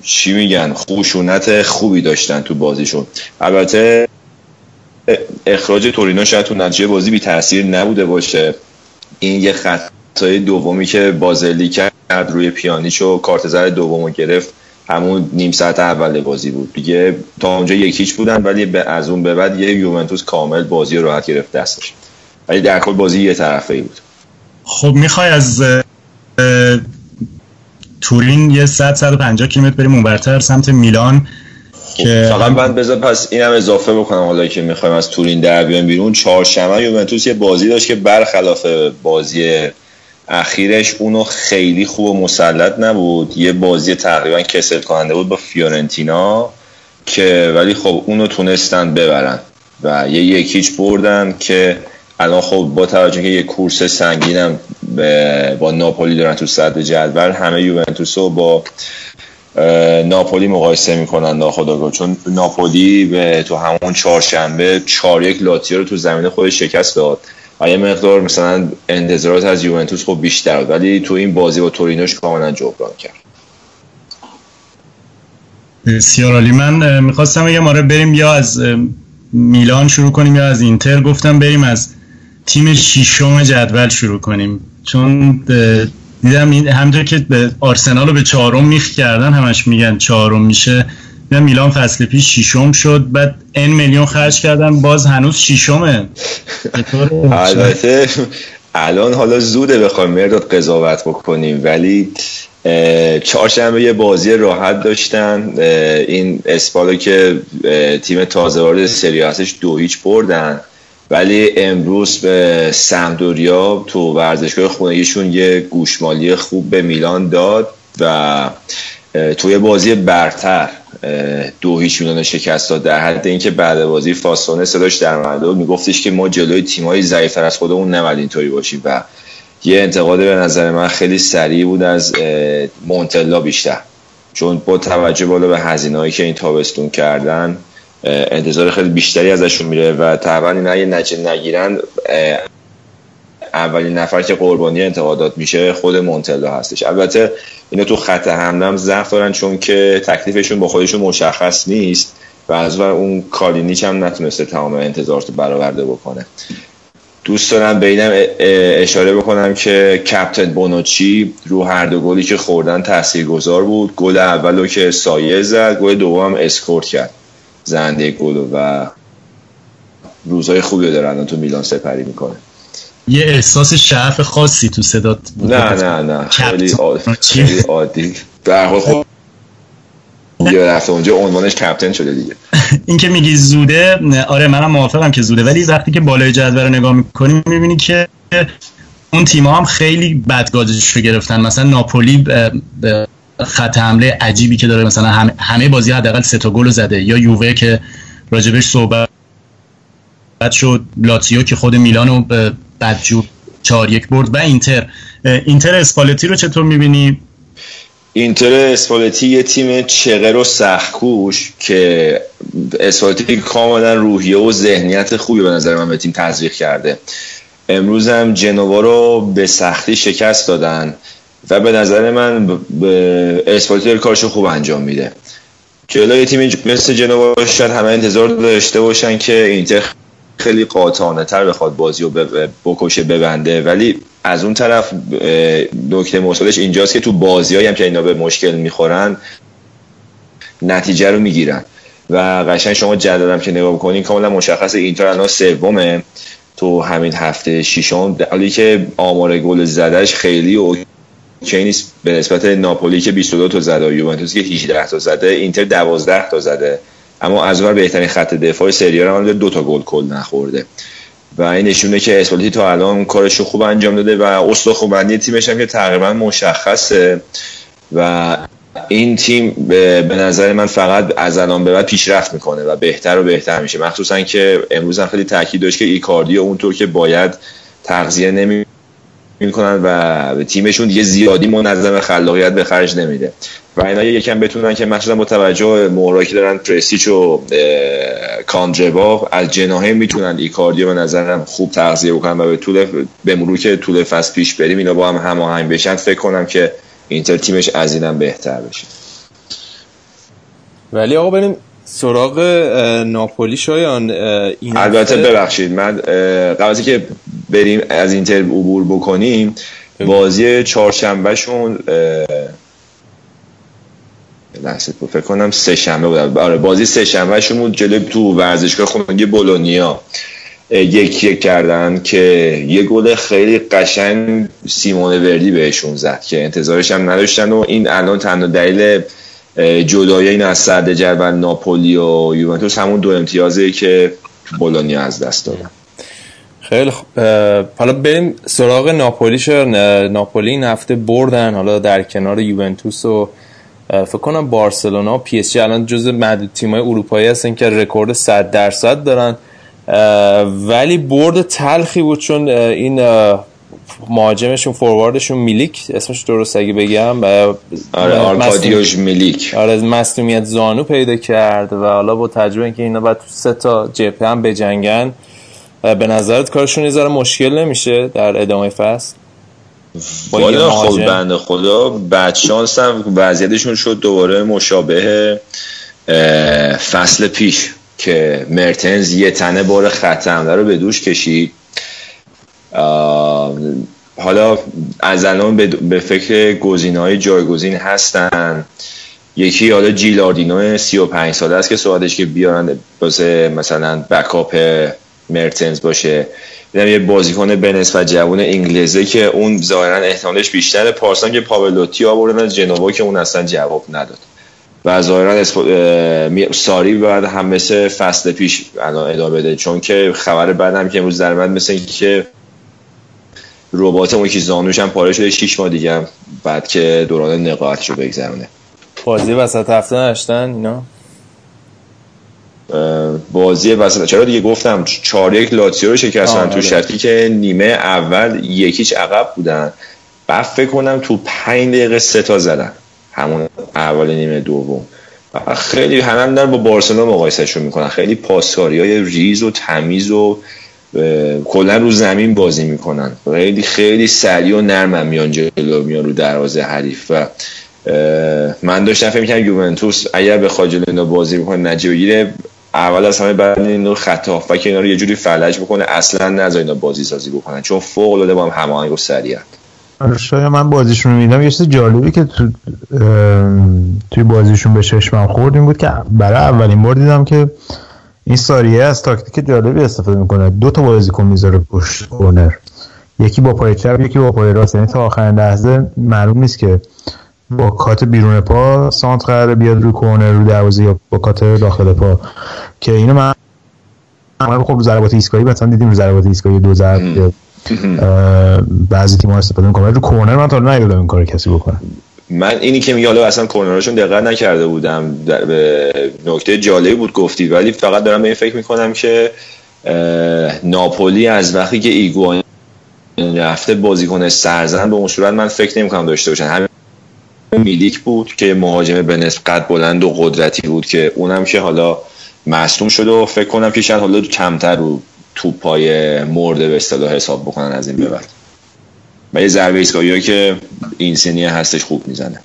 چی میگن؟ خشونت خوبی داشتن تو بازیشون. البته اخراج تورینو شاید تو نتیجه بازی بی تاثیر نبوده باشه. این یه خطای دومی که بازلی کرد روی پیانیچ و کارت زرد دومو گرفت. همون نیم ساعت اول بازی بود. دیگه تا اونجا یکیچ بودن ولی به از اون به بعد یه یوونتوس کامل بازی رو راحت گرفت دستش. ولی در کل بازی یه طرفه ای بود. خب می‌خوای از تورین یه 100 150 کیلومتر بریم اونورتر سمت میلان که فقط من بذار پس اینم اضافه بکنم حالا که می‌خوایم از تورین در بیایم بیرون. چهارشنبه یوونتوس یه بازی داشت که برخلاف بازی اخیرش اونو خیلی خوب و مسلط نبود. یه بازی تقریبا کسل کننده بود با فیورنتینا که ولی خب اونو تونستن ببرن و یه یکیچ بردن که الان خب با توجه که یه کورس سنگینم با ناپولی دارن تو صدر جدول همه یوونتوس رو با ناپولی مقایسه می‌کنن ناخداگاه چون ناپولی به تو همون چهارشنبه چهار یک لاتیو رو تو زمین خودش شکست داد. و یه مقدار مثلا انتظارات از یوونتوس خب بیشتر بود. ولی تو این بازی با تورینوش کاملا جبران کرد. بسیار عالی. من می‌خواستم بگم آره بریم یا از میلان شروع کنیم یا از اینتر. گفتم بریم از تیم شیشم جدول شروع کنیم. چون دیدم این همونطور که به آرسنال رو به چهارم میخ کردن همش میگن چهارم میشه. دیدم میلان فصل پیش شیشم شد بعد ان میلیون خرج کردن باز هنوز شیشمه؟ البته الان حالا زوده بخوایم مرداد قضاوت بکنیم ولی چهارشنبه یه بازی راحت داشتن. این اسپالو که تیم تازه وارد سری هستش دو هیچ بردن. ولی امروز به سمدوریا تو ورزشگاه خونگیشون یه گوشمالی خوب به میلان داد و توی بازی برتر دو هیچ میلان شکست داد. در حد اینکه بعد بازی فاسونه صداش در اومده بود میگفتش که ما جلوی تیمایی ضعیفتر از خودمون نباید اینطوری باشیم و یه انتقاد به نظر من خیلی سریع بود از مونتلا بیشتر. چون با توجه بالا به هزینه‌هایی که این تابستون کردن انتظار خیلی بیشتری ازشون میره و طبعا اینا اگه نتیجه نگیرن اولین نفر که قربانی انتقادات میشه خود مونتلا هستش. البته اینا تو خط حمله هم ضعف دارن چون که تکلیفشون با خودشون مشخص نیست و از اون کالینیچ هم نتونسته تمام انتظارات برآورده بکنه. دوست دارم به اینم اشاره بکنم که کپتن بونوچی رو هر دو گلی که خوردن تاثیرگذار بود. گل اولو که سایه زد گل دوم اسکورت کرد. زنده گل و روزای خوبی رو داره الان تو میلان سپری می‌کنه. یه احساس شعف خاصی تو صدات بود. نه نه نه. خیلی عادی. خیلی عادی. در حال یه رفته اونجا عنوانش کپتن شده دیگه. این که میگی زوده آره منم موافقم که زوده. ولی وقتی که بالای جدول رو نگاه می‌کنیم می‌بینی که اون تیم هم خیلی بدگازش رو گرفتن. مثلا ناپولی خط حمله عجیبی که داره. مثلا هم- همه بازی حداقل سه تا گل زده. یا یووه که راجبش صحبت شد لاتیو که خود میلانو به بدجور چهار یک برد و اینتر. اینتر اسپالتی رو چطور می‌بینی؟ اینتر اسپالتی یه تیم چغر و سختکوش که اسپالتی کاملا روحیه و ذهنیت خوبی به نظر من به تیم تزریق کرده. امروز هم جنوا رو به سختی شکست دادن. و به نظر من داره کارشو خوب انجام میده. جلوی تیم مثل جنوا شاید همه انتظار داشته باشن که اینتر خیلی قاطعانه تر بخواد بازی رو بکشه ببنده. ولی از اون طرف نکته مثبتش اینجاست که تو بازی هم که اینا به مشکل می‌خورن نتیجه رو می‌گیرن. و قشنگ شما جدولم که نگاه بکنین کاملا مشخص اینتر الان سومه. تو همین هفته ششم حالی که آمار گل زدش خیلی اوکی نیست به نسبت ناپولی که 22 تا زده یوونتوس که 18 تا زده اینتر 12 تا زده. اما از ور بهترین خط دفاع سری آ دو تا گل کل نخورده. و این نشونه که اسپالتی تا الان کارش رو خوب انجام داده و استخوانبندی تیمش هم که تقریبا مشخصه. و این تیم به نظر من فقط از الان به بعد پیشرفت می‌کنه و بهتر و بهتر میشه. مخصوصا که امروز هم خیلی تاکید داشت که ایکاردی اونطور که باید تغذیه نمی می‌کنن و تیمشون دیگه زیادی منظم خلاقیت به خرج نمیده. و اینا یکم بتونن که مخصوصا با توجه مهرایی که دارن پرسیچ و کاندربا از جناهه می‌تونن ایکاردیو به نظرم خوب تغذیه بکنن و به طول به مرور که طول فصل پیش بریم اینا با هم هماهنگ بشن فکر کنم که اینتر تیمش از اینم بهتر بشه. ولی آقا بریم سراغ ناپولی شایان این البته ببخشید من قبل که بریم از اینتر عبور بکنیم بازی چهارشنبهشون لحظه. فکر کنم سه شنبه بود. آره بازی سه شنبهشون بود جلوی تو ورزشگاه خونگی بولونیا. یک یک کردن که یه گل خیلی قشنگ سیمون وردی بهشون زد که انتظارش هم نداشتن و این الان تنها دلیل اه، جدایی این از صدر جدول ناپولی و یوونتوس همون دو امتیازه که بولونیا از دست دادن. خیلی اه، حالا بریم سراغ ناپولی اه، ناپولی این هفته بردن حالا در کنار یوونتوس و فکر کنم بارسلونا و پی اس جی. الان جز معدود تیمای اروپایی هستن که رکورد 100 درصد دارن. ولی برد تلخی بود چون این مهاجمشون فورواردشون میلیک اسمش درست اگه بگم آره آرکادیوش میلیک. آره مصدومیت زانو پیدا کرد و حالا با تجربه اینکه اینا بعد تو سه تا جبهه هم بجنگن به نظرت کارشون یه ذره مشکل نمیشه در ادامه فصل؟ والا خب؟ بنده خدا بعد شانس هم وضعیتشون شد دوباره مشابه فصل پیش که مرتنز یه تنه بار حمله رو به دوش کشید. حالا از الان به- فکر گزینه های جایگزین هستن. یکی حالا جیلاردینو 35 ساله است که صحبتش که بیارن واسه مثلا بکاپ مرتنز باشه. دیدم یه بازیکن به نسبت جوان انگلیزه که اون ظاهرا احتمالش بیشتره. پارسان که پاولوتی آوردن از جنوا که اون اصلا جواب نداد. و ظاهرا اسپ- ساری بعد هم مثل فصل پیش ادامه بده. چون که خبر بعدم که امروز در مثل که ربات اون که زانوش هم پاره شده 6 ماه دیگه هم بعد که دوران نقاهتش رو بگذرونه. بازی وسط هفته نداشتن اینا؟ بازی وسط چرا دیگه گفتم؟ چهار یک لاتسیو رو شکستن تو آره. شرطی که نیمه اول یکیچ عقب بودن. بعد فکر کنم تو پنج دقیقه سه تا زدن. همون اول نیمه دوم. خیلی همه هم دارن با بارسلونا مقایسهشون می‌کنن. خیلی پاسکاری های ریز و تمیز و کلا رو زمین بازی می‌کنن. خیلی خیلی سریع و نرم میان جلو میان رو دروازه حریف. و من داشتم فکر می‌کنم یوونتوس اگر بخواد جلو اینا بازی بکنه نجی بگیره. اول از همه بعد اینو خط هافبک اینا رو یه جوری فلج بکنه. اصلا نذار اینا بازی سازی بکنن چون فوق العاده با هم هماهنگ و سریع آره، شاید من بازیشون رو میدم یه چیز جالبی که تو توی بازیشون به چشمم خورد این بود که برای اولین بار دیدم که این ساریه از تاکتیک جالبی استفاده می‌کنه. دو تا بازیکن می‌ذاره پشت کورنر. یکی با پای چپ یکی با پای راست. یعنی تا آخرین لحظه معلوم نیست که با کات بیرون پا سانت قراره بیاد روی کورنر رو دروازه یا با کات داخل پا. که اینو من من خب ضربات ایستگاهی مثلا دیدیم رو ضربات ایستگاهی دو ضرب بعضی تیم‌ها استفاده می‌کنن. رو کورنر من تا ندیدم این کارو کسی بکنه. من اینی که میگه حالا اصلا کورنرشون دقت نکرده بودم. در به نکته جالبی بود گفتی ولی فقط دارم به این فکر می‌کنم که ناپولی از وقتی که ایگوان رفته بازیکن سرزن به اون صورت من فکر نمی‌کنم داشته باشن. همین میلیک بود که مهاجم به نسبت بلند و قدرتی بود که اونم که حالا مصدوم شده و فکر کنم که شاید حالا کمتر رو توپای مرده به اصطلاح حساب بکنن از این به بعد. و یه ضربه ایستگاهی که این سنیه هستش خوب می‌زنه.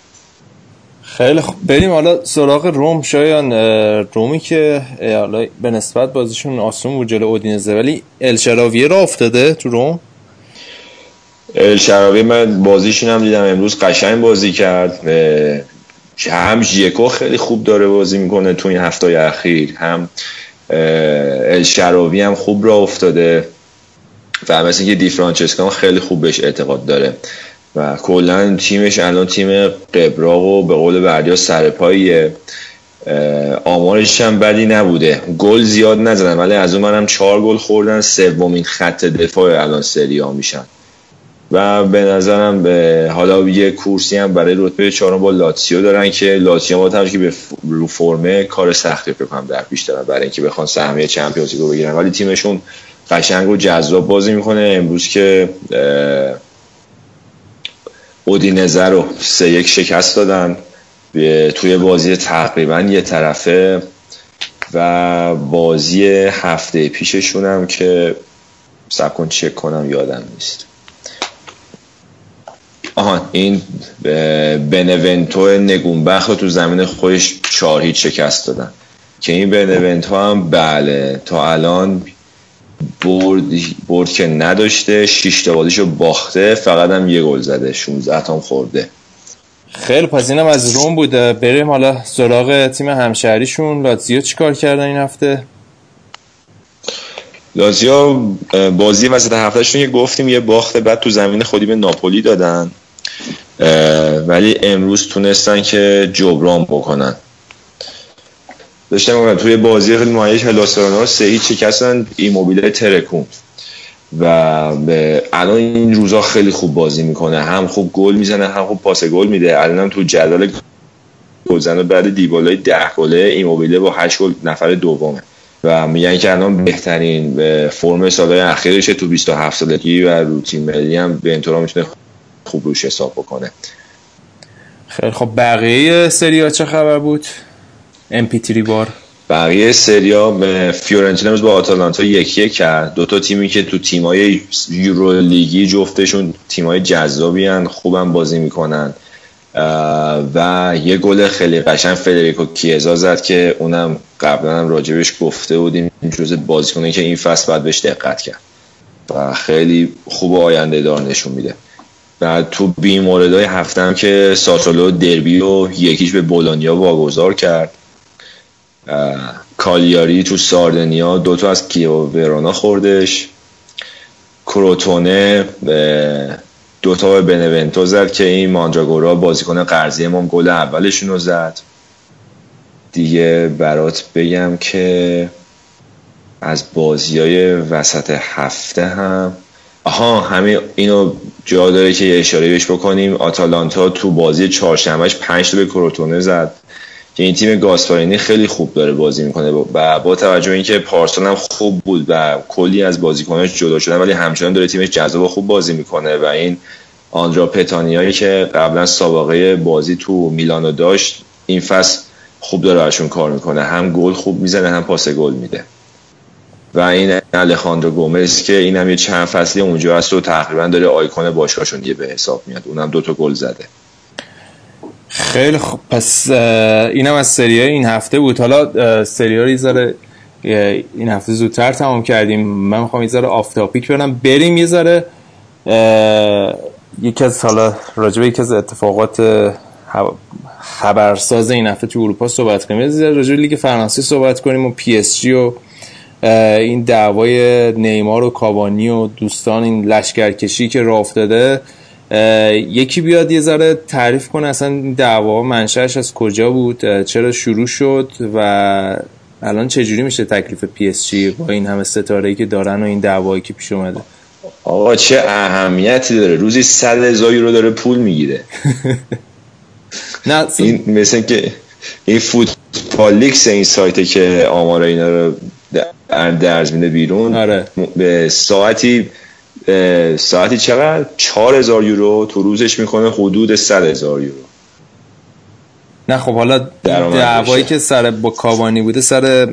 خیلی خوب. بریم حالا سراغ روم شایان. رومی که حالا به نسبت بازیشون آسون بود جلو اودینزه ولی الشراویه را افتاده تو روم؟ شرابی من بازیشون هم دیدم امروز قشنگ بازی کرد. هم ژیکو خیلی خوب داره بازی می‌کنه تو این هفته اخیر هم الشراوی هم خوب را افتاده. و مثل اینکه دی فرانچسکو هم خیلی خوب بهش اعتقاد داره. و کلا تیمش الان تیم قبراق و به قول بردیا سرپاییه. آمارش هم بدی نبوده. گل زیاد نزدن ولی از اون هم چهار گل خوردن سومین خط دفاع الان سری ها میشن. و به نظرم به حالا یه کورسی هم برای رتبه چهارم با لاتسیو دارن که لاتسیو توجه که به رو فرمه کار سختی فکر کنم در پیش دارن برای اینکه بخوان سهمیه چمپیونز رو بگیرن. ولی تیمشون قشنگ و جذاب بازی می‌کنه. امروز که اودینزه رو سه یک شکست دادن. توی بازی تقریبا یه طرفه و بازی هفته پیششون هم که سب کن چک کنم یادم نیست. آها این بنونتو نگونبخ رو تو زمین خودش چهار هیچ شکست دادن. که این بنونتو هم بله تا الان برد, برد که نداشته شیش تا بازیشو باخته فقط هم یه گل زده 16 تا هم خورده. خیلی پس اینم از روم بود اه، بریم حالا سراغ تیم همشهریشون. لاتزیو چیکار کردن این هفته؟ اه، بازی وسط هفتهشون که گفتیم یه باخت بعد تو زمین خودی به ناپولی دادن. ولی امروز تونستن که جبران بکنن. داشتم توی بازی خیلی مهیش هلاسرانا سه هیچ شکستن ایموبیله ترکون. و الان این روزا خیلی خوب بازی می‌کنه. هم خوب گل می‌زنه هم خوب پاس گل میده. الان تو جدول گلزنه بعد دیبالای ده گله ایموبیله با هشت گل نفر دومه. و میگن که الان بهترین به فرم سالهای اخیرشه تو 27 سالگی و رو تیم ملی هم به این طور می‌تونه خوب روش حساب بکنه. خیلی خب. بقیه سری چه خبر بود؟ MP3 بار. بقیه سریا به فیورنتینا با آتالانتا یکی یک کرد. دو تا تیمی که تو تیمای یورو لیگی جفتشون تیمای جذابی هن خوبم بازی می‌کنن. و یه گل خیلی قشنگ فدریکو کیزا زد که اونم قبلا هم راجبش گفته بودیم جز بازیکنه که این فصل باید بهش دقت کرد. و خیلی خوب آینده دار نشون میده. و تو بی موردهای هفتم که ساسولو دربی و یکیش به بولونیا واگذار کرد. کالیاری تو ساردنیا دوتا از کیو ورونا خوردش. کروتونه به دوتا به بنونتو زد که این ماندراگورا بازیکن قرضی ما گل اولشون رو زد. دیگه برات بگم که از بازی های وسط هفته هم آها همین اینو جا داره که یه اشاره بهش بکنیم. آتالانتا تو بازی چهارشنبهش پنج تا به کروتونه زد. که این تیم گاسپارینی خیلی خوب داره بازی می‌کنه. و با توجه اینکه پارسال هم خوب بود و کلی از بازیکناش جدا شدن ولی همچنان داره تیمش جذاب و خوب بازی می‌کنه و این آندرا پتانیایی که قبلا سابقه بازی تو میلانو داشت این فصل خوب داره براشون کار می‌کنه. هم گل خوب می‌زنه هم پاس گل میده. و این الخاندرو گومز که این هم یه چند فصلی اونجا هست و تقریبا داره آیکون باشگاهشون دیگه به حساب میاد. اونم دو تا گل زده. خیلی خوب پس اینم از سری این هفته بود. حالا سری ها این هفته زودتر تمام کردیم. من می‌خوام یه ذره آف برم. بریم یه ذره یکی از حالا راجبه یکی از اتفاقات خبرساز این هفته تو اروپا صحبت کنیم. یه راجبه لیگ فرانسه صحبت کنیم و پی اس جی و این دعوای نیمار و کاوانی و دوستان این لشکرکشی که راه افتاده. یکی بیاد یه ذره تعریف کنه اصلا دعوا منشأش از کجا بود چرا شروع شد و الان چجوری میشه تکلیف پی اس جی با این همه ستاره که دارن و این دعوایی که پیش اومده؟ آقا چه اهمیتی داره؟ روزی صد هزار یورو داره پول می‌گیره. نه این مثل که این فوتبال لیکس این سایته که آمار اینا رو در- درز میده بیرون آره. به ساعتی ساعتی چقدر؟ چهار هزار یورو. تو روزش می‌کنه حدود صد هزار یورو. نه خب حالا دعوایی. که سر با کاوانی بوده سر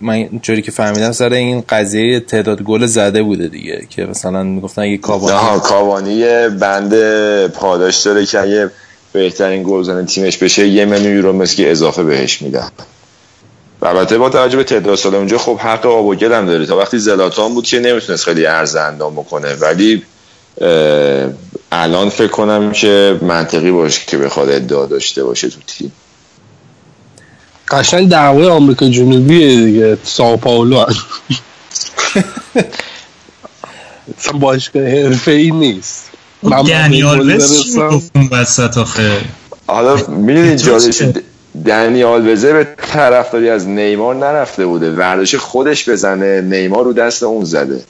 من اینجوری که فهمیدم سر این قضیه تعداد گل زده بوده دیگه که مثلا می‌گفتن اگه کاوانی نه کاوانی یه بند پاداش داره که اگه بهترین گلزن تیمش بشه یه میلیون یورو مثل که اضافه بهش میدن. و البته با توجه به تعداد سال اونجا خب حق آب و گل هم داره. تا وقتی زلاتان بود که نمی‌تونست خیلی ارز اندام بکنه. ولی الان فکر کنم که منطقی باشه که بخواد ادعا داشته باشه تو تیم. قشنگ دعوای آمریکا جنوبی دیگه. ساو پائولو هم. اصلا باشگاه حرفه ای نیست من دنی به گل آلوز چی برسم. می‌گفت اون وسط آخه؟ حالا می‌دونید تو جالب چه؟ دنی آلوزه به طرفداری از نیمار نرفته بوده. ورداش خودش بزنه نیمار رو دست اون زده.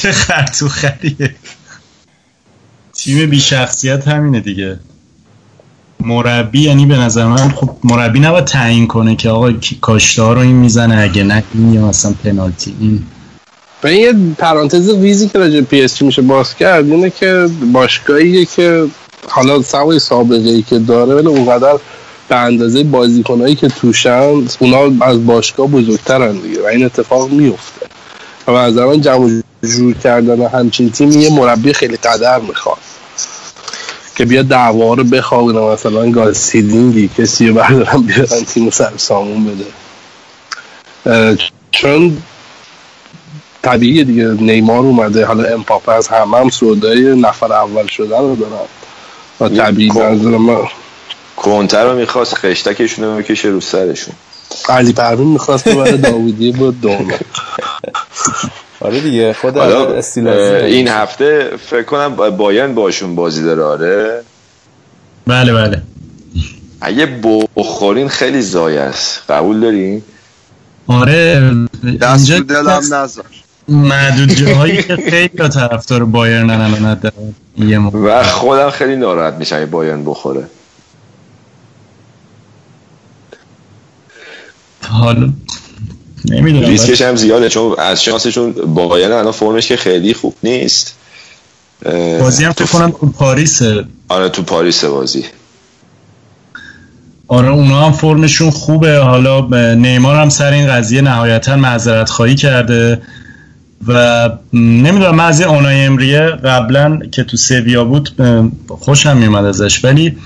چه خرطو خریه. تیم بی شخصیت همینه دیگه. مربی یعنی به نظر من خب مربی نباید تعیین کنه که آقا کاشته‌ها رو این می‌زنه اگه نه این یا مثلا پنالتی. این این یه پرانتز ریزی که راجع پی اس جی میشه باز کرد اینه که باشگاهیه که حالا سوای سابقه ای که داره ولی اونقدر به اندازه بازیکنایی که توشن اونا از باشگاه بزرگترن دیگه و این اتفاق میفته. و از من جمع جور کردن همچین تیمی یه مربی خیلی قدر می‌خواد که بیا دعوا رو بخوابونه. مثلا گاس هیدینگی کسی رو بردارن بیارن تیم سر سامون بده. چون طبیعیه دیگه. نیمار اومده حالا امپاپه از همه هم سودای نفر اول شدن رو دارن. کن- نظر من. کنتر رو می‌خواست خشتکشون رو بکشه رو سرشون. علی پروین می‌خواست ببره داودی بود دومه آره دیگه خود این هفته فکر کنم با- بایرن باشون بازی داره آره؟ بله بله. اگه بخورین خیلی زای است. قبول دارین؟ آره دست دلم نذار. معدود جاهایی که خیلی طرفدار بایرن الان یه و خودم خیلی ناراحت میشم اگه بایرن بخوره. حالا نمی‌دونم. ریسکش هم زیاده چون از شانسشون بایرن الان فرمش که خیلی خوب نیست. بازی هم فکر کنم تو پاریسه. آره تو پاریس بازی. آره اونا هم فرمشون خوبه. حالا نیمار هم سر این قضیه نهایتا معذرت خواهی کرده. و نمی‌دونم من از اونای امری قبلا که تو سویا بود خوشم میومد ازش. ولی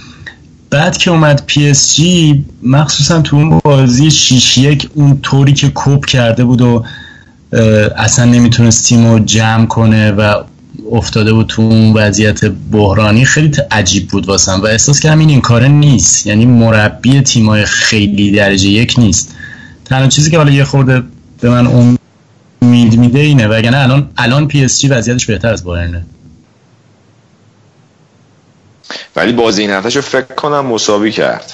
بعد که اومد PSG مخصوصا تو اون بازی 6 یک اون طوری که کوپ کرده بود و اصلا نمی‌تونست تیم رو جمع کنه و افتاده بود تو اون وضعیت بحرانی خیلی عجیب بود واسم. و احساس کردم این این کاره نیست. یعنی مربی تیمای خیلی درجه یک نیست. تنها چیزی که حالا یه خورده به من امید میده اینه وگرنه الان الان پی اس جی وضعیتش بهتر از بایرنه ولی بازی این هفتهشو فکر کنم مساوی کرد.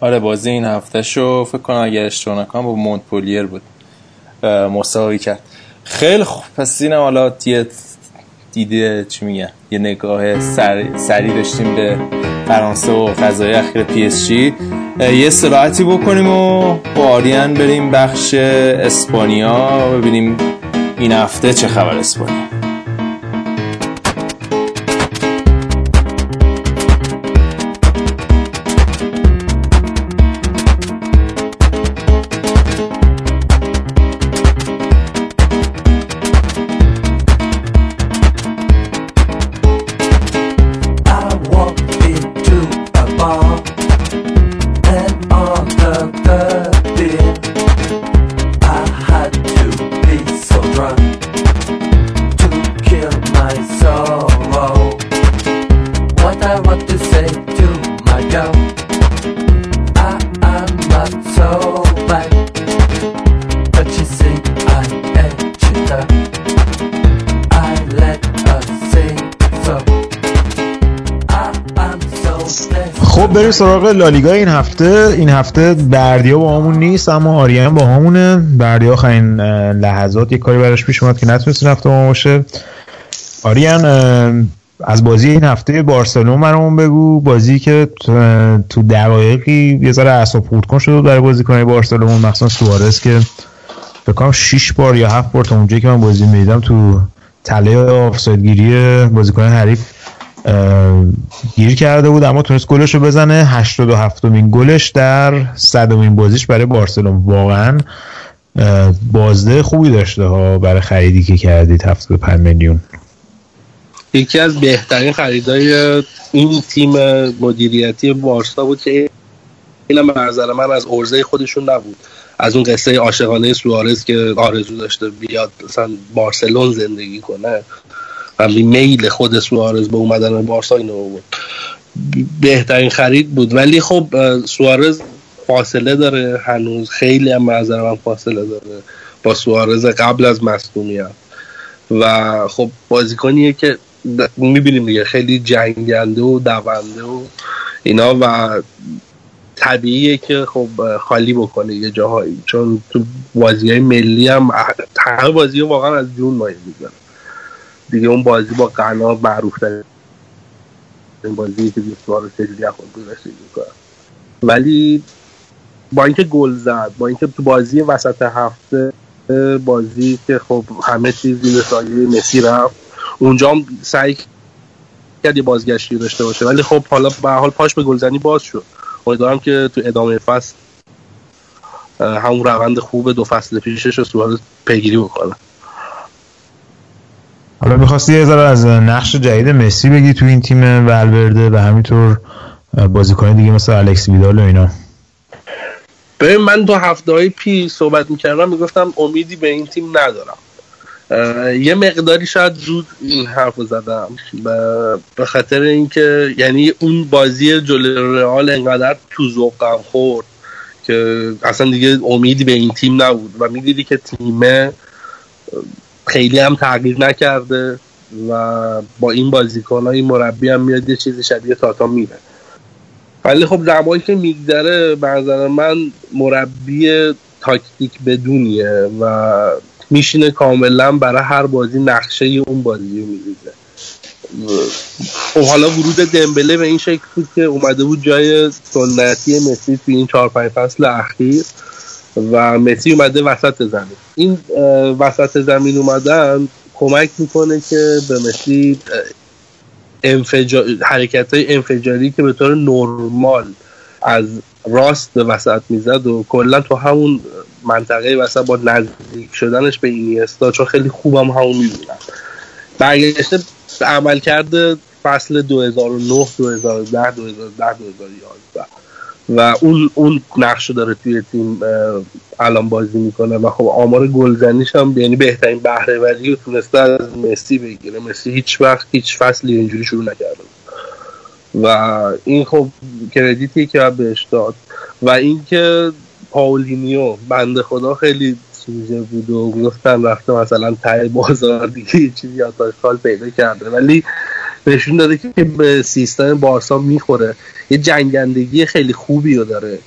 آره بازی این هفته شو فکر کنم اگر اشتباه نکنم با مونتپولیر بود. مساوی کرد. خیلی خوب. پس اینم حالا یه دیده چی میگن؟ یه نگاه سر... سری داشتیم به فرانسه و فضای اخیر پی اس جی. یه استراحتی بکنیم و با آریان بریم بخش اسپانیا ببینیم این هفته چه خبر اسپانیا. بریم سراغ لالیگا این هفته. این هفته بردیا با همون نیست اما آریان با همونه بردیا اه، لحظات یک کاری براش پیش اومد که نتونست هفته ما باشه. آریان از بازی این هفته بارسلون برامون بگو. بازی که تو- دقایقی یه ذره اعصاب کن بود برای بازیکنای بارسلون مخصوصا سوارز که فکر کنم 6 بار یا 7 بار تا اونجایی که من بازی می‌دیدم تو تله آفساید گیری بازیکن حریف گیر کرده بود اما تونست گلش رو بزنه 87 مین گلش در صدمین بازیش برای بارسلون واقعا بازده خوبی داشته ها برای خریدی که کردید 75 میلیون. یکی از بهترین خریدای این تیم مدیریتی بارسا بود که به نظر من از ارزه خودشون نبود. از اون قصه عاشقانه سوارز که آرزو داشته بیاد مثلا بارسلون زندگی کنه. و میل خود سوارز به اومدن بارسا اینو بود بهترین خرید بود. ولی خب سوارز فاصله داره. هنوز خیلی هم نظر من فاصله داره. با سوارز قبل از مصدومیت. و خب بازیکنیه که می‌بینیم دیگه. خیلی جنگنده و دونده و اینا و طبیعیه که خب خالی بکنه یه جاهایی. چون تو بازی های ملی هم همه بازی واقعا از جون مایه میزن دیگه اون بازی با قنا معروف ترین بازی که 20 بار سجلی خود می‌کنه ولی با اینکه گل زد با اینکه تو بازی وسط هفته بازی که خب همه چیز زیر سایه مسی رفت اونجا هم سعی کرد یه بازگشتی داشته باشه. ولی خب حالا به حال پاش به گلزنی باز شد. امیدوارم که تو ادامه فصل همون روند خوب دو فصل پیشش رو سوارز پیگیری بکنه. حالا می‌خواستی یه ذره از نقش جدید مسی بگی تو این تیم ولورده و همینطور بازیکن دیگه مثل الکس ویدال و اینا. ببین من دو هفته های پی صحبت می‌کردم می‌گفتم امیدی به این تیم ندارم. یه مقداری شاید زود این حرف زدم. به خاطر اینکه یعنی اون بازی جلوی رئال انقدر تو ذوقم خورد که اصلا دیگه امیدی به این تیم نبود. و می‌دیدی که تیمه خیلی هم تغییر نکرده و با این بازیکن این مربی هم میاد یه چیزی شبیه تاتا میره. ولی خب زمانی که میگذره به من مربی تاکتیک بدونیه و میشینه کاملا برای هر بازی نقشه اون بازی رو میریزه. خب حالا ورود دمبله به این شکل بود که اومده بود جای سنتی مسی توی این چهار پنج فصل اخیر. و مسی اومده وسط زمین. این وسط زمین اومدن کمک می‌کنه که به مسی انفجار... حرکت های انفجاری که به طور نرمال از راست به وسط می‌زد و کلا تو همون منطقه وسط با نزدیک شدنش به اینیستا چون خیلی خوبم همون می‌دونم برگشته عمل کرده فصل 2009 2010 2010 2011 و اون اون نقش داره توی تیم الان بازی می‌کنه و خب آمار گلزنیش هم یعنی بهترین بهره وری رو تونسته از مسی بگیره. مسی هیچ وقت هیچ فصلی اینجوری شروع نکرده و این خب کردیتی که بهش داد. و اینکه پاولینیو بنده خدا خیلی سوژه بود و گفتن رفته مثلا ته بازار دیگه چیزی خال پیدا کرده. ولی نشون داده که به سیستم بارسا می‌خوره. یه جنگندگی خیلی خوبی رو داره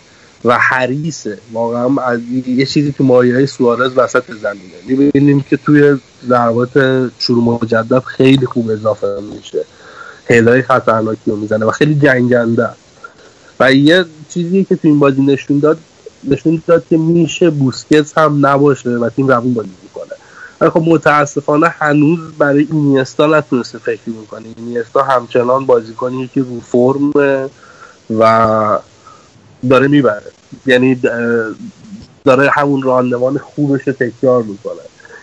و حریصه. واقعا از یه چیزی که مایه سوارز وسط زمینه. می‌بینیم که توی ضربات شروع مجدد خیلی خوب اضافه میشه. هدای خطرناکی رو می‌زنه و خیلی جنگنده. و یه چیزی که تو این بازی نشون داد نشون داد که میشه بوسکتس هم نباشه و تیم روون بازی می‌کنه خب متاسفانه هنوز برای اینیستا نتونسته فکر می‌کنه اینیستا همچنان بازیکنی که رو فرم و داره می‌بره. یعنی داره همون راندمان خوبش رو تکرار می‌کنه.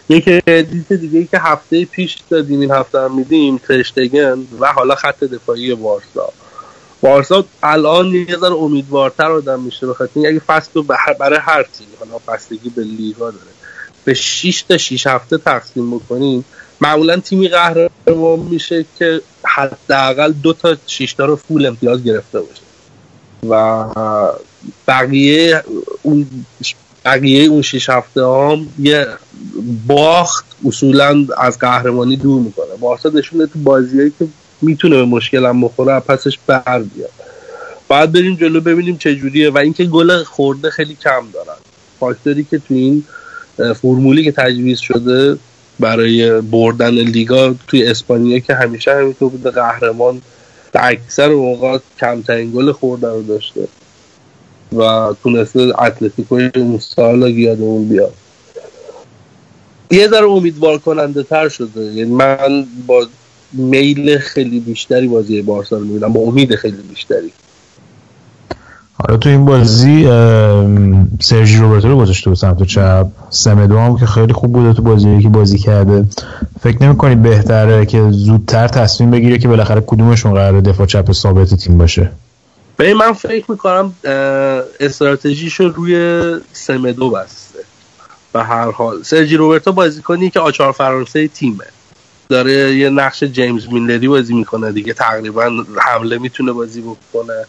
یک دیت دیگه که هفته پیش دادیم این هفته هم میدیم ترشتگن و حالا خط دفاعی بارسا. بارسا الان یه ذره امیدوارتر آدم میشه بخاطر اگه فصل برای هر تیمی حالا بستگی به لیگا داره. به 6 تا 6 هفته تقسیم بکنیم معمولا تیمی قهرمان میشه که حداقل دو تا 6 تا رو فول امتیاز گرفته باشه. و بقیه اون بقیه اون 6 هفته هم یه باخت اصولا از قهرمانی دور می‌کنه. بارسا نشون تو بازیایی که می‌تونه به مشکل هم بخوره پسش بر بیاد. باید بریم جلو ببینیم چه جوریه. و اینکه گل خورده خیلی کم دارن. فاکتوری که تو این فرمولی که تجویز شده برای بردن لیگا توی اسپانیا که همیشه همینطور بوده قهرمان اکثر اوقات کمترین گل خورده رو داشته و تونسته اتلتیکوی اون سال یادمون بیاد. یه ذره امیدوار کننده تر شده. یعنی من با میل خیلی بیشتری بازی بارسا رو می‌بینم با امید خیلی بیشتری. حالا تو این بازی سرژی روبرتو رو گذاشته بود سمت چپ. سمدو هم که خیلی خوب بوده تو بازی که بازی کرده. فکر نمی کنید بهتره که زودتر تصمیم بگیره که بالاخره کدومشون قراره دفاع چپ ثابت تیم باشه؟ به من فکر می‌کنم استراتژیشو روی سمدو بسته. به هر حال. سرجی روبرتو بازیکنی که آچار فرانسه تیمه. داره یه نقش جیمز میلری بازی می‌کنه دیگه. تقریبا حمله می‌تونه بازی بکنه.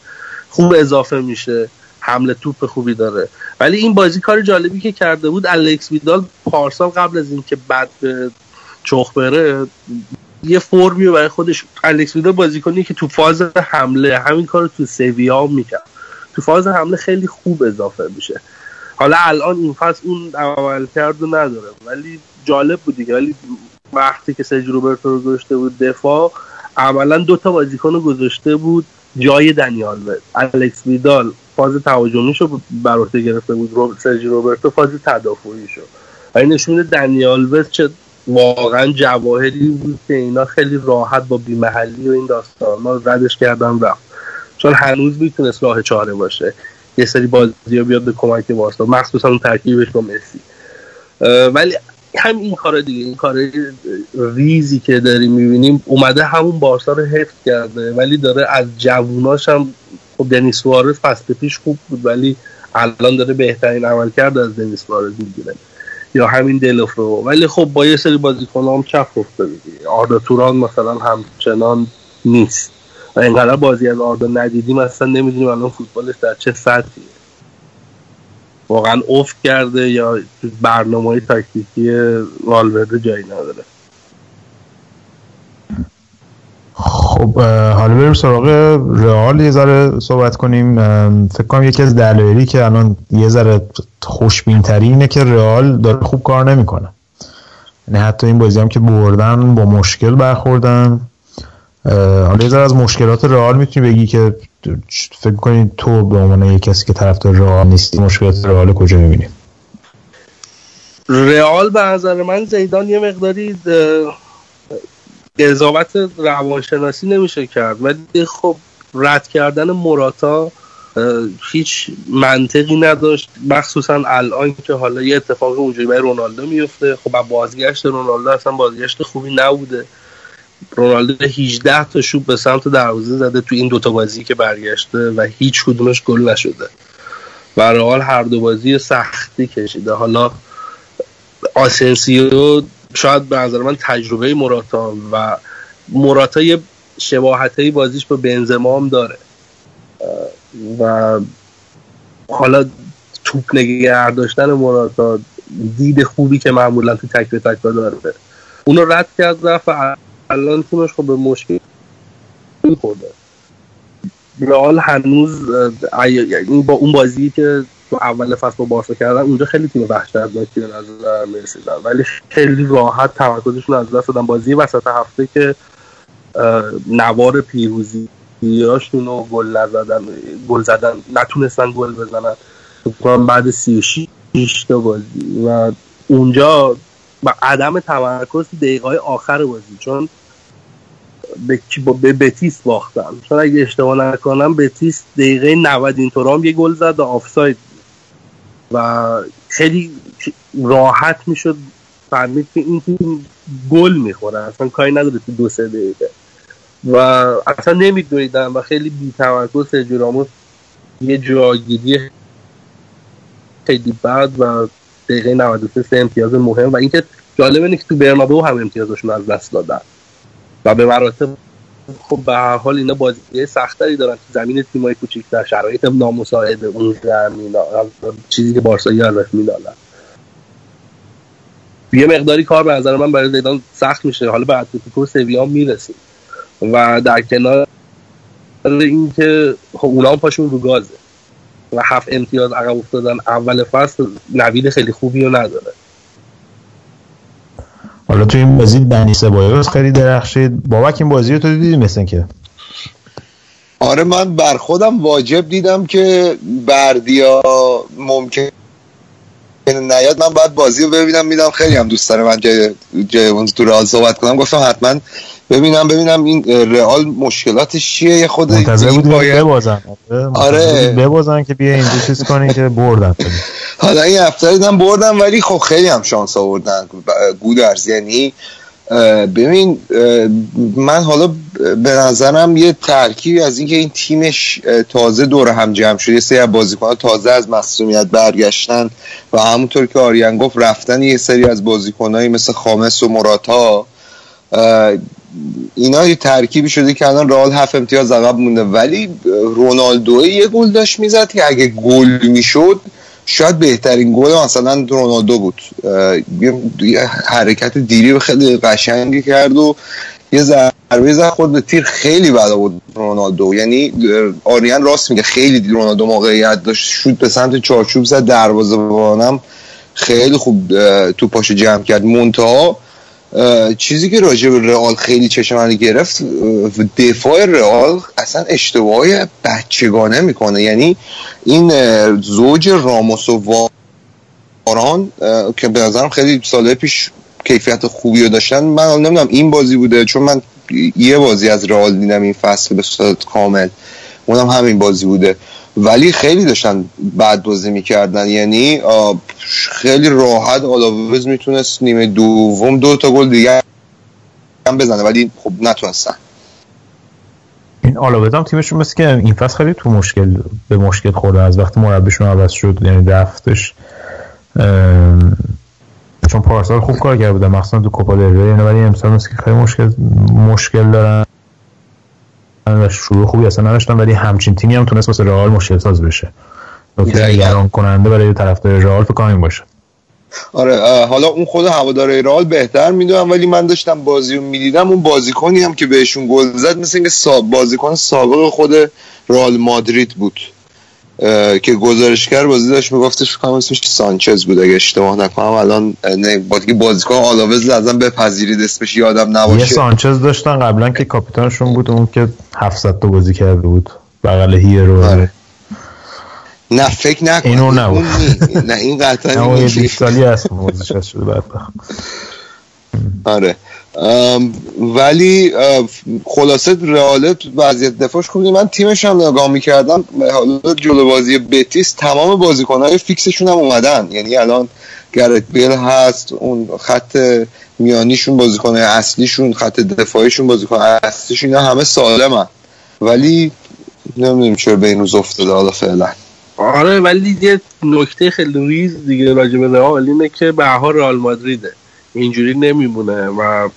خوب اضافه میشه حمله توپ خوبی داره. ولی این بازی کار جالبی که کرده بود الکس ویدال پارسال قبل از اینکه بعد به چخ بره یه فرمی برای خودش الکس ویدال بازیکنی که تو فاز حمله همین کار تو سویا می‌کرد. تو فاز حمله خیلی خوب اضافه میشه. حالا الان این فصل اون عمل کرد نداره ولی جالب بود دیگه. ولی وقتی که سرجی روبرتو رو گذاشته بود دفاع عملا دو تا بازیکن رو گذاشته بود. جای دنیال الکس ویدال فاز تهاجمیش رو بر عهده گرفته بود. رو... سرجی روبرتو فاز تدافعی شد و این نشون دنیال وز چه واقعا جواهری بود که اینا خیلی راحت با بیمحلی و این داستان ما ردش کردن رفت. چون هنوز می‌تونست راه چاره باشه. یه سری بازی بیاد به کمک واسطا مخصوصا اون ترکیبش با مسی. ولی هم این کار دیگه این کار ریزی که داریم می‌بینیم اومده همون بارسا رو حفظ کرده ولی داره از جووناش هم خب دنیس سوارز فصل پیش خوب بود ولی الان داره بهترین عمل کرده از دنیس سوارز می‌گیره یا همین دلوفرو ولی خب با یه سری بازیکن هم چپ افتاده دیگه. آردا توران مثلا همچنان نیست. و اینقدر بازی از آردا ندیدیم اصلا نمی‌دونیم الان فوتبالش در چه سطحیه. واقعا افت کرده یا برنامه های تاکتیکی والورده جایی نداره. خب حالا بریم سراغ رئال. یه ذره صحبت کنیم. فکر کنم یکی از دلایلی که الان یه ذره خوشبین اینه که رئال داره خوب کار نمی‌کنه. یعنی حتی این بازی هم که بردن با مشکل برخوردن. حالا یه از مشکلات رئال می‌تونی بگی که فکر کنید تو به عنوان یک کسی که طرفدار رئال نیستی مشکلات رئال کجا می‌بینی؟ رئال به نظر من زیدان یه مقداری قضاوت روانشناسی نمیشه کرد. ولی خب رد کردن موراتا اه، هیچ منطقی نداشت. مخصوصا الان که حالا یه اتفاق اونجوری برای رونالدو میفته خب از بازگشت رونالدو اصلا بازگشت خوبی نبوده. رونالدو 18 تا شوت به سمت دروازه زده تو این دوتا بازی که برگشته و هیچ کدومش گل نشده. و رئال هر دو بازی سختی کشیده. حالا آسنسیو شاید به نظر من تجربه موراتا و موراتا یه بازیش با بنزما هم داره. و حالا توپ نگه داشتن موراتا دید خوبی که معمولا تو تک به تک داره. اونو رد کرد رفت الان تیمش خب به مشکل خورده رئال هنوز اه، ای- یعنی با اون بازی که تو اول فصل با بارسا کردن اونجا خیلی تیم وحشتناکی به نظر می‌رسیدن ولی خیلی راحت تمرکزشون از دست دادن. بازی وسط هفته که نوار پیروزی هاشون رو گل نزدن گل زدن نتونستن گل بزنن. بعد 36 تا بازی. و اونجا با عدم تمرکز دقیقه های آخر بازی چون به, به بتیس باختن. چون اگه اشتباه نکنم بتیس دقیقه 90 اینطور هم یه گل زد و آفساید. و خیلی راحت می‌شد فهمید که این تیم گل می‌خوره. اصلا کاری نداره تو دو سه دقیقه. و اصلا نمیدویدن و خیلی بی تمرکز راموس یه جاگیری خیلی بد و دقیقه 93 سه امتیاز مهم و اینکه جالب اینه که تو برنابو هم امتیازشون از دست دادن. و به مراتب خب به هر حال اینا بازی سختری دارن. تو زمین تیمای کوچیک‌تر شرایط نامساعد اون زمین چیزی که بارسایی ازش می‌دادن یه مقداری کار به نظر من برای زیدان سخت میشه. حالا به اتلتیکو سویا می‌رسیم. و در کنار اینکه خب اونا هم پاشون رو گازه. و هفت امتیاز عقب افتادن. اول فصل نوید خیلی خوبی رو نداره. حالا تو این بازی دنی سبایوس خیلی درخشید. بابک این بازی رو تو دیدی مثل که آره من بر خودم واجب دیدم که بردیا ممکن نیاد من باید بازی رو ببینم میدم خیلی هم دوست دارم من جای, جای اون تو رئال صحبت کنم. گفتم حتما ببینم ببینم این رئال مشکلاتش چیه؟ یه خود منتظر بودیم باید- ببازن. آره آره. ببازن که بیا اینجا چیز کنی که بردن. حالا این هفته دیدم بردم ولی خب خیلی هم شانس آوردن. گودرز یعنی ببین من حالا به نظرم یه ترکیبی از اینکه این تیمش تازه دور هم جمع شده یه سری از بازیکن‌ها تازه از مصونیت برگشتن و همونطور که آریان گفت رفتن یه سری از بازیکنایی مثل خامس و مراتا اینا یه ترکیبی شده که الان رئال هفت امتیاز عقب مونده. ولی رونالدو یه گل داشت می‌زد که اگه گل می‌شد شاید بهترین گل مثلا رونالدو بود. یه حرکت دیری خیلی قشنگی کرد و یه ضربه زد خود به تیر خیلی بدا بود رونالدو. یعنی آریان راست میگه خیلی رونالدو موقعیت داشت. شوت به سمت چارچوب زد دروازه‌بانم خیلی خوب اه، توپاشو جمع کرد. اه، چیزی که راجع به رئال خیلی چشم گرفت دفاع رئال اصلا اشتباهی بچگانه می‌کنه. یعنی این زوج راموس و واران که به نظرم خیلی ساله پیش کیفیت خوبی رو داشتن. من نمی‌دونم این بازی بوده چون من یه بازی از رئال دیدم این فصل به صورت کامل. اونم همین بازی بوده. ولی خیلی داشتن بد بازی می‌کردن. یعنی خیلی راحت آلاوز می‌تونست نیمه دوم دو تا گل دیگه هم بزنه ولی خب نتونستن. این آلاوز هم تیمشون مثل که این فصل خیلی تو مشکل به مشکل خورده. از وقتی مربیشون عوض شد یعنی رفتش چون پارسال خوب کار کرده بودن. مخصوصا تو کوپا دل ولی امسال مثل که خیلی مشکل مشکل دارن. شروع خوبی اصلا نداشتن ولی همچین تیمی هم تونست واسه رئال مشکل ساز بشه. نکته. نگران کننده برای طرفدار رئال فکر کنم باشه. آره حالا اون خود هواداره رئال بهتر می‌دونم ولی من داشتم بازی رو می‌دیدم اون بازیکنی هم که بهشون گل زد مثل اینکه بازیکن سابق خود رئال مادرید بود. که گزارشگر بازی داشت میگفتش فکر اسمش سانچز بود اگه اشتباه نکنم الان نه با که بازیکن آلاوز لازم بپذیرید اسمش یادم یه نباشه سانچز داشتن قبلا که کاپیتانشون بود اون که 700 تا بازی کرده بود. بغل هیرو. آره. نه فکر نکن. اینو نبود. نه این قطعا یه نیست. 20 سالی هست. هست. شده بدبخت آره. ولی خلاصه رئال وضعیت دفاعش خوبه من تیمش هم نگاه می‌کردم. حالا جلو بازی بتیس تمام بازیکنهای فیکسشون هم اومدن. یعنی الان گرت بیل هست اون خط میانیشون بازیکنهای اصلیشون خط دفاعیشون بازیکن اصلیشون اینا همه سالمن. ولی نمی‌دونیم چرا به این روز افتاده حالا فعلا. آره ولی یه نکته خیلی ریز دیگه راجع به رئال اینه که به حال رئال مادریده. اینجوری نمیمونه و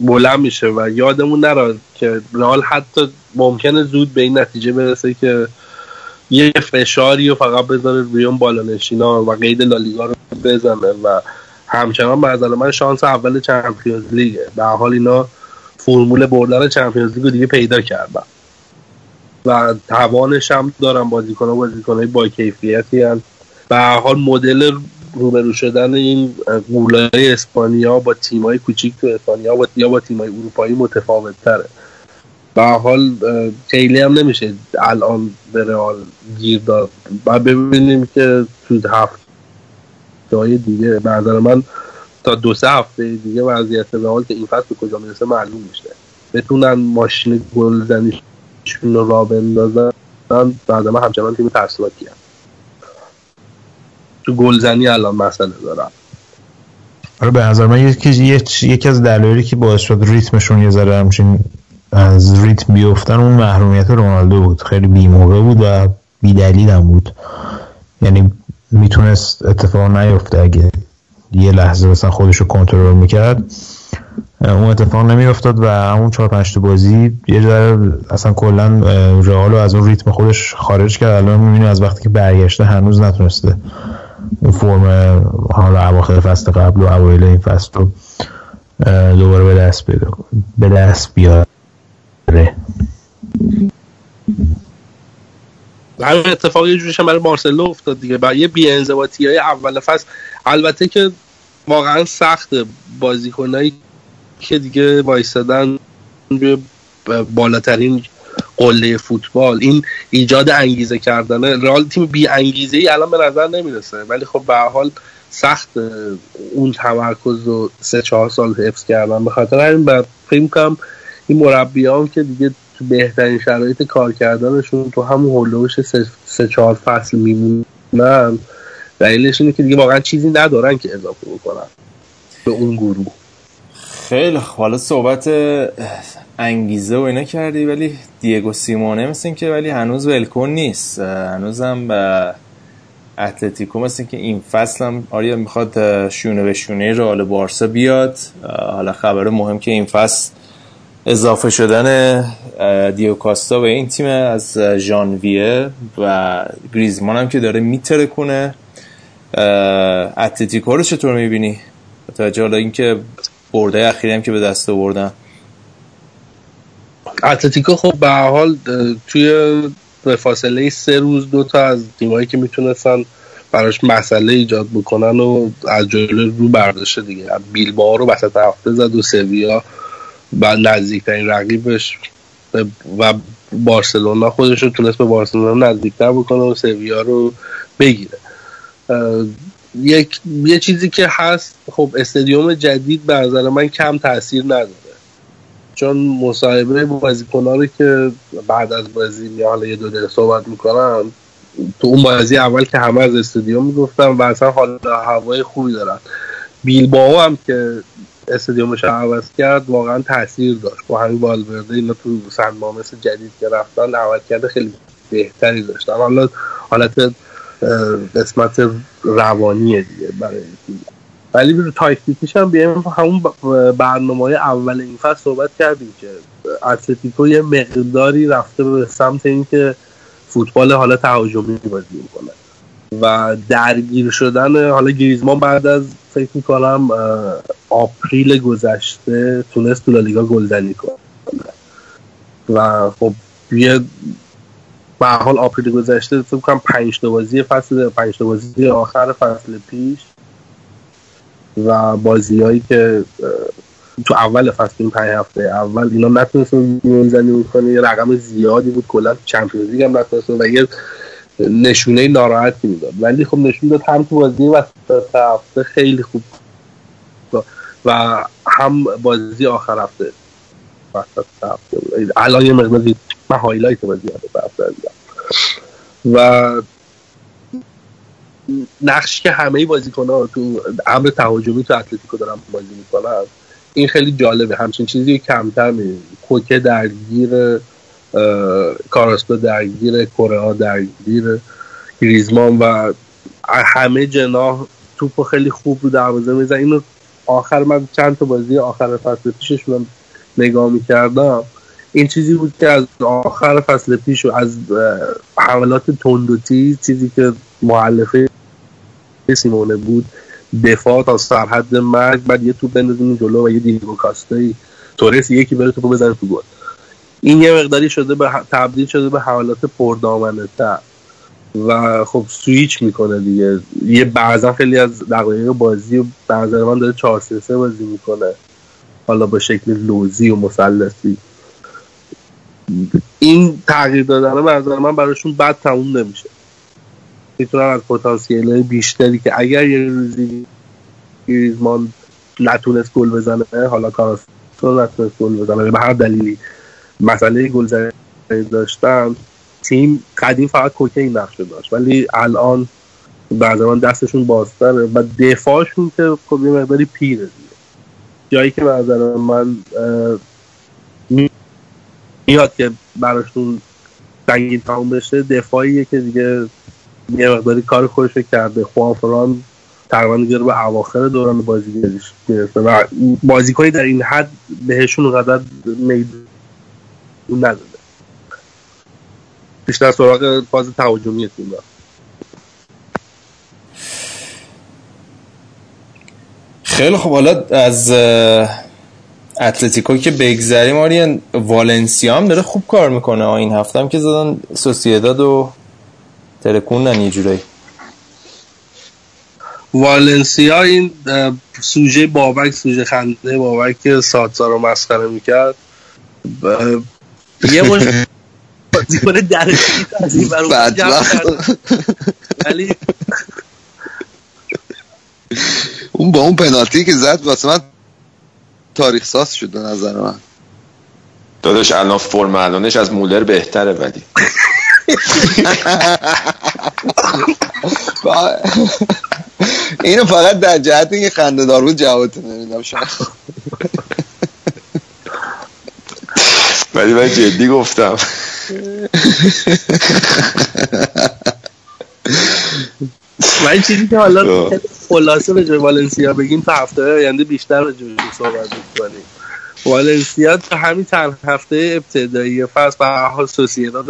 بلند میشه و یادمون نراد که رئال حتی ممکنه زود به این نتیجه برسه که یه فشاری رو فقط بذاره روی اون بالانشینا و قید لالیگا رو بزنه و همچنان به نظر من شانس اول چمپیونز لیگه به حال اینا فرمول بردن چمپیونز لیگ رو دیگه پیدا کردن و توانش هم دارن بازیکن بازیکن با کیفیتی هن. به حال مدل روبرو شدن این قولای اسپانیا با تیمای کوچیک تو اسپانیا با یا با تیمای اروپایی متفاوت تره به حال خیلی هم نمیشه الان به رئال گیر داد. و ببینیم که تو هفته های دیگه به نظر من تا دو سه هفته دیگه وضعیت رئال که این فصل به کجا می‌رسه معلوم میشه. بتونن ماشین گلزنیشون رو را بندازن بعد من همچنان تیم ترسناکی هم. تو گلزنی الان مسئله دارم. آره به نظر من یکی یکی از دلایلی که باعث شد ریتمشون یه ذره همچین از ریتم بیفتن اون محرومیت رونالدو بود. خیلی بیموقع بود و بیدلیل هم بود. یعنی می‌تونست اتفاق نیفته اگه یه لحظه مثلا خودش رو کنترل می‌کرد. اون اتفاق نمیافتاد و همون چهار پنج بازی یه ذره اصلا کلا رئال از اون ریتم خودش خارج کرد. الان می‌بینیم از وقتی که برگشته هنوز نتونسته فرم حالا اواخر فصل قبل و اوایل این فصل رو دوباره به دست پیدا به دست بیاره. همین اتفاق یه جوریش برای مارسلو افتاد دیگه. برای یه بی‌انضباطی های اول فصل. البته که واقعا سخت بازیکنایی که دیگه وایستادن روی بالاترین قله فوتبال این ایجاد انگیزه کردنه. رئال تیم بی انگیزه ای الان به نظر نمی‌رسه. ولی خب به حال سخت اون تمرکز رو سه چهار سال حفظ کردن. به خاطر بعد فکر می‌کنم این مربیان که دیگه تو بهترین شرایط کار کردنشون تو همون هولوش سه, سه چهار فصل میمونن. دلیلش اینه که دیگه واقعا چیزی ندارن که اضافه بکنن به اون گروه. خیلی حالا صحبت انگیزه و اینا کردی ولی دیگو سیمونه مثل که ولی هنوز ولکن نیست. هنوزم به اتلتیکو مثل که این فصل هم آریا می‌خواد شونه به شونه رئال بارسا بیاد. حالا خبر مهم که این فصل اضافه شدن دیو کاستا به این تیم از ژانویه و گریزمان هم که داره میتره کنه اتلتیکو رو چطور می‌بینی؟ تا حالا اینکه برده اخیری هم که به دست آوردن. اتلتیکو خب به حال توی به فاصله سه روز دو تا از تیمایی که می‌تونستن براش مسئله ایجاد بکنن و از جلو رو برداشته دیگه. بیلبائو رو وسط هفته زد و سویا و نزدیکترین رقیبش و بارسلونا خودش رو تونست به بارسلونا نزدیکتر بکنه و سویا رو بگیره. یک یه چیزی که هست خب استادیوم جدید به نظر من کم تاثیر نداره. چون مصاحبه بازیکن‌ها رو که بعد از بازی یا حالا یه دو دقیقه صحبت می‌کنن تو اون بازی اول که همه از استادیوم می‌گفتن و اصلا حال هوای خوبی دارن. بیلبائو هم که استادیومش عوض کرد واقعا تاثیر داشت. با همین والورده اینا تو سن مامس جدید که رفتن عوض کرده خیلی بهتری داشتن. حالا حالت قسمت روانیه دیگه برای ولی تاکتیکیش هم بیایم همون برنامه های اول این فصل صحبت کردیم که اتلتیکو یه مقداری رفته به سمت اینکه فوتبال حالا تهاجمی بازی می‌کنه. و درگیر شدن حالا گریزمان بعد از فکر می‌کنم آپریل گذشته تونست تو لالیگا گلزنی کنه. و خب یه به حال آپریل گذشته فکر کنم پنج تا بازی فصل پنج بازی آخر فصل پیش و بازیهایی که تو اول فصل این پنج هفته اول اینا نتونستن گلزنی بکنه یه رقم زیادی بود. کلا چمپیونز لیگ هم نتونستن و یه نشونه ناراحتی می‌داد. ولی خب نشون داد هم تو بازی وسط هفته خیلی خوب. و هم بازی آخر هفته وسط هفته الان یه مقداری من highlight بازی هفته و نقش که همه بازیکن ها تو امر تهاجمی تو اتلتیکو دارن بازی می‌کنن این خیلی جالبه. همچین چیزی کمتر می‌بینی. کوکه درگیر اه، کاراسکو درگیر کوره‌آ درگیر گریزمان و همه جناح توپو خیلی خوب رو دروازه میزن اینو آخر من چند تا بازی آخر فصل پیششون نگاه می‌کردم. این چیزی بود که از آخر فصل پیش و از حملات تند و تیز چیزی که معلفه سیمونه بود دفاع تا سرحد مرگ بعد یه توپ بندازیم جلو و یه دیگو کاستایی. تورس یکی بره توپو بزنه تو گل. این یه مقداری شده به تبدیل شده به حملات پردامنه تر و خب سویچ می‌کنه دیگه. یه بعضا خیلی از دقایق بازی و بعضا من داره 4 3 3 بازی می‌کنه. حالا با شکل لوزی و مثلثی این تغییر دادن به نظر من براشون بد تموم نمیشه. می‌تونن از پتانسیل بیشتری که اگر یه روزی گریزمان نتونست گل بزنه حالا کاراستو نتونست گل بزنه. به هر دلیلی. مسئله گل داشتن تیم قدیم فقط کوکه این نقشه داشت. ولی الان بعد من دستشون بازتره و دفاعشون که خب یه مقداری پیره دیگه. جایی که به من میاد که براشون سنگین تموم بشه دفاعیه که دیگه یه مقداری کار خودش کرده. خوان فران تقریبا دیگه به اواخر دوران بازیگریش می‌رسه و بازیکنی در این حد بهشون اونقدر میدون نداده. بیشتر سراغ فاز تهاجمی تیم خیلی خب حالا از اتلتیکو که بگذریم آریان والنسیا هم داره خوب کار می‌کنه. این هفته هم که زدن سوسیداد و ترکوندن یه جورایی. والنسیا این سوژه بابک سوژه خنده بابک که ساتسا رو مسخره می‌کرد. یه مش بازیکن درجه از این. ولی اون با اون پنالتی که زد واسه من تاریخ ساز شد به نظر من. داداش الان فرم الانش از مولر بهتره ولی. اینو فقط در جهت اینکه خنده دار بود جوابتو نمیدم شاید ولی من جدی گفتم. این چیزی که حالا خلاصه به جای والنسیا بگیم تا هفته آینده بیشتر به صحبت می‌کنیم. والنسیا تا همین چند هفته ابتدایی فصل به هر حال سوسییداد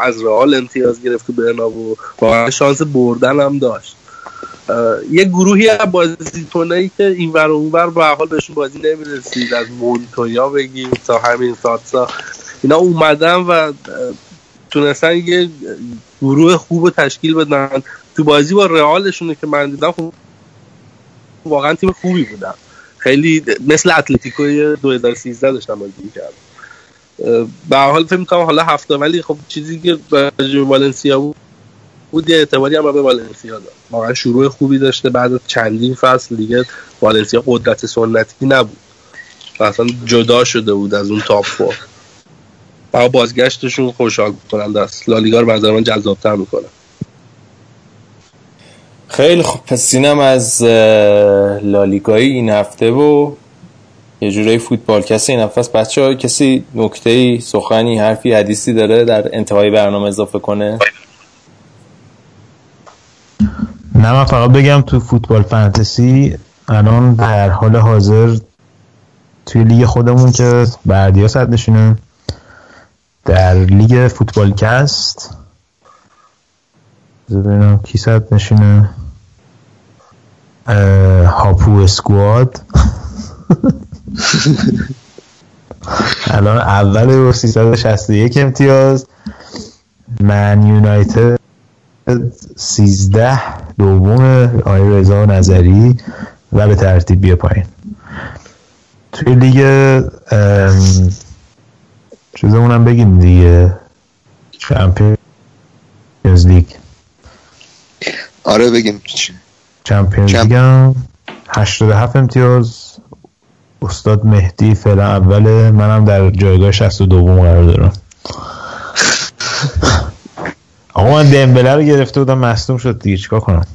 از- رئال امتیاز گرفت تو برنابو. واقعا شانس بردن هم داشت. یه گروهی از بازیکنایی که این ور و اون ور به حال بهشون بازی نمی‌رسید. از مونتویا بگیم تا همین ساتسا اینا اومدن و تونستن یه گروه خوب تشکیل بدن. تو بازی با رئالشونه که من دیدم خب واقعا تیم خوبی بودن. خیلی مثل اتلتیکو 2013 داشتن بازی می‌کردن اه، به حال فکر می‌کنم حالا هفته ولی خب چیزی که والنسیا بود بود یه اعتباری هم به والنسیا داد. واقعا شروع خوبی داشته بعد از چندین فصل دیگه والنسیا قدرت سنتی نبود. و اصلا جدا شده بود از اون تاپ فور و بازگشتشون خوشحال کننده است لالیگا رو به نظر من جذابتر می‌کنه خیلی خب پس اینم از لالیگای این هفته و یه جورایی فوتبال کسی این هفته بچه کسی نکته سخنی حرفی حدیثی داره در انتهای برنامه اضافه کنه؟ نه من فقط بگم تو فوتبال فانتزی الان در حال حاضر توی لیگ خودمون که بردیا صد نشونه در لیگ فوتبالکست ببینم کی صد نشونه اه، هاپو squad. الان اول با 361 امتیاز. من یونایتد 13 دوم آقای رضا نظری و به ترتیب بیا پایین. توی لیگ چیزمون هم بگیم دیگه. چمپیون چمپیونز لیگ. آره بگیم چمپیونز چمپ- لیگ هم 87 امتیاز. استاد مهدی فعلا اوله منم در جایگاه 62 قرار دارم. آقا من دمبله رو گرفته بودم مصدوم شد دیگه چیکار کنم؟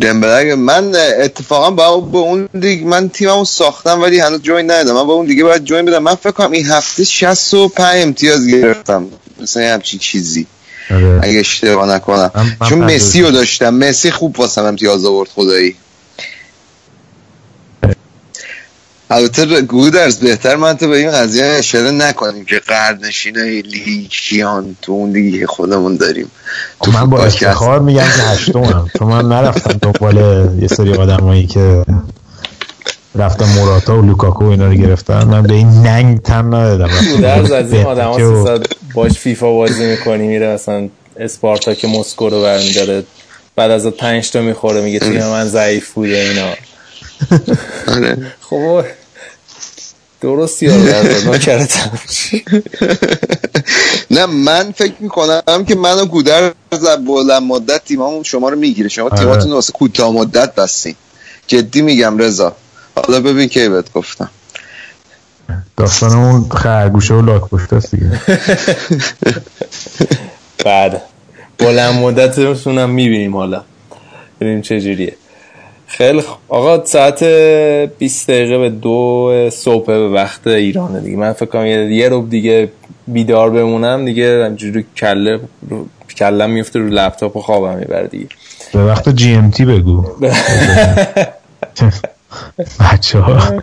دمبله من اتفاقا با به اون لیگ من تیممو ساختم ولی هنوز جوین ندادم. من با اون دیگه باید جوین بدم. من فکر کنم این هفته 65 امتیاز گرفتم. مثلا همچین چیزی. آره. اگه اشتباه نکنم. من- من چون مسی رو داشتم. مسی خوب واسم امتیاز آورد خدایی. البته گودرز بهتر من تو به این قضیه اشاره نکنیم که قرنشین های لیگیان تو اون لیگی که خودمون داریم. تو من با. افتخار میگم که هشتمم. چون من نرفتم دنبال یه سری آدمایی که رفتم موراتا و لوکاکو و اینا رو گرفتن. من به این ننگ تن ندادم. درز از این آدم ها باش فیفا بازی می‌کنی میره مثلا اسپارتاک مسکو رو برمیداره بعد از پنج تا می‌خوره میگه تیم من ضعیف بوده اینا. آره. خب درست یاد نکردم نه من فکر می‌کنم که من و گودر بلند مدت تیمامون شما رو می‌گیره. شما آره. تیماتون واسه کوتاه مدت بستین. جدی میگم رضا. حالا ببین کی بهت گفتم. داستان اون خرگوشه و لاک پشت است دیگه. بعد بلند مدتشون هم می‌بینیم حالا. ببینیم چه جوریه. خیلی خوب. آقا ساعت 20 دقیقه به دو صبح به وقت ایرانه دیگه. من فکر کنم یه, یه روب دیگه بیدار بمونم دیگه همجوری کله رو کلم میفته رو لپتاپ و خوابم می‌بره دیگه. به وقت جی ام تی بگو. بچه ها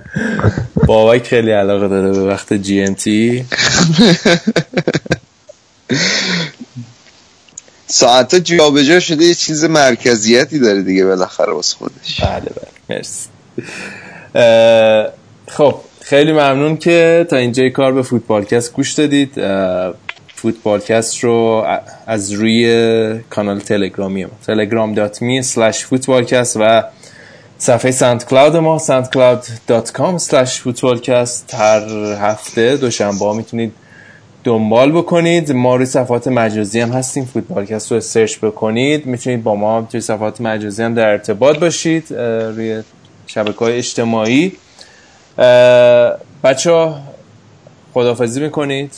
بابک خیلی علاقه داره به وقت جی ام تی. ساعت جابجا شده یه چیز مرکزیتی داره دیگه بالاخره واسه خودش. بله بله. مرسی. خب خیلی ممنون که تا اینجای کار به فوتبالکست گوش دادید. فوتبالکست رو از روی کانال تلگرامی ما telegram.me slash فوتبالکست و صفحه SoundCloud ما soundcloud.com فوتبالکست. هر هفته دوشنبه می‌تونید دنبال بکنید. ما روی صفحات مجازی هم هستیم. فوتبالکست رو سرچ بکنید. می‌تونید با ما توی صفحات مجازی هم در ارتباط باشید روی شبکه های اجتماعی. بچه ها خدافزی می‌کنید.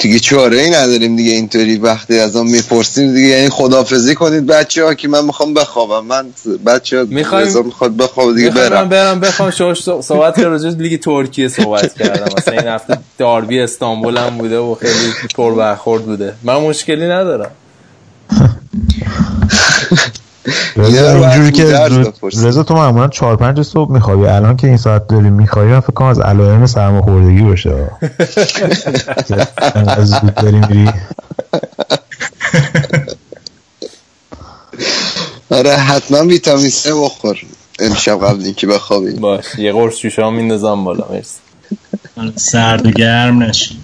دیگه چاره ای نداریم دیگه اینطوری وقتی از اون می‌پرسیم دیگه یعنی خدافزی کنید بچه ها که من می‌خوام بخوابم. من بچه ها رضا می‌خواد بخواب دیگه می‌خوام من برم. برم بخوام شما صحبت کردم راجع لیگ ترکیه صحبت کردم. مثلا این هفته داربی استانبول هم بوده و خیلی پر برخورد بوده. من مشکلی ندارم. اینجوری از که. رضا تو معمولا چهار پنج صبح میخوابی الان که این ساعت داری میخوابی من فکر کنم از علائم سرماخوردگی باشه. انقدر زود داری میری. آره حتما ویتامین C بخور. امشب قبل اینکه بخوابی باش یه قرص شوشا هم میندازم بالا مرسی. سرد و گرم نشین.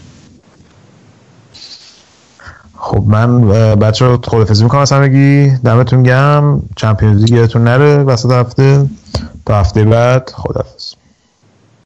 خب من بچه رو خدافزی می‌کنم از همگی. دمتون گرم. چمپیونز لیگ یادتون نره. وسط هفته تا هفته بعد خدافز